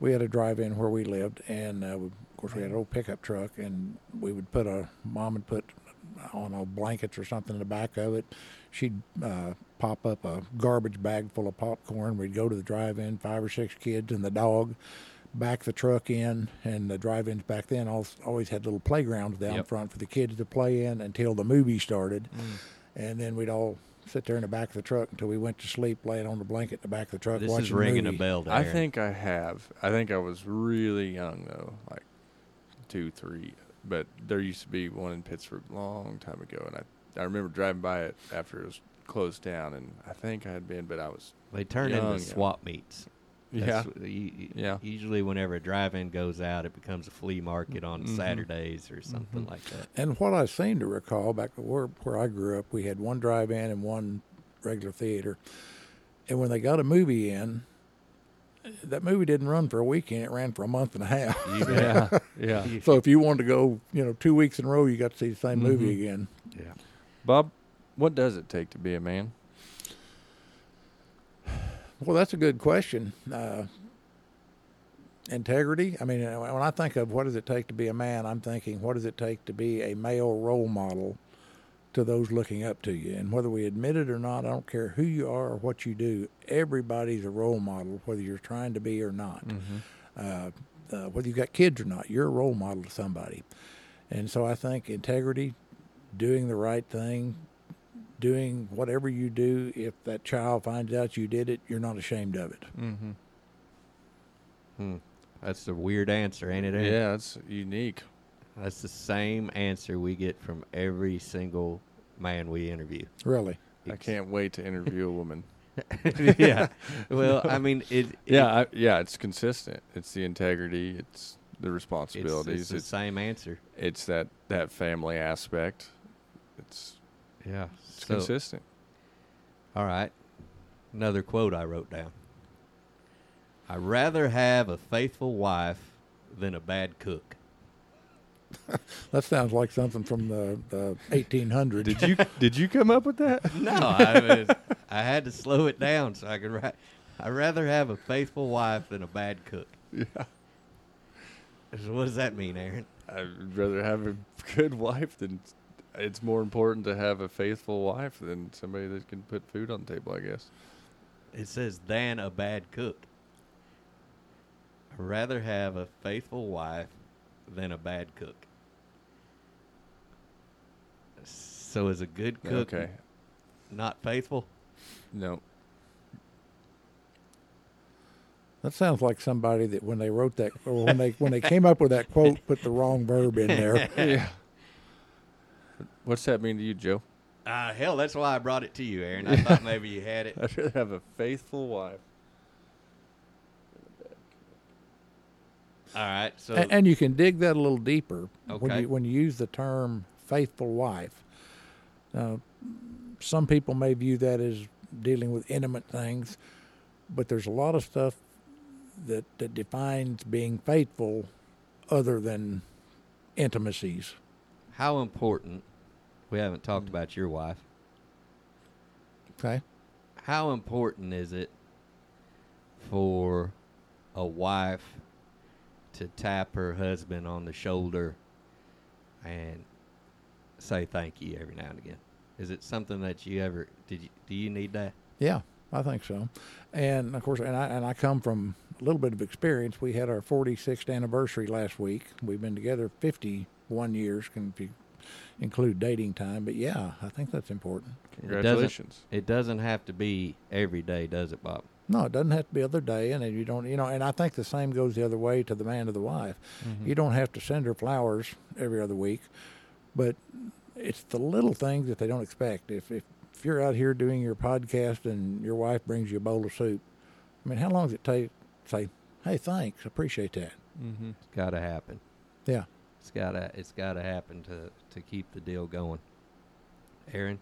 We had a drive-in where we lived, and uh, we, of course we had an old pickup truck, and we would put a mom would put on a blankets or something in the back of it. She'd uh, pop up a garbage bag full of popcorn. We'd go to the drive-in, five or six kids and the dog, back the truck in, and the drive-ins back then al- always had little playgrounds down Yep. front for the kids to play in until the movie started, and then we'd all sit there in the back of the truck until we went to sleep, laying on the blanket in the back of the truck This watching is ringing the a bell. To I think I have. I think I was really young though, like two, three. But there used to be one in Pittsburgh a long time ago, and I I remember driving by it after it was closed down, and I think I had been, but I was they turn young, into swap meets. That's what you- you- Yeah. Usually, whenever a drive-in goes out, it becomes a flea market on Mhm. Saturdays or something Mhm. like that. And what I seem to recall back where where I grew up, we had one drive-in and one regular theater. And when they got a movie in, that movie didn't run for a weekend; it ran for a month and a half. yeah, yeah. so if you wanted to go, you know, two weeks in a row, you got to see the same movie Mhm. again. Yeah. Bob, what does it take to be a man? Well, that's a good question. Uh, integrity. I mean, when I think of what does it take to be a man, I'm thinking what does it take to be a male role model to those looking up to you. And whether we admit it or not, I don't care who you are or what you do. Everybody's a role model, whether you're trying to be or not. Mm-hmm. Uh, uh, whether you've got kids or not, you're a role model to somebody. And so I think integrity, doing the right thing, doing whatever you do, if that child finds out you did it, you're not ashamed of it. Mm-hmm. Hmm. That's a weird answer, ain't it? Aaron? Yeah, it's unique. That's the same answer we get from every single man we interview. Really. I can't wait to interview a woman. yeah. Well, I mean, it. it- Yeah, I, yeah, it's consistent. It's the integrity. It's the it's, responsibilities. it's the It's same answer. it's that that family aspect. It's Yeah. it's So, consistent. all right. Another quote I wrote down. I'd rather have a faithful wife than a bad cook. That sounds like something from the, the 1800s. Did you did you come up with that? No, I, was, I had to slow it down so I could write. I'd rather have a faithful wife than a bad cook. Yeah. So what does that mean, Aaron? I'd rather have a good wife than it's more important to have a faithful wife than somebody that can put food on the table, I guess. It says than a bad cook. I'd rather have a faithful wife than a bad cook. So is a good cook Okay. not faithful? No. That sounds like somebody that when they wrote that, or when they when they came up with that quote, put the wrong verb in there. yeah. What's that mean to you, Joe? Ah, hell, that's why I brought it to you, Aaron. I thought maybe you had it. I should have a faithful wife. All right, so and, and you can dig that a little deeper when you when you use the term faithful wife. Now, some people may view that as dealing with intimate things, but there's a lot of stuff that that defines being faithful, other than intimacies. how important? We haven't talked about your wife. Okay. How important is it for a wife to tap her husband on the shoulder and say thank you every now and again? Is it something that you ever did? You, do you need that? Yeah, I think so. And of course, and I and I come from a little bit of experience. We had our 46th anniversary last week. We've been together 51 years, can if you include dating time. But yeah, I think that's important. Congratulations. It doesn't have to be every day, does it, Bob? No, it doesn't have to be other day, and you don't, you know. And I think the same goes the other way to the man to the wife. Mm-hmm. You don't have to send her flowers every other week, but it's the little things that they don't expect. If if, if you're out here doing your podcast and your wife brings you a bowl of soup, I mean, how long does it take? to Say, hey, thanks, appreciate that. Mm-hmm. It's got to happen. Yeah. It's gotta it's gotta happen to to keep the deal going. Aaron,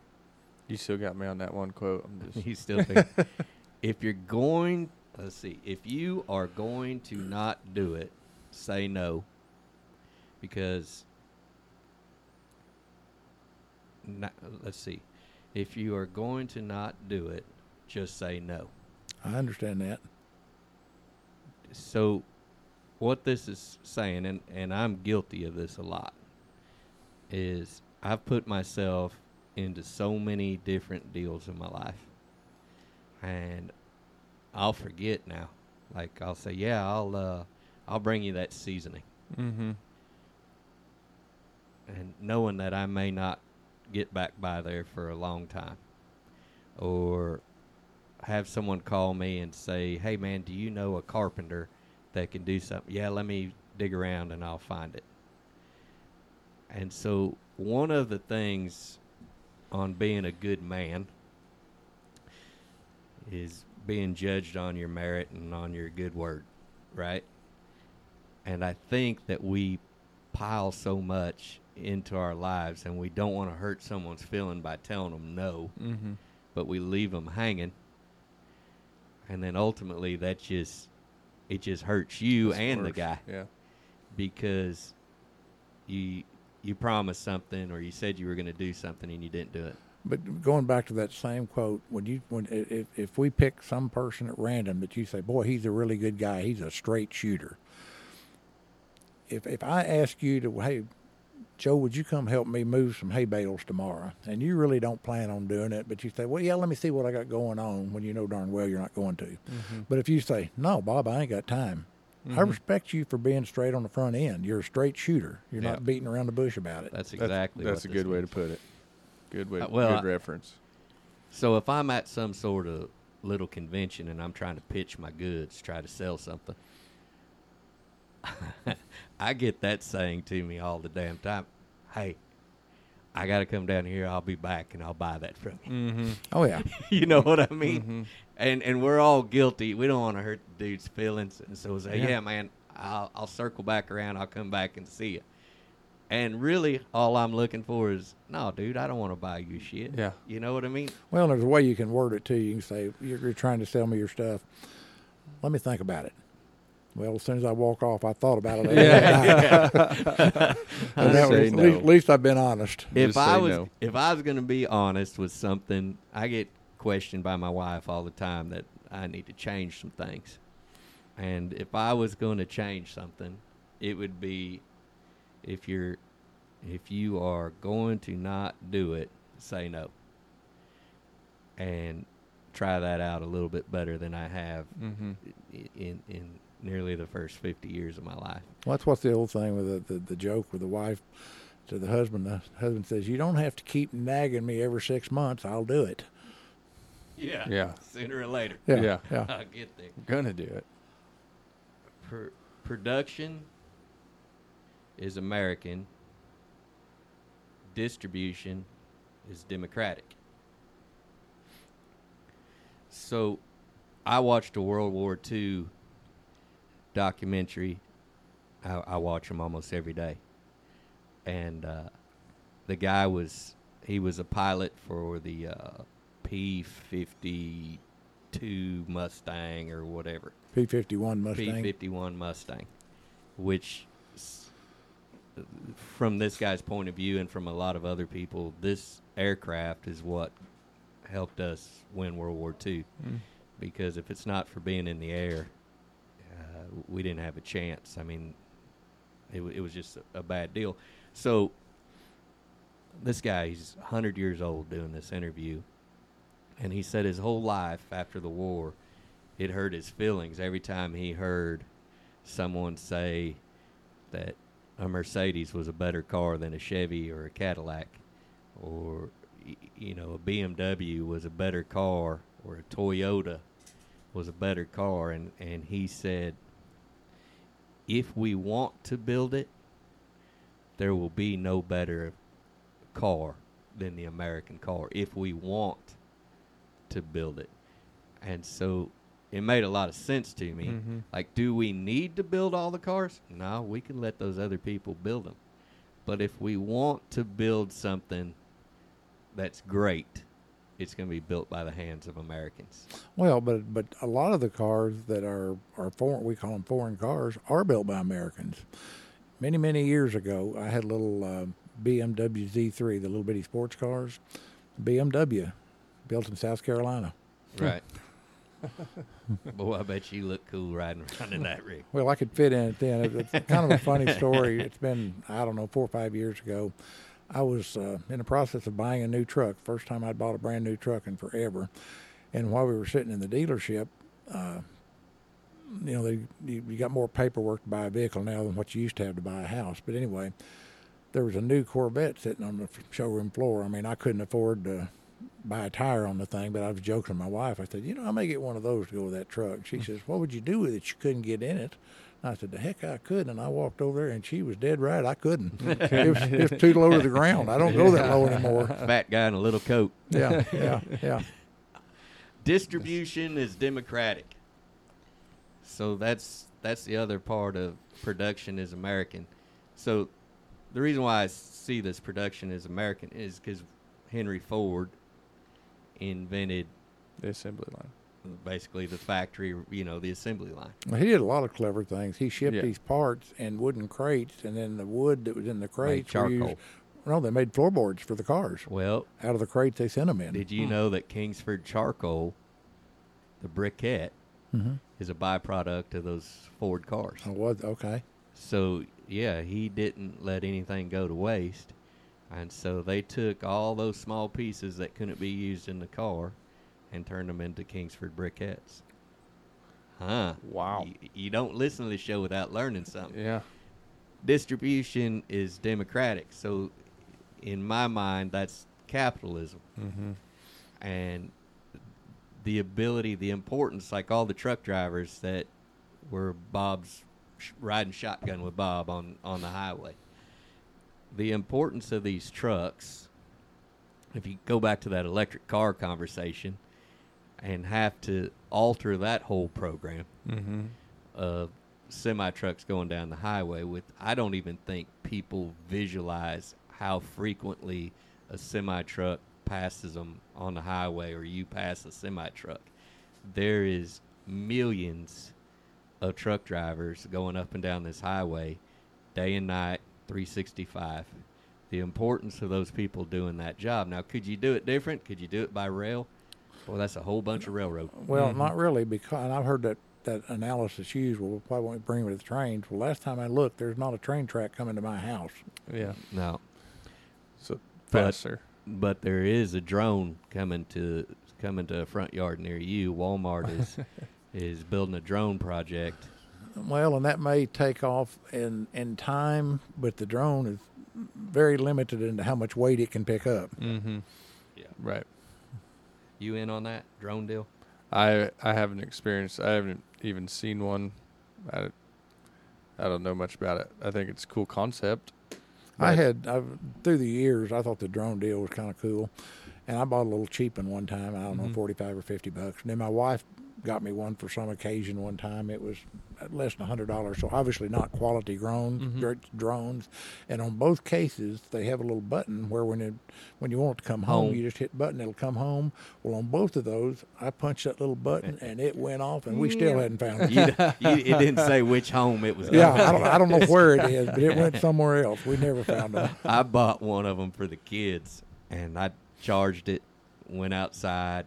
You still got me on that one quote. I'm just you still think if you're going let's see if you are going to not do it say no. Because not, let's see. If you are going to not do it just say no. I understand that. so what this is saying and, and i'm guilty of this a lot is i've put myself into so many different deals in my life and i'll forget now. Like i'll say yeah i'll uh i'll bring you that seasoning. Mm-hmm. and knowing that i may not get back by there for a long time or have someone call me and say hey man do you know a carpenter that can do something yeah let me dig around and i'll find it. And so one of the things on being a good man is being judged on your merit and on your good word, right? And I think that we pile so much into our lives and we don't want to hurt someone's feeling by telling them no, Mm-hmm. but we leave them hanging. And then ultimately that just it just hurts you and the guy Yeah. because you you promised something or you said you were going to do something and you didn't do it. But going back to that same quote, when you when if if we pick some person at random that you say, boy, he's a really good guy, he's a straight shooter. If if I ask you to, hey, Joe, would you come help me move some hay bales tomorrow? And you really don't plan on doing it, but you say, well, yeah, let me see what I got going on when you know darn well you're not going to. Mm-hmm. But if you say, no, Bob, I ain't got time. I respect you for being straight on the front end. You're a straight shooter. You're Yeah. not beating around the bush about it. That's That's, exactly that's a what this good way to put it. Good way. Uh, well, good I- reference. So if I'm at some sort of little convention and I'm trying to pitch my goods, try to sell something, I get that saying to me all the damn time. Hey, I got to come down here. I'll be back and I'll buy that from you. Mm-hmm. Oh yeah. you know what I mean? Mhm. And and we're all guilty. We don't want to hurt the dude's feelings, and so we say, Yeah. yeah, man, I'll I'll circle back around. I'll come back and see you. And really, all I'm looking for is, no, dude, I don't want to buy you shit. Yeah. You know what I mean? Well, there's a way you can word it too. You can say, you're, you're trying to sell me your stuff. Let me think about it. Well, as soon as I walk off, I thought about it. Yeah. And that was- at, no. least, least I've been honest. if Just I was no. if I was going to be honest with something, I get questioned by my wife all the time that I need to change some things. And if I was going to change something, it would be if you're if you are going to not do it, say no. And try that out a little bit better than I have Mm-hmm. in in nearly the first 50 years of my life. Well, that's what's the old thing with the, the, the joke with the wife to the husband. The husband says, You don't have to keep nagging me every six months. I'll do it. Yeah. Yeah. Sooner or later. Yeah. Yeah. Yeah. I'll get there. Gonna do it. Pr- production is American. Distribution is democratic. So, I watched a World War II documentary. I, I watch them almost every day, and uh, the guy was he was a pilot for the uh, P fifty two Mustang or whatever. P 51 Mustang. P fifty one Mustang, which, from this guy's point of view and from a lot of other people, this aircraft is what helped us win World War II. Mm. Because if it's not for being in the air, uh, we didn't have a chance. I mean, it, w- it was just a, a bad deal. So, this guy, he's 100 years old doing this interview, and he said his whole life after the war, it hurt his feelings every time he heard someone say that a Mercedes was a better car than a Chevy or a Cadillac, or you know a BMW was a better car, or a Toyota was a better car, and and he said, if we want to build it, there will be no better car than the American car if we want to build it. And so it made a lot of sense to me. Mhm. Like, do we need to build all the cars? No, we can let those other people build them. But if we want to build something that's great, it's going to be built by the hands of Americans. Well, but but a lot of the cars that are are foreign, we call them foreign cars, are built by Americans. Many many years ago, I had a little uh, BMW Z3, the little bitty sports cars. BMW, built in South Carolina. Right. Boy, I bet you look cool riding around in that rig. Well, I could fit in it then. It's kind of a funny story. It's been I don't know four or five years ago. I was uh, in the process of buying a new truck. First time I'd bought a brand new truck in forever. And while we were sitting in the dealership, uh, you know, they, you, you got more paperwork to buy a vehicle now than what you used to have to buy a house. But anyway, there was a new Corvette sitting on the showroom floor. I mean, I couldn't afford to buy a tire on the thing, but I was joking with my wife. I said, you know, I may get one of those to go with that truck. She mm. says, what would you do with it? You couldn't get in it. I said, the heck I could. And I walked over there, and she was dead right. I couldn't. it, was, it was too low to the ground. I don't go that low anymore. Fat guy in a little coat. Yeah, yeah, yeah. Distribution is democratic. So that's that's the other part of production is American. So the reason why I see this production is American is because Henry Ford invented The assembly line. basically the factory, you know, the assembly line. Well, he did a lot of clever things. He shipped Yeah. these parts in wooden crates, and then the wood that was in the Made crates were used. charcoal. No, they made floorboards for the cars. Well, Out of the crates they sent them in. did you know that Kingsford charcoal, the briquette, mm-hmm. is a byproduct of those Ford cars? Oh, was okay. So yeah, he didn't let anything go to waste, and so they took all those small pieces that couldn't be used in the car, and turned them into Kingsford briquettes. Huh? Wow. You, you don't listen to the show without learning something. Yeah. Distribution is democratic, so in my mind, that's capitalism, Mm-hmm. and the ability, the importance, like all the truck drivers that were Bob's sh- riding shotgun with Bob on on the highway. The importance of these trucks. If you go back to that electric car conversation, and have to alter that whole program Mm-hmm. of semi trucks going down the highway with I don't even think people visualize how frequently a semi truck passes them on the highway or you pass a semi truck. There is millions of truck drivers going up and down this highway day and night 365. The importance of those people doing that job. Now, could you do it different? Could you do it by rail? Well, that's a whole bunch of railroad. Well, Mhm. not really, because and I've heard that that analysis used. Well, why won't we bring it to the trains? Well, last time I looked, there's not a train track coming to my house. Yeah. No, So But- faster. but there is a drone coming to coming to a front yard near you. Walmart is is building a drone project. Well, and that may take off in in time, but the drone is very limited into how much weight it can pick up. Mm-hmm. Yeah. Right. You in on that drone deal? I I haven't experienced. I haven't even seen one. I, I don't know much about it. I think it's a cool concept. I had I've, through the years, I thought the drone deal was kind of cool, and I bought a little cheap one one time. I don't know, Mhm. forty five or fifty bucks. And then my wife got me one for some occasion one time. It was less than hundred dollars, so obviously not quality drones. Mhm. Drones, and on both cases, they have a little button where when it when you want it to come home, Home. you just hit button, it'll come home. Well, on both of those, I punched that little button, and it went off, and we still hadn't found it. You, you, it didn't say which home it was. Yeah, I don't, I don't know where it is, but it went somewhere else. We never found it. I bought one of them for the kids, and I charged it. Went outside.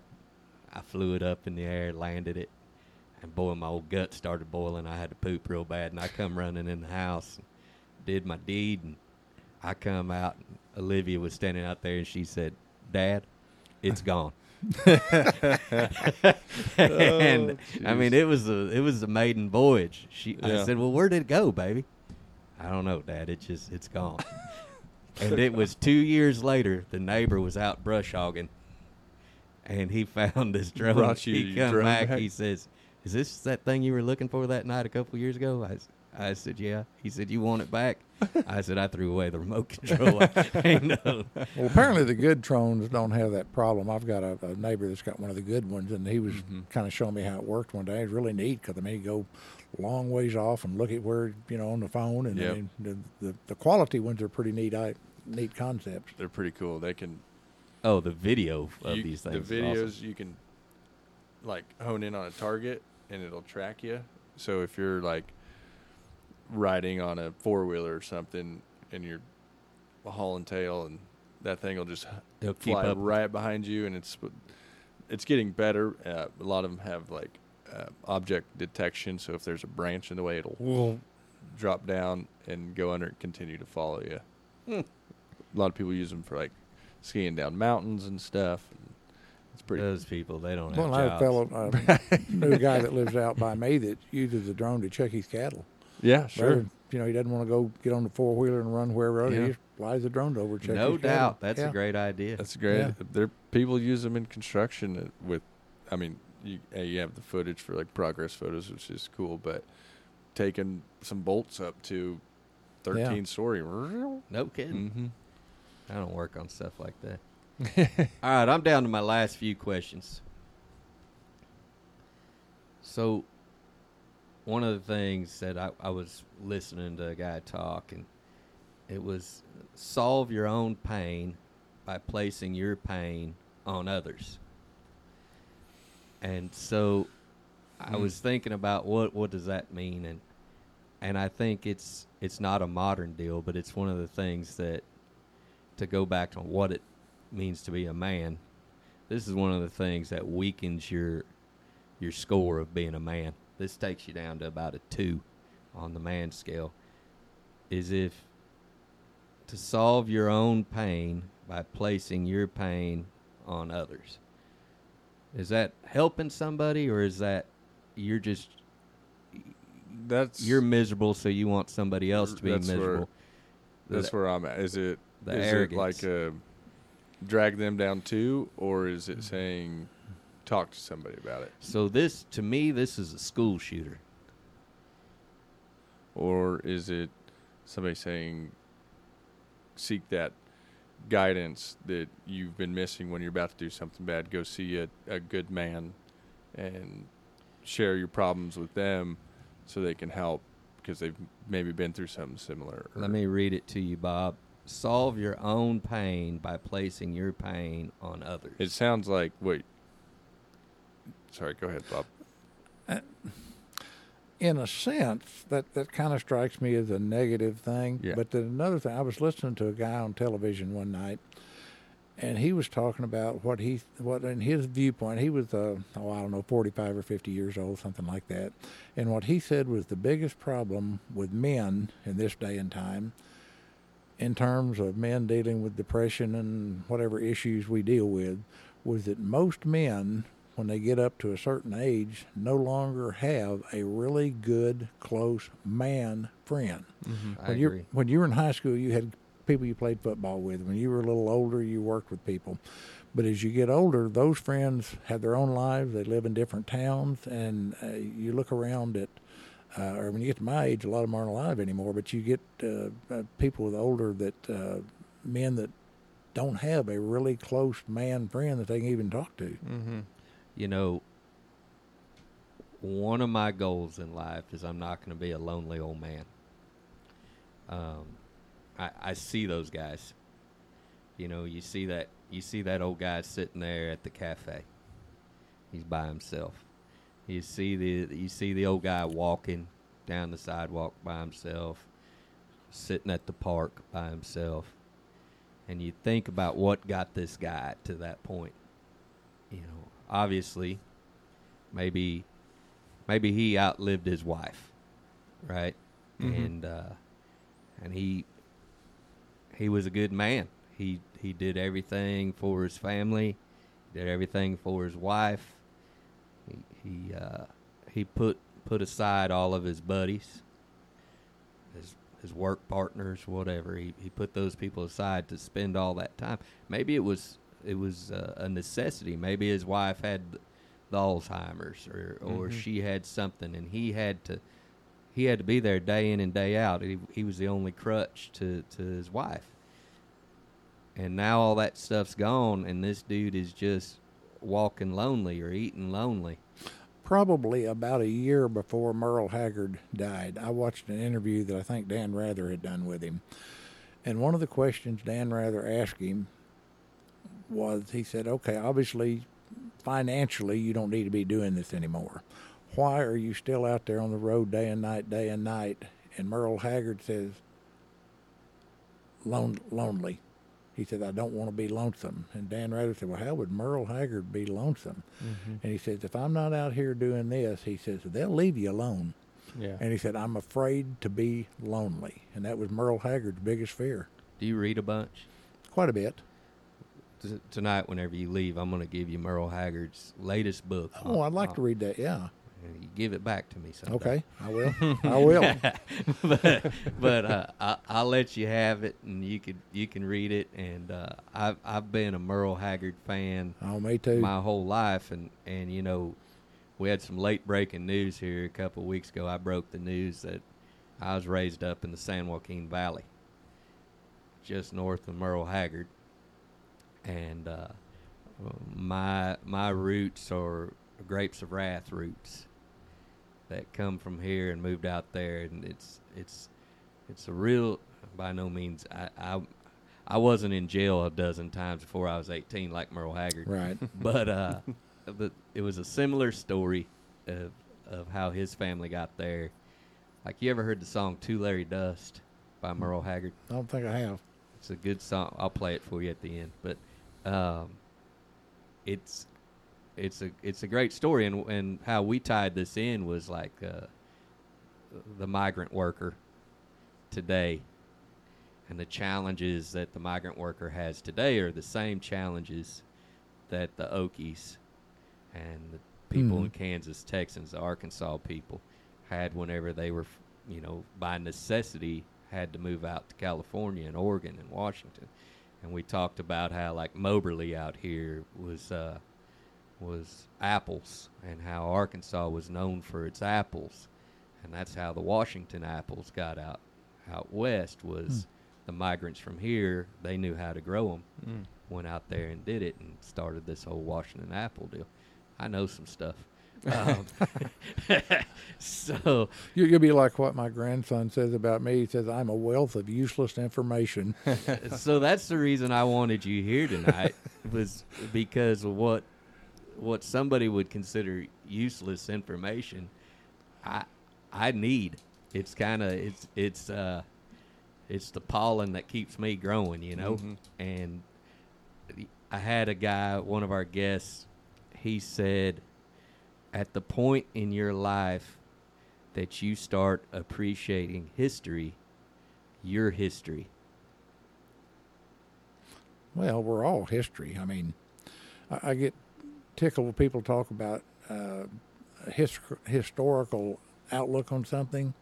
I flew it up in the air, landed it, and boy, my old gut started boiling. I had to poop real bad, and I come running in the house, did my deed, and I come out. And Olivia was standing out there, and she said, "Dad, it's gone." Oh, and I mean, it was a it was a maiden voyage. She, I said, "Well, where did it go, baby?" I don't know, Dad. It just it's gone. and it was two years later. The neighbor was out brush hogging, and he found this drone. Brought you he your come drone back, back? He says, "Is this that thing you were looking for that night a couple years ago?" I, I said, "Yeah." He said, "You want it back?" I said, "I threw away the remote control." Ain't no- Well, apparently the good drones don't have that problem. I've got a, a neighbor that's got one of the good ones, and he was Mhm. kind of showing me how it worked one day. It's really neat because I mean, you go long ways off and look at where you know on the phone, and I mean, the, the the quality ones are pretty neat. I, neat concepts. They're pretty cool. They can oh, the video of you- these things. The is awesome. videos you can like hone in on a target and it'll track you. So if you're like riding on a four wheeler or something and you're hauling tail and that thing will just They'll keep fly up. right behind you and it's it's getting better. Uh, a lot of them have like uh, object detection. So if there's a branch in the way, it'll drop down and go under and continue to follow you. Hmm. A lot of people use them for like skiing down mountains and stuff. It's pretty. Those people, they don't have Well, I had a jobs. fellow, uh, knew a guy that lives out by me that uses a drone to check his cattle. yeah, sure. Rather- You know, he doesn't want to go get on the four wheeler and run wherever. else. Yeah. He just flies the drone over. Check no his cattle. doubt, that's Yeah. a great idea. That's great. Yeah. There, people use them in construction uh, with. I mean, you uh, you have the footage for like progress photos, which is cool, but taking some bolts up to thirteen story. no kidding. Mm-hmm. I don't work on stuff like that. All right, I'm down to my last few questions. So, one of the things that I, I was listening to a guy talk, and it was solve your own pain by placing your pain on others. And so, I Mm. was thinking about what what does that mean, and and I think it's it's not a modern deal, but it's one of the things that to go back to what it means to be a man. This is one of the things that weakens your your score of being a man. This takes you down to about a two on the man scale. Is if to solve your own pain by placing your pain on others. Is that helping somebody or is that you're just That's you're miserable so you want somebody else to be That's where- miserable? that's the, where I'm at. Is it the is arrogance. it like a uh, drag them down too, or is it saying talk to somebody about it, so this to me this is a school shooter. or is it somebody saying seek that guidance that you've been missing when you're about to do something bad? Go see a, a good man and share your problems with them so they can help because they've maybe been through something similar. Let me read it to you, Bob. Solve your own pain by placing your pain on others. It sounds like wait. Sorry, go ahead, Bob. in a sense, that, that kind of strikes me as a negative thing. Yeah. But then another thing, I was listening to a guy on television one night, and he was talking about what he, what in his viewpoint, he was, uh, oh, I don't know, 45 or 50 years old, something like that. And what he said was the biggest problem with men in this day and time, in terms of men dealing with depression and whatever issues we deal with, was that most men when they get up to a certain age, no longer have a really good, close man friend. I when you agree. when you were in high school, you had people you played football with. When you were a little older, you worked with people. But as you get older, those friends have their own lives. They live in different towns, and uh, you look around at. Uh, or when you get to my age, a lot of them aren't alive anymore. But you get uh, uh, people with older that uh, men that don't have a really close man friend that they can even talk to. Mm-hmm. You know, one of my goals in life is I'm not going to be a lonely old man. Um, I, I see those guys. You know, you see that you see that old guy sitting there at the cafe. He's by himself. You see the you see the old guy walking down the sidewalk by himself, sitting at the park by himself, and you think about what got this guy to that point. You know, obviously, maybe maybe he outlived his wife, right? Mhm. And uh, and he he was a good man. He he did everything for his family, did everything for his wife. He he uh, he put put aside all of his buddies, his his work partners, whatever. He he put those people aside to spend all that time. Maybe it was it was uh, a necessity. Maybe his wife had the Alzheimer's, or or Mhm. she had something, and he had to he had to be there day in and day out. He he was the only crutch to to his wife. And now all that stuff's gone, and this dude is just walking lonely or eating lonely. Probably about a year before Merle Haggard died, I watched an interview that I think Dan Rather had done with him. And one of the questions Dan Rather asked him was he said, Okay, obviously, financially, you don't need to be doing this anymore. Why are you still out there on the road day and night, day and night? And Merle Haggard says, Lone, Lonely. He said, I don't want to be lonesome. And Dan Rather said, Well, how would Merle Haggard be lonesome? Mm-hmm. And he says, if I'm not out here doing this, he says, they'll leave you alone. Yeah. And he said, I'm afraid to be lonely. And that was Merle Haggard's biggest fear. Do you read a bunch? Quite a bit. T- Tonight, whenever you leave, I'm going to give you Merle Haggard's latest book. Oh, I'd like Uh, to read that. Yeah. You give it back to me someday. Okay. I will. I will. but but uh, I, I'll let you have it, and you could you can read it. And uh, I've I've been a Merle Haggard fan Oh, me too. my whole life, and and you know, we had some late breaking news here a couple of weeks ago. I broke the news that I was raised up in the San Joaquin Valley, just north of Merle Haggard, and uh, my my roots are grapes of wrath roots, that come from here and moved out there, and it's it's it's a real. By no means, I I, I wasn't in jail a dozen times before I was 18, like Merle Haggard Right. but uh, but it was a similar story of of how his family got there. Like you ever heard the song "Tulare Dust" by Merle Haggard? I don't think I have. It's a good song. I'll play it for you at the end. But um, it's it's a it's a great story, and and how we tied this in was like uh, the migrant worker today, and the challenges that the migrant worker has today are the same challenges that the Okies and the people in Mhm. Kansas, Texans, the Arkansas people had whenever they were, you know, by necessity had to move out to California and Oregon and Washington. And we talked about how like Moberly out here was uh, was apples, and how Arkansas was known for its apples, and that's how the Washington apples got out out west was the migrants from here. They knew how to grow them, Mm. went out there and did it, and started this whole Washington apple deal. I know some stuff. Um, so You, you'll be like what my grandson says about me. He says I'm a wealth of useless information. so that's the reason I wanted you here tonight was because of what what somebody would consider useless information. I I need. It's kind of it's it's uh it's the pollen that keeps me growing, you know. Mhm. And I had a guy, one of our guests, he said, at the point in your life that you start appreciating history, your history. Well, we're all history. I mean, I, I get tickled when people talk about uh, his, historical outlook on something.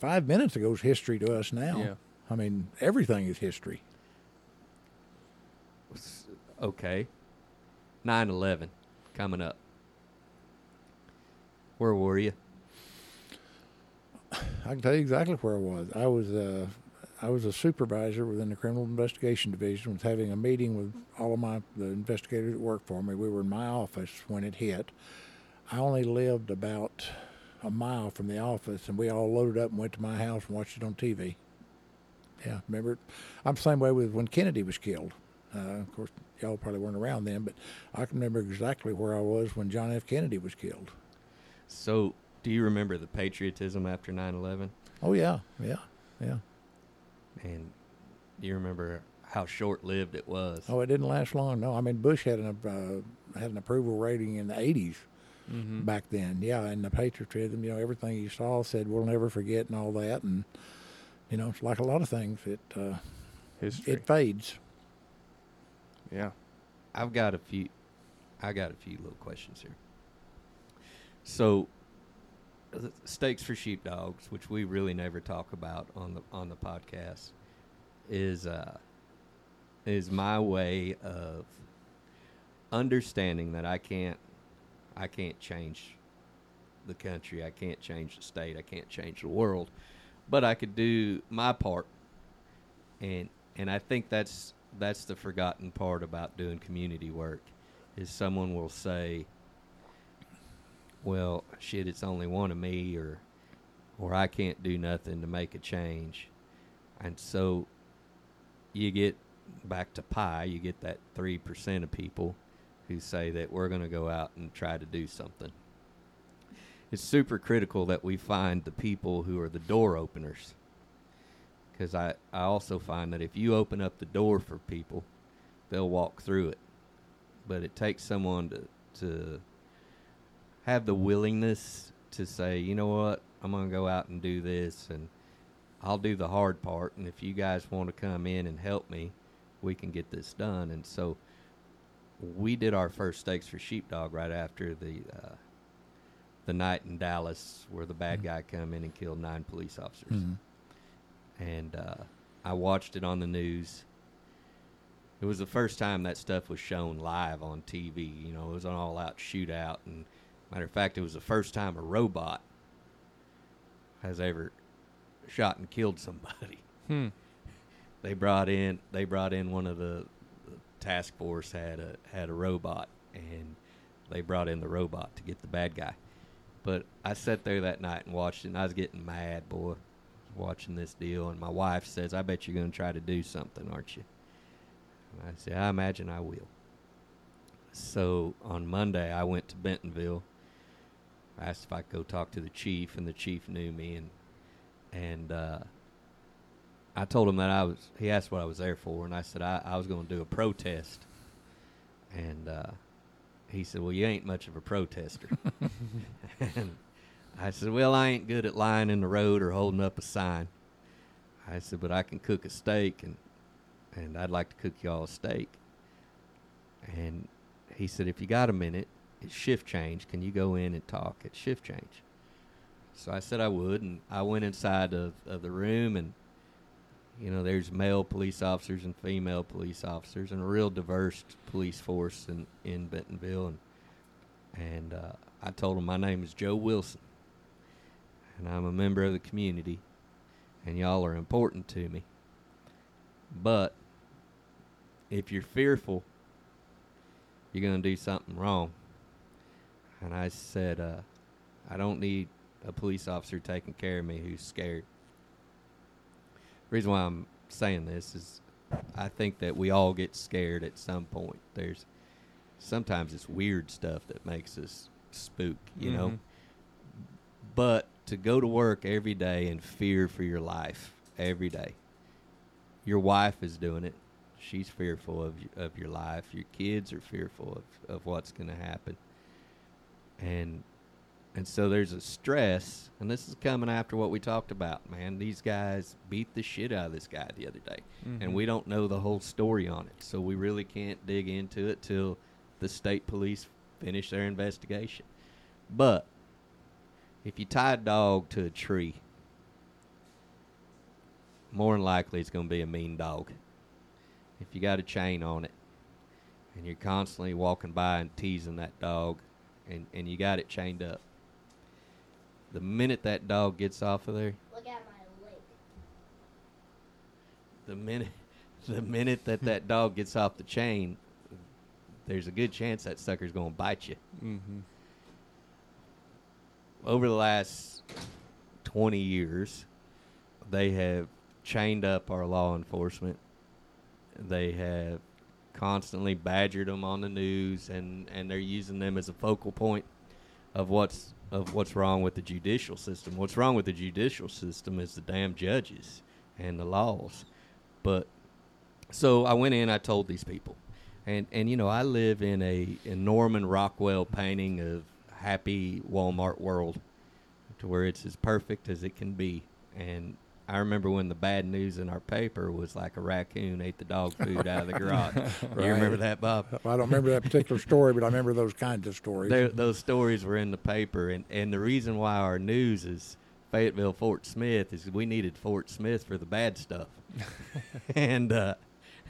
Five minutes ago is history to us now. Yeah. I mean, everything is history. Okay. 9 11 coming up. Where were you? I can tell you exactly where I was. I was uh, I was a supervisor within the criminal investigation division. Was having a meeting with all of my the investigators that worked for me. We were in my office when it hit. I only lived about a mile from the office, and we all loaded up and went to my house and watched it on TV. Yeah, remember? It? I'm the same way with when Kennedy was killed. Uh, of course, y'all probably weren't around then, but I can remember exactly where I was when John F. Kennedy was killed. So, do you remember the patriotism after 9 11? Oh yeah, yeah, yeah. And you remember how short lived it was? Oh, it didn't last long. No, I mean Bush had an uh, had an approval rating in the 80s Mm-hmm. back then. Yeah, and the patriotism, you know, everything you saw said we'll never forget and all that, and you know, it's like a lot of things. It uh, History. it fades. yeah. I've got a few. I got a few little questions here. So, steaks for sheepdogs, which we really never talk about on the on the podcast, is uh, is my way of understanding that I can't I can't change the country, I can't change the state, I can't change the world, but I could do my part, and and I think that's that's the forgotten part about doing community work, is someone will say, well, shit, it's only one of me, or or I can't do nothing to make a change, and so you get back to pie, you get that three percent of people who say that we're going to go out and try to do something. It's super critical that we find the people who are the door openers. Because I, I also find that if you open up the door for people, they'll walk through it. But it takes someone to, to have the willingness to say, you know what, I'm going to go out and do this, and I'll do the hard part. And if you guys want to come in and help me, we can get this done. And so we did our first steaks for sheepdog right after the uh, the night in Dallas where the bad guy come in and killed nine police officers, Mhm. and uh, I watched it on the news. It was the first time that stuff was shown live on TV. You know, it was an all-out shootout, and matter of fact, it was the first time a robot has ever shot and killed somebody Hmm. they brought in they brought in one of the, the task force had a had a robot and they brought in the robot to get the bad guy But I sat there that night and watched it, and I was getting mad, boy, watching this deal. And my wife says, "I bet you're going to try to do something, aren't you?" And I said, "I imagine I will." So on Monday, I went to Bentonville. I asked if I could go talk to the chief, and the chief knew me, and and uh, I told him that I was. He asked what I was there for, and I said I, I was going to do a protest. And uh, he said, "Well, you ain't much of a protester." and I said, "Well, I ain't good at lying in the road or holding up a sign." I said, "But I can cook a steak, and and I'd like to cook y'all a steak." And he said, "If you got a minute, shift change. Can you go in and talk at shift change?" So I said I would, and I went inside of, of the room, and you know, there's male police officers and female police officers, and a real diverse police force in in Bentonville, and and uh, I told them my name is Joe Wilson, and I'm a member of the community, and y'all are important to me. But if you're fearful, you're gonna do something wrong. And I said, uh, I don't need a police officer taking care of me who's scared. reason why I'm saying this is I think that we all get scared at some point. There's sometimes it's weird stuff that makes us spook, you know. Mhm. But to go to work every day and fear for your life every day. Your wife is doing it. She's fearful of of your life. Your kids are fearful of, of what's going to happen. And and so there's a stress, and this is coming after what we talked about, man. These guys beat the shit out of this guy the other day, Mhm. and we don't know the whole story on it, so we really can't dig into it till the state police finish their investigation. But if you tie a dog to a tree, more than likely it's going to be a mean dog. If you got a chain on it, and you're constantly walking by and teasing that dog, and, and you got it chained up, the minute that dog gets off of there, Look at my leg. the minute the minute that that dog gets off the chain, there's a good chance that sucker's going to bite you. Mhm. Over the last 20 years, they have chained up our law enforcement. They have constantly badgered them on the news and, and they're using them as a focal point of what's of what's wrong with the judicial system. What's wrong with the judicial system is the damn judges and the laws. But so I went in, I told these people. And and you know, I live in a, a Norman Rockwell painting of happy Walmart world to where it's as perfect as it can be. And I remember when the bad news in our paper was like a raccoon ate the dog food out of the garage. You remember that, Bob? I don't remember that particular story, but I remember those kinds of stories. Tho- those stories were in the paper, and, and the reason why our news is Fayetteville Fort Smith is we needed Fort Smith for the bad stuff, and uh,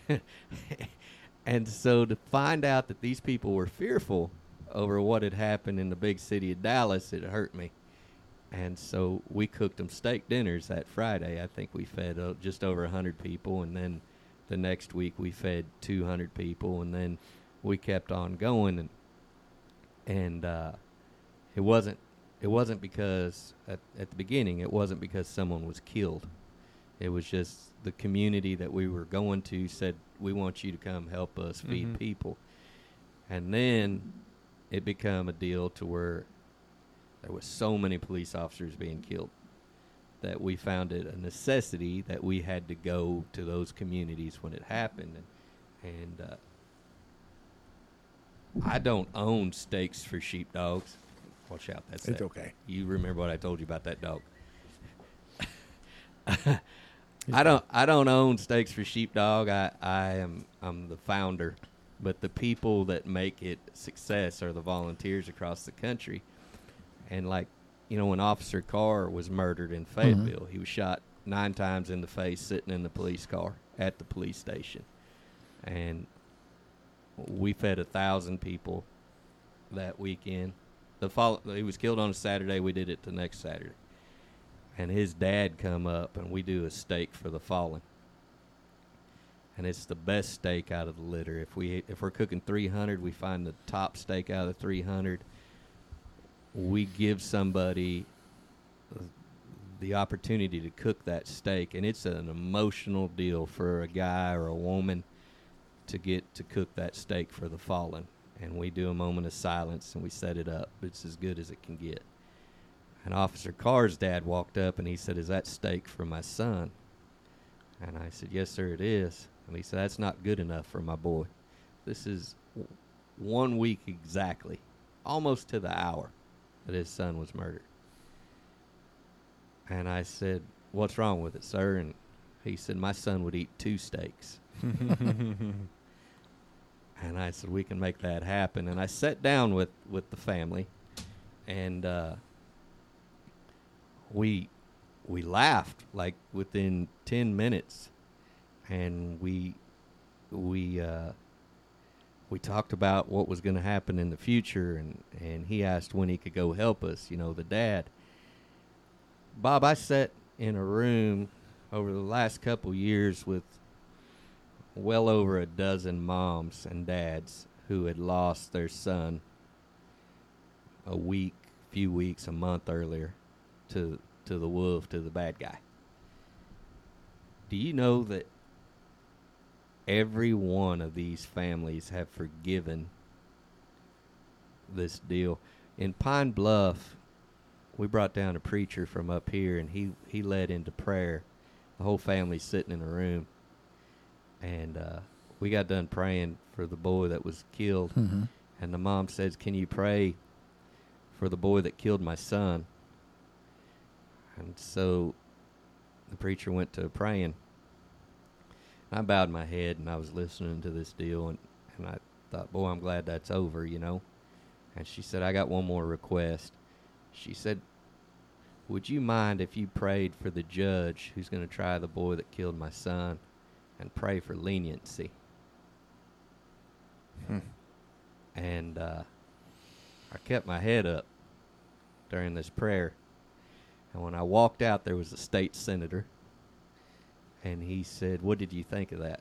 and so to find out that these people were fearful over what had happened in the big city of Dallas, it hurt me. And so we cooked them steak dinners that Friday. I think we fed uh, just over 100 people. And then the next week we fed 200 people. And then we kept on going. And, and uh, it wasn't it wasn't because at, at the beginning it wasn't because someone was killed. It was just the community that we were going to said we want you to come help us feed Mhm. people. And then it became a deal to where there was so many police officers being killed that we found it a necessity that we had to go to those communities when it happened and, and uh, I don't own steaks for sheepdogs. Watch out, that's it's that. okay. You remember what I told you about that dog? I don't. I don't own steaks for sheepdog. I, I am. I'm the founder, but the people that make it success are the volunteers across the country. And like, you know, when Officer Carr was murdered in Fayetteville, mm-hmm. he was shot nine times in the face sitting in the police car at the police station, and we fed a thousand people that weekend. The fall, he was killed on a Saturday. We did it the next Saturday, and his dad come up, and we do a steak for the fallen. And it's the best steak out of the litter. If we if we're cooking 300, we find the top steak out of the 300. We give somebody the opportunity to cook that steak, and it's an emotional deal for a guy or a woman to get to cook that steak for the fallen. And we do a moment of silence and we set it up. It's as good as it can get. And Officer Carr's dad walked up and he said, Is that steak for my son? And I said, Yes, sir, it is. And he said, That's not good enough for my boy. This is one week exactly, almost to the hour that his son was murdered. And I said, What's wrong with it, sir? And he said, My son would eat two steaks. and I said, We can make that happen. And I sat down with, with the family and uh, we we laughed like within 10 minutes and we we uh, we talked about what was going to happen in the future and and he asked when he could go help us you know the dad. Bob i sat in a room over the last couple years with well over a dozen moms and dads who had lost their son a week few weeks a month earlier to to the wolf to the bad guy. Do you know that every one of these families have forgiven this deal. In Pine Bluff, we brought down a preacher from up here, and he he led into prayer. The whole family sitting in a room, and uh, we got done praying for the boy that was killed. Mm-hmm. And the mom says, "Can you pray for the boy that killed my son?" And so the preacher went to praying. I bowed my head and I was listening to this deal and, and I thought, boy, I'm glad that's over, you know. And she said, I got one more request. She said, Would you mind if you prayed for the judge who's going to try the boy that killed my son and pray for leniency? Hmm. And uh, I kept my head up during this prayer. And when I walked out, there was a state senator and he said, "What did you think of that?"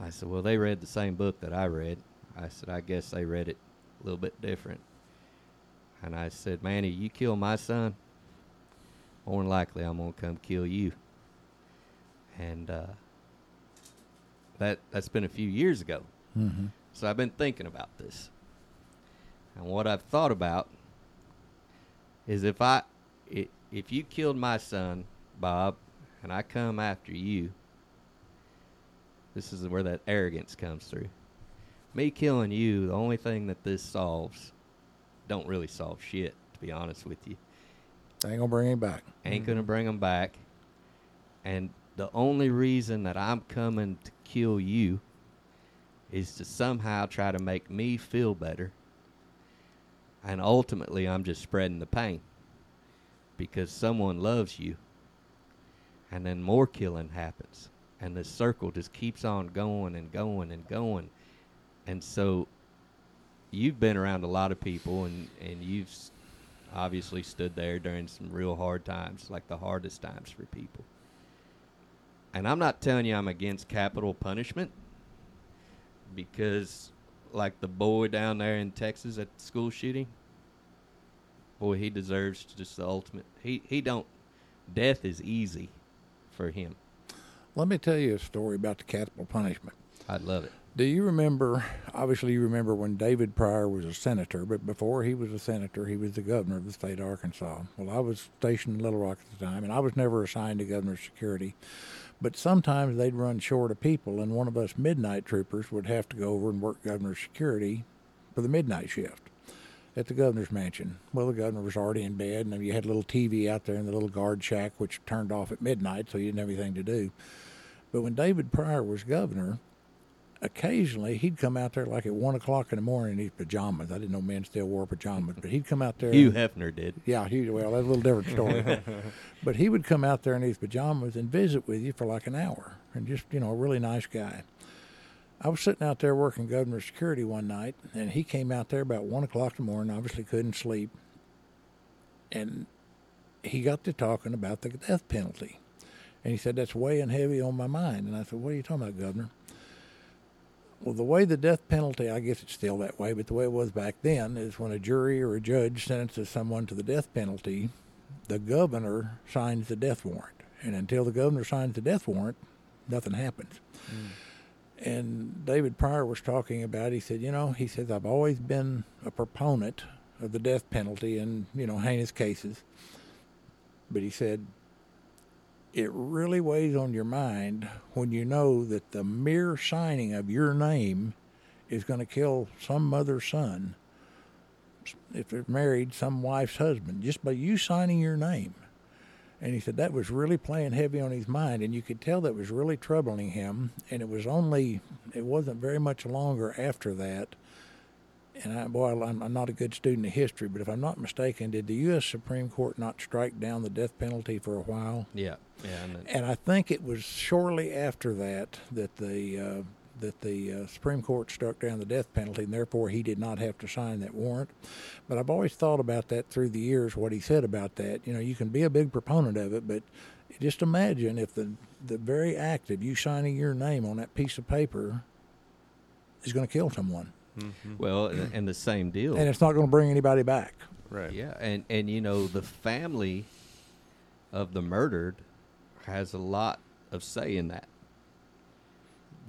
I said, "Well, they read the same book that I read." I said, "I guess they read it a little bit different." And I said, "Manny, you kill my son, more than likely I'm gonna come kill you." And uh, that that's been a few years ago, Mm-hmm. so I've been thinking about this. And what I've thought about is if I, i if you killed my son, Bob, and I come after you, this is where that arrogance comes through. Me killing you, the only thing that this solves, don't really solve shit, to be honest with you. Ain't gonna bring him back. Ain't gonna mm-hmm. bring him back. And the only reason that I'm coming to kill you is to somehow try to make me feel better. And ultimately, I'm just spreading the pain because someone loves you. And then more killing happens. And this circle just keeps on going and going and going. And so you've been around a lot of people and, and you've obviously stood there during some real hard times, like the hardest times for people. And I'm not telling you I'm against capital punishment because, like the boy down there in Texas at the school shooting, boy, he deserves just the ultimate. He he don't. Death is easy for him. Let me tell you a story about the capital punishment. I'd love it. Do you remember? Obviously, you remember when David Pryor was a senator, but before he was a senator, he was the governor of the state of Arkansas. Well, I was stationed in Little Rock at the time, and I was never assigned to governor's security. But sometimes they'd run short of people, and one of us midnight troopers would have to go over and work governor's security for the midnight shift at the governor's mansion. Well, the governor was already in bed, and you had a little TV out there in the little guard shack, which turned off at midnight, so you didn't have anything to do. But when David Pryor was governor, occasionally he'd come out there like at one o'clock in the morning in his pajamas. I didn't know men still wore pajamas, but he'd come out there. Hugh Hefner did. Yeah, he, well, that's a little different story. but he would come out there in his pajamas and visit with you for like an hour, and just you know, a really nice guy. I was sitting out there working governor security one night, and he came out there about one o'clock in the morning. Obviously, couldn't sleep, and he got to talking about the death penalty, and he said that's weighing heavy on my mind. And I said, "What are you talking about, Governor?" Well, the way the death penalty, I guess it's still that way, but the way it was back then is when a jury or a judge sentences someone to the death penalty, the governor signs the death warrant. And until the governor signs the death warrant, nothing happens. Hmm. And David Pryor was talking about, he said, you know, he says, I've always been a proponent of the death penalty in, you know, heinous cases. But he said, it really weighs on your mind when you know that the mere signing of your name is going to kill some mother's son. If they're married, some wife's husband, just by you signing your name. And he said that was really playing heavy on his mind, and you could tell that was really troubling him. And it was only, it wasn't very much longer after that. And I, boy, I'm, I'm not a good student of history, but if I'm not mistaken, did the U.S. Supreme Court not strike down the death penalty for a while? Yeah, yeah. And, And I think it was shortly after that that the uh, that the uh, Supreme Court struck down the death penalty, and therefore he did not have to sign that warrant. But I've always thought about that through the years. What he said about that, you know, you can be a big proponent of it, but just imagine if the the very act of you signing your name on that piece of paper is going to kill someone, well, and, and the same deal. and it's not going to bring anybody back. Right. Yeah, and and you know the family of the murdered has a lot of say in that.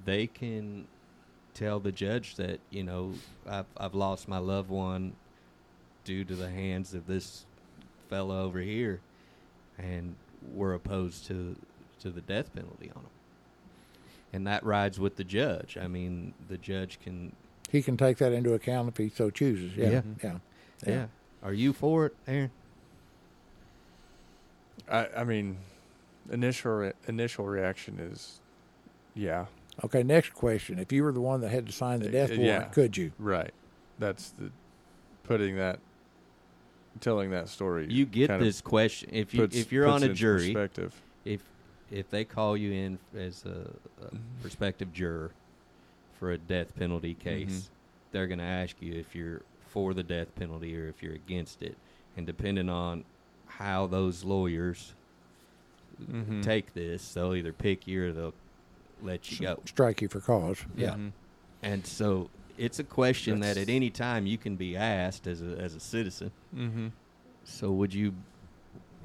They can tell the judge that you know I've I've lost my loved one due to the hands of this fellow over here, and we're opposed to to the death penalty on him. And that rides with the judge. I mean, the judge can He can take that into account if he so chooses. Yeah, Yeah. yeah, yeah. Are you for it, Aaron? I, I mean, initial re- initial reaction is, yeah, Okay, next question. If you were the one that had to sign the death Uh, warrant, yeah. could you? right. That's the putting that, telling that story. You get this question if you puts- if you're on a jury. perspective. if if they call you in as a, a Mm-hmm. prospective juror for a death penalty case, Mhm. they're going to ask you if you're for the death penalty or if you're against it, and depending on how those lawyers Mhm. take this, they'll either pick you or they'll let you go. Strike you for cause. Yeah, Mhm. and so it's a question that at any time you can be asked as a as a citizen. Mhm. So would you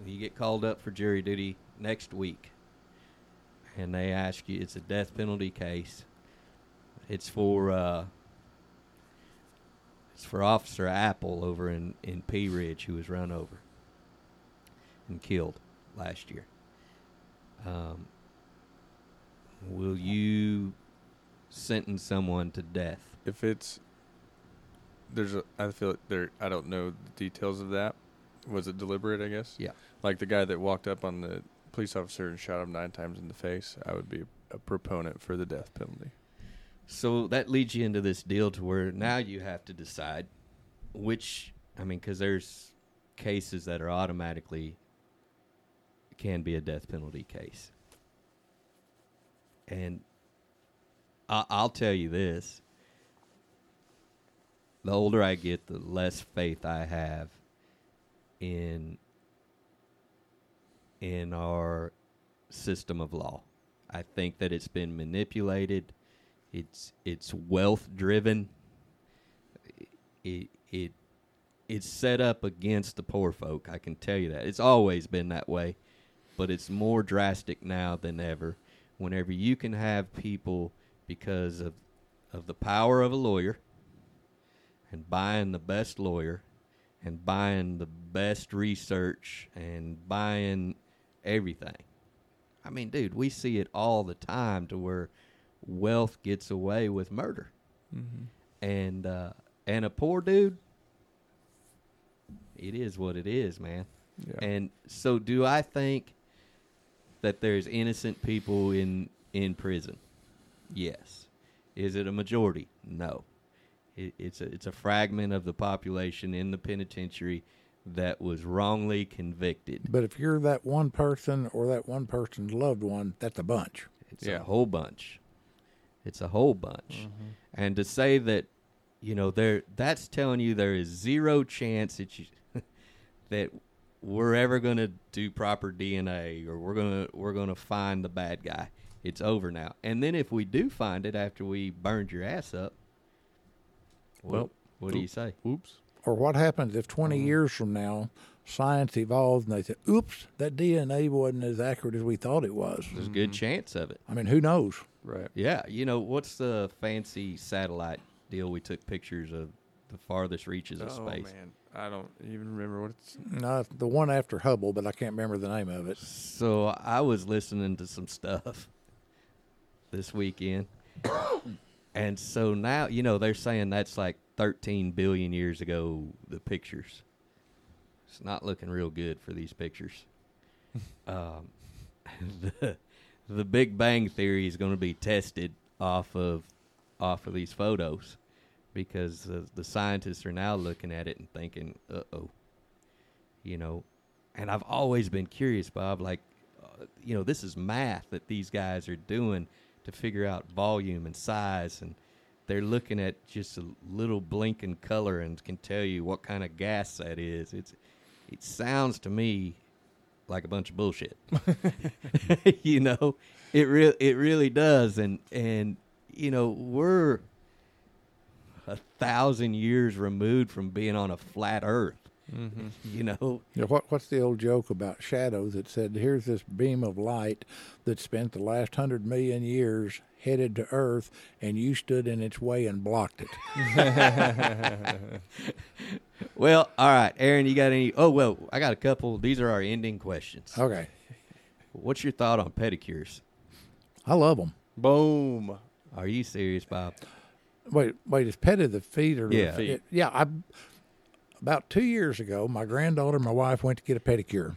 you get called up for jury duty next week and they ask you it's a death penalty case. It's for uh it's for Officer Apple over in, in Pea Ridge who was run over and killed last year. Um, will you sentence someone to death? If it's there's a, I feel like there. I don't know the details of that. Was it deliberate? I guess. Yeah. Like the guy that walked up on the police officer and shot him nine times in the face. I would be a proponent for the death penalty. So that leads you into this deal to where now you have to decide which, I mean, because there's cases that are automatically can be a death penalty case. And I, I'll tell you this the older I get, the less faith I have in in our system of law. I think that it's been manipulated. It's it's wealth driven. It it it's set up against the poor folk. I can tell you that. It's always been that way, but it's more drastic now than ever. Whenever you can have people because of of the power of a lawyer and buying the best lawyer and buying the best research and buying everything. I mean, dude, we see it all the time to where wealth gets away with murder. Mm-hmm. And uh, and a poor dude, it is what it is, man. Yeah. And so, do I think that there's innocent people in in prison? Yes. Is it a majority? No. It, it's a it's a fragment of the population in the penitentiary that was wrongly convicted. But if you're that one person or that one person's loved one, that's a bunch. It's Yeah. a whole bunch. It's a whole bunch. Mm-hmm. And to say that, you know, there that's telling you there is zero chance that you that we're ever going to do proper DNA or we're going to we're going to find the bad guy. it's over now. And then if we do find it after we burned your ass up, well, Well, what do you say? Oops. Or what happens if 20 Mm-hmm. years from now science evolves and they say, oops, that DNA wasn't as accurate as we thought it was? There's a Mm-hmm. good chance of it. I mean, who knows? Right. Yeah, you know what's the fancy satellite deal? We took pictures of the farthest reaches of oh space. man, I don't even remember what it's. No, the one after Hubble, but I can't remember the name of it. So I was listening to some stuff this weekend. and so now, you know, they're saying that's like 13 billion years ago, the pictures. It's not looking real good for these pictures. um, the, the Big Bang Theory is going to be tested off of off of these photos because uh, the scientists are now looking at it and thinking, "Uh oh," you know. And I've always been curious, Bob. Like, uh, you know, this is math that these guys are doing to figure out volume and size, and they're looking at just a little blinking color and can tell you what kind of gas that is. It's it sounds to me like a bunch of bullshit. you know, it real it really does, and and you know we're a thousand years removed from being on a flat Earth. Mm-hmm. You know, You know, what, what's the old joke about shadows that said, here's this beam of light that spent the last hundred million years headed to Earth, and you stood in its way and blocked it? Well, all right, Aaron, you got any? Oh, well, I got a couple. These are our ending questions. Okay. What's your thought on pedicures? I love them. Boom. Are you serious, Bob? Wait, wait, is petted the feet or Yeah. the Feet. Yeah, I about two years ago, my granddaughter and my wife went to get a pedicure,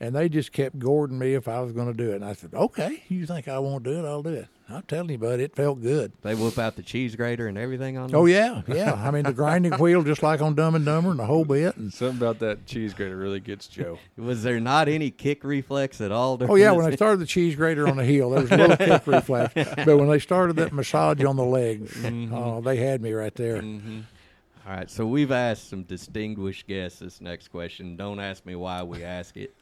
and they just kept gourding me if I was going to do it. And I said, "Okay, you think I won't do it? I'll do it." I'm telling you, bud, it felt good. They whip out the cheese grater and everything on. Oh, them? Oh yeah, yeah. I mean, the grinding wheel, just like on Dumb and Dumber, and the whole bit. And Something about that cheese grater really gets Joe. Was there not any kick reflex at all? oh yeah, when they started the cheese grater on the heel, there was a little kick reflex. But when they started that massage on the legs, mm-hmm. oh, they had me right there. Mm-hmm. All right, so we've asked some distinguished guests this next question. Don't ask me why we ask it.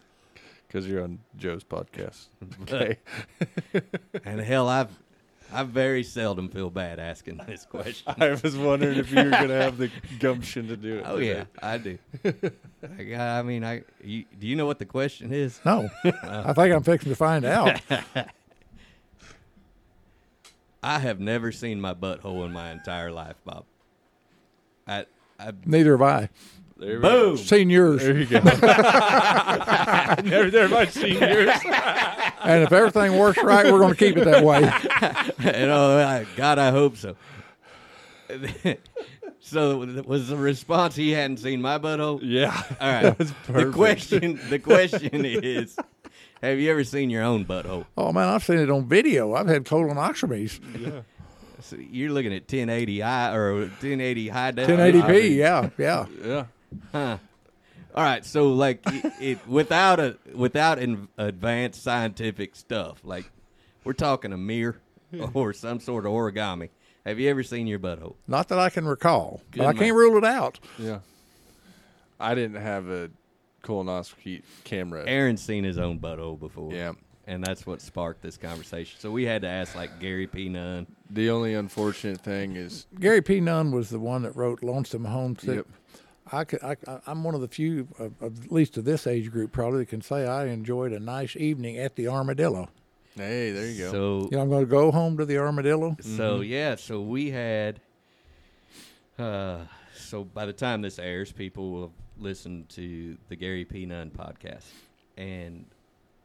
Because you're on Joe's podcast. Okay. And hell, I've I very seldom feel bad asking this question. I was wondering if you were going to have the gumption to do it. Oh today. yeah, I do. I, got, I mean, I you, do you know what the question is? No, I think I'm fixing to find out. I have never seen my butthole in my entire life, Bob. I, I Neither have I. There we boom. Seen yours, There you go. Never there my seniors. and if everything works right, we're going to keep it that way. you oh, know, God, I hope so. so was the response he hadn't seen my butthole? Yeah. All right. That was the question the question is have you ever seen your own butthole? Oh man, I've seen it on video. I've had colonoscopies, Yeah. So you're looking at 1080i or 1080 high def. 1080p. Yeah, yeah. Yeah. Huh. All right, so like it, it without a without in, advanced scientific stuff, like we're talking a mirror hmm. or some sort of origami. Have you ever seen your butthole? Not that I can recall, but Good I man. can't rule it out. Yeah. I didn't have a colonoscopy camera. Aaron's seen his own butthole before. Yeah. And that's what sparked this conversation. So we had to ask like Gary P. Nunn. The only unfortunate thing is Gary P. Nunn was the one that wrote "Lonesome Homesick." Yep. I could, I, I- I'm one of the few, of, of, at least of this age group, probably that can say I enjoyed a nice evening at the Armadillo. hey, there you go. So You know, I'm going to go home to the Armadillo. So yeah, so we had. Uh, so by the time this airs, people will have listened to the Gary P. Nunn podcast, and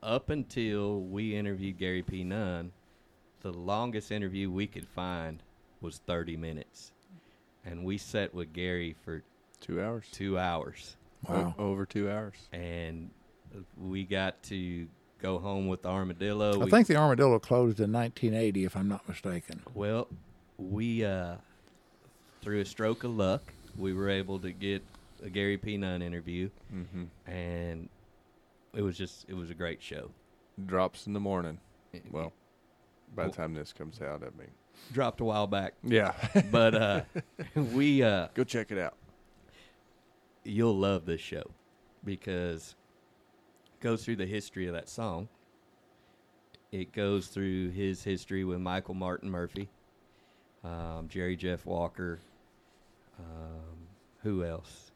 up until we interviewed Gary P. Nunn, the longest interview we could find was thirty minutes, and we sat with Gary for two hours. two hours, Wow. O- over two hours. and we got to go home with the armadillo. I We- think the Armadillo closed in 1980, if I'm not mistaken. Well, we uh, through a stroke of luck, we were able to get a Gary P. Nunn interview, Mm-hmm. and it was just it was a great show. Drops in the morning. Well, by the time this comes out, I mean. Dropped a while back, Yeah. but uh, we uh, Go check it out. You'll love this show because it goes through the history of that song. it goes through his history with Michael Martin Murphey, um, Jerry Jeff Walker. Um, who else?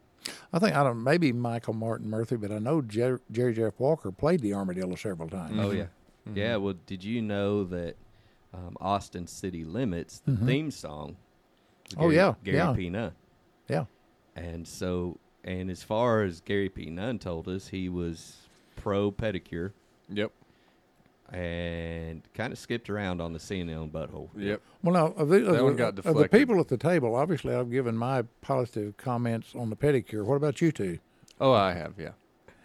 I think I don't maybe Michael Martin Murphey, but I know Jer- Jerry Jeff Walker played the armadillo several times. Oh yeah, yeah. Well, did you know that um, Austin City Limits, the theme song? was Mm-hmm. Oh, yeah, Gary yeah. P. Nunn. Yeah. And so, and as far as Gary P. Nunn told us, he was pro pedicure Yep. and kind of skipped around on the CNN butthole. Yep. Well, now of the, of That the, one got of the people at the table, obviously, I've given my positive comments on the pedicure. What about you two? Oh, I have. Yeah.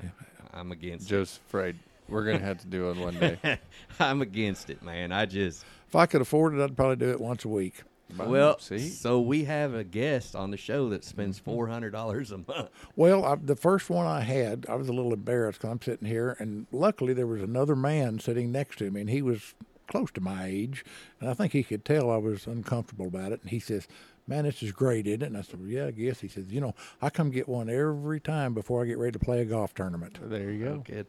I'm against Just afraid we're gonna have to do it one day. I'm against it, man. I just If I could afford it, I'd probably do it once a week. Well, see, so we have a guest on the show that spends mm-hmm. four hundred dollars a month. Well, I, the first one I had, I was a little embarrassed because I'm sitting here, and luckily there was another man sitting next to me, and he was close to my age, and I think he could tell I was uncomfortable about it. And he says, "Man, this is great, isn't it?" And I said, well, "Yeah, I guess." He says, "You know, I come get one every time before I get ready to play a golf tournament." there you go. Kid.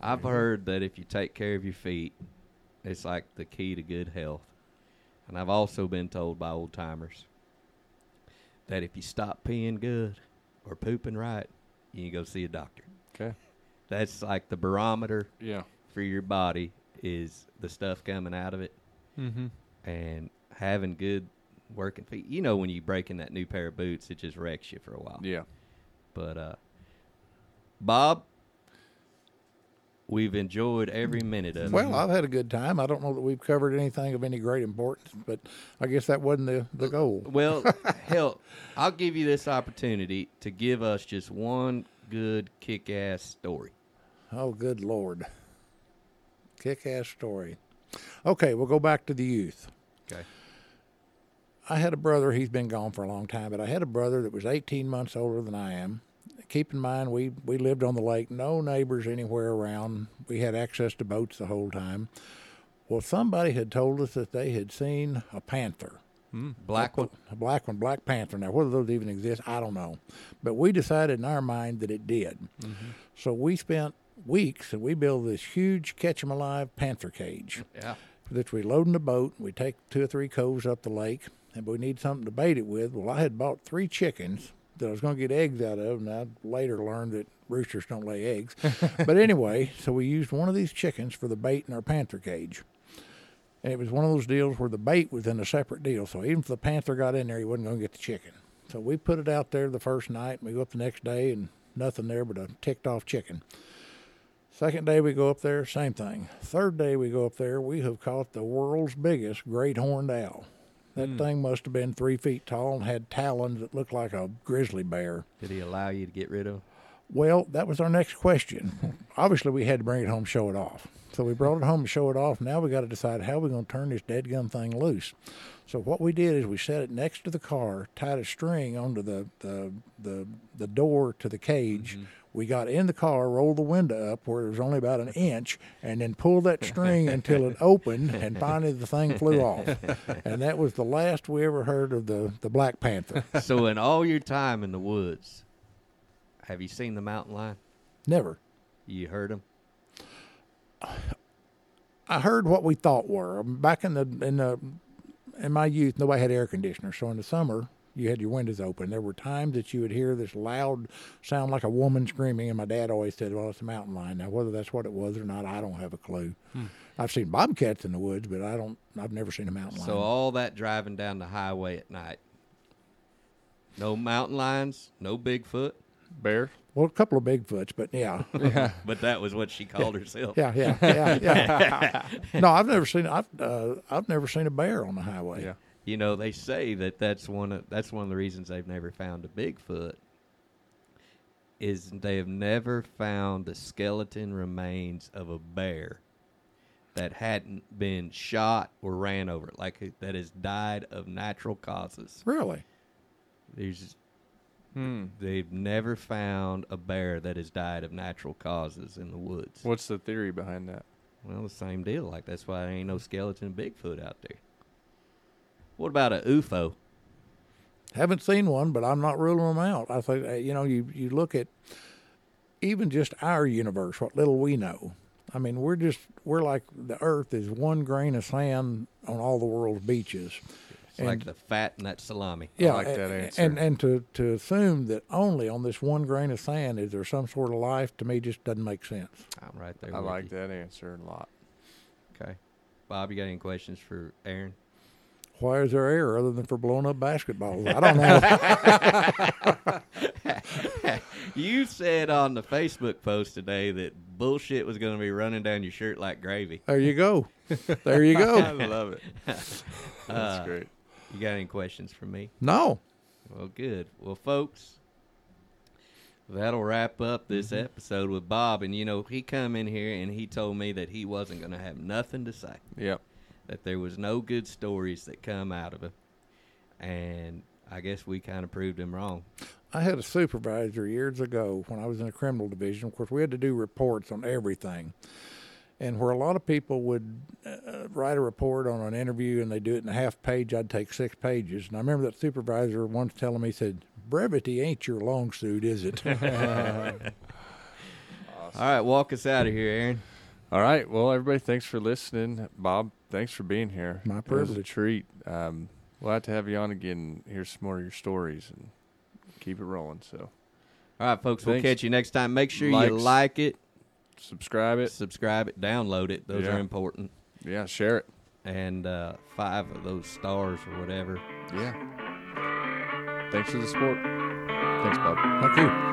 I've heard that if you take care of your feet, it's like the key to good health. And I've also been told by old timers that if you stop peeing good or pooping right, you can go see a doctor. Okay. That's like the barometer Yeah. for your body is the stuff coming out of it Mm-hmm. and having good working feet. You know when you break in that new pair of boots, it just wrecks you for a while. Yeah. But uh Bob, we've enjoyed every minute of Well, it. Well, I've had a good time. I don't know that we've covered anything of any great importance, but I guess that wasn't the, the goal. Well, hell, I'll give you this opportunity to give us just one good kick ass story. Oh, good Lord. Kick ass story. Okay, we'll go back to the youth. Okay. I had a brother, he's been gone for a long time, but I had a brother that was 18 months older than I am. Keep in mind, we, we lived on the lake, no neighbors anywhere around. We had access to boats the whole time. Well, somebody had told us that they had seen a panther. Hmm, black one. A black one, Black Panther. Now, whether those even exist, I don't know. But we decided in our mind that it did. Mm-hmm. So we spent weeks and we built this huge catch 'em alive panther cage Yeah. that we load in the boat. We take two or three coves up the lake, and we need something to bait it with. Well, I had bought three chickens that I was going to get eggs out of, and I later learned that roosters don't lay eggs. but anyway, so we used one of these chickens for the bait in our panther cage. And it was one of those deals where the bait was in a separate deal. So even if the panther got in there, he wasn't going to get the chicken. So we put it out there the first night, and we go up the next day, and nothing there but a ticked off chicken. Second day we go up there, same thing. Third day we go up there, we have caught the world's biggest great horned owl. That hmm. thing must have been three feet tall and had talons that looked like a grizzly bear. Did he allow you to get rid of? Well, that was our next question. Obviously, we had to bring it home, show it off. So we brought it home to show it off. Now we got to decide how we're going to turn this dead gun thing loose. So what we did is we set it next to the car, tied a string onto the the the, the door to the cage. Mm-hmm. We got in the car, rolled the window up where it was only about an inch, and then pulled that string until it opened, and finally the thing flew off. And that was the last we ever heard of the the Black Panther. so in all your time in the woods, have you seen the mountain lion? Never. You heard him? I heard what we thought were back in the in the in my youth. Nobody had air conditioners, so in the summer you had your windows open. There were times that you would hear this loud sound like a woman screaming, and my dad always said, "Well, it's a mountain lion." Now, whether that's what it was or not, I don't have a clue. I've seen bobcats in the woods, but I don't. I've never seen a mountain lion. So all that driving down the highway at night. No mountain lions, no Bigfoot, Bear. well, a couple of bigfoots, but yeah, but that was what she called herself. yeah, yeah, yeah, yeah. no, I've never seen. I've uh, I've never seen a bear on the highway. Yeah. You know, they say that that's one of that's one of the reasons they've never found a Bigfoot. Is they have never found the skeleton remains of a bear that hadn't been shot or ran over, like that has died of natural causes. Really? There's Hmm. they've never found a bear that has died of natural causes in the woods. What's the theory behind that? Well, the same deal. Like that's why there ain't no skeleton Bigfoot out there. What about a UFO? Haven't seen one, but I'm not ruling them out. I think uh, you know you you look at even just our universe, what little we know. I mean, we're just we're like the Earth is one grain of sand on all the world's beaches. It's like the fat in that salami. Yeah, like that answer. And and to to assume that only on this one grain of sand is there some sort of life to me just doesn't make sense. I'm right there. I with like you. that answer a lot. Okay, Bob, you got any questions for Aaron? Why is there air other than for blowing up basketballs? I don't know. You said on the Facebook post today that bullshit was going to be running down your shirt like gravy. there you go. There you go. I love it. That's Uh, great. You got any questions for me? No. Well, good. Well, folks, that'll wrap up this episode with Bob. And you know, he come in here and he told me that he wasn't going to have nothing to say. Yep. That there was no good stories that come out of him. And I guess we kind of proved him wrong. I had a supervisor years ago when I was in the criminal division. Of course, we had to do reports on everything. And where a lot of people would uh, write a report on an interview and they do it in a half page, I'd take six pages. And I remember that supervisor once telling me, he said, Brevity ain't your long suit, is it? All right, walk us out of here, Aaron. All right. Well, everybody, thanks for listening. Bob, thanks for being here. My It was a treat. Um, we'll have to have you on again. and Hear some more of your stories and keep it rolling. So All right, folks, we'll catch you next time. Make sure you like it, subscribe it. subscribe it, download it. Those Yeah. are important. Yeah, share it. And uh, five of those stars or whatever. Yeah. Thanks for the support. Thanks, Bob. Thank you.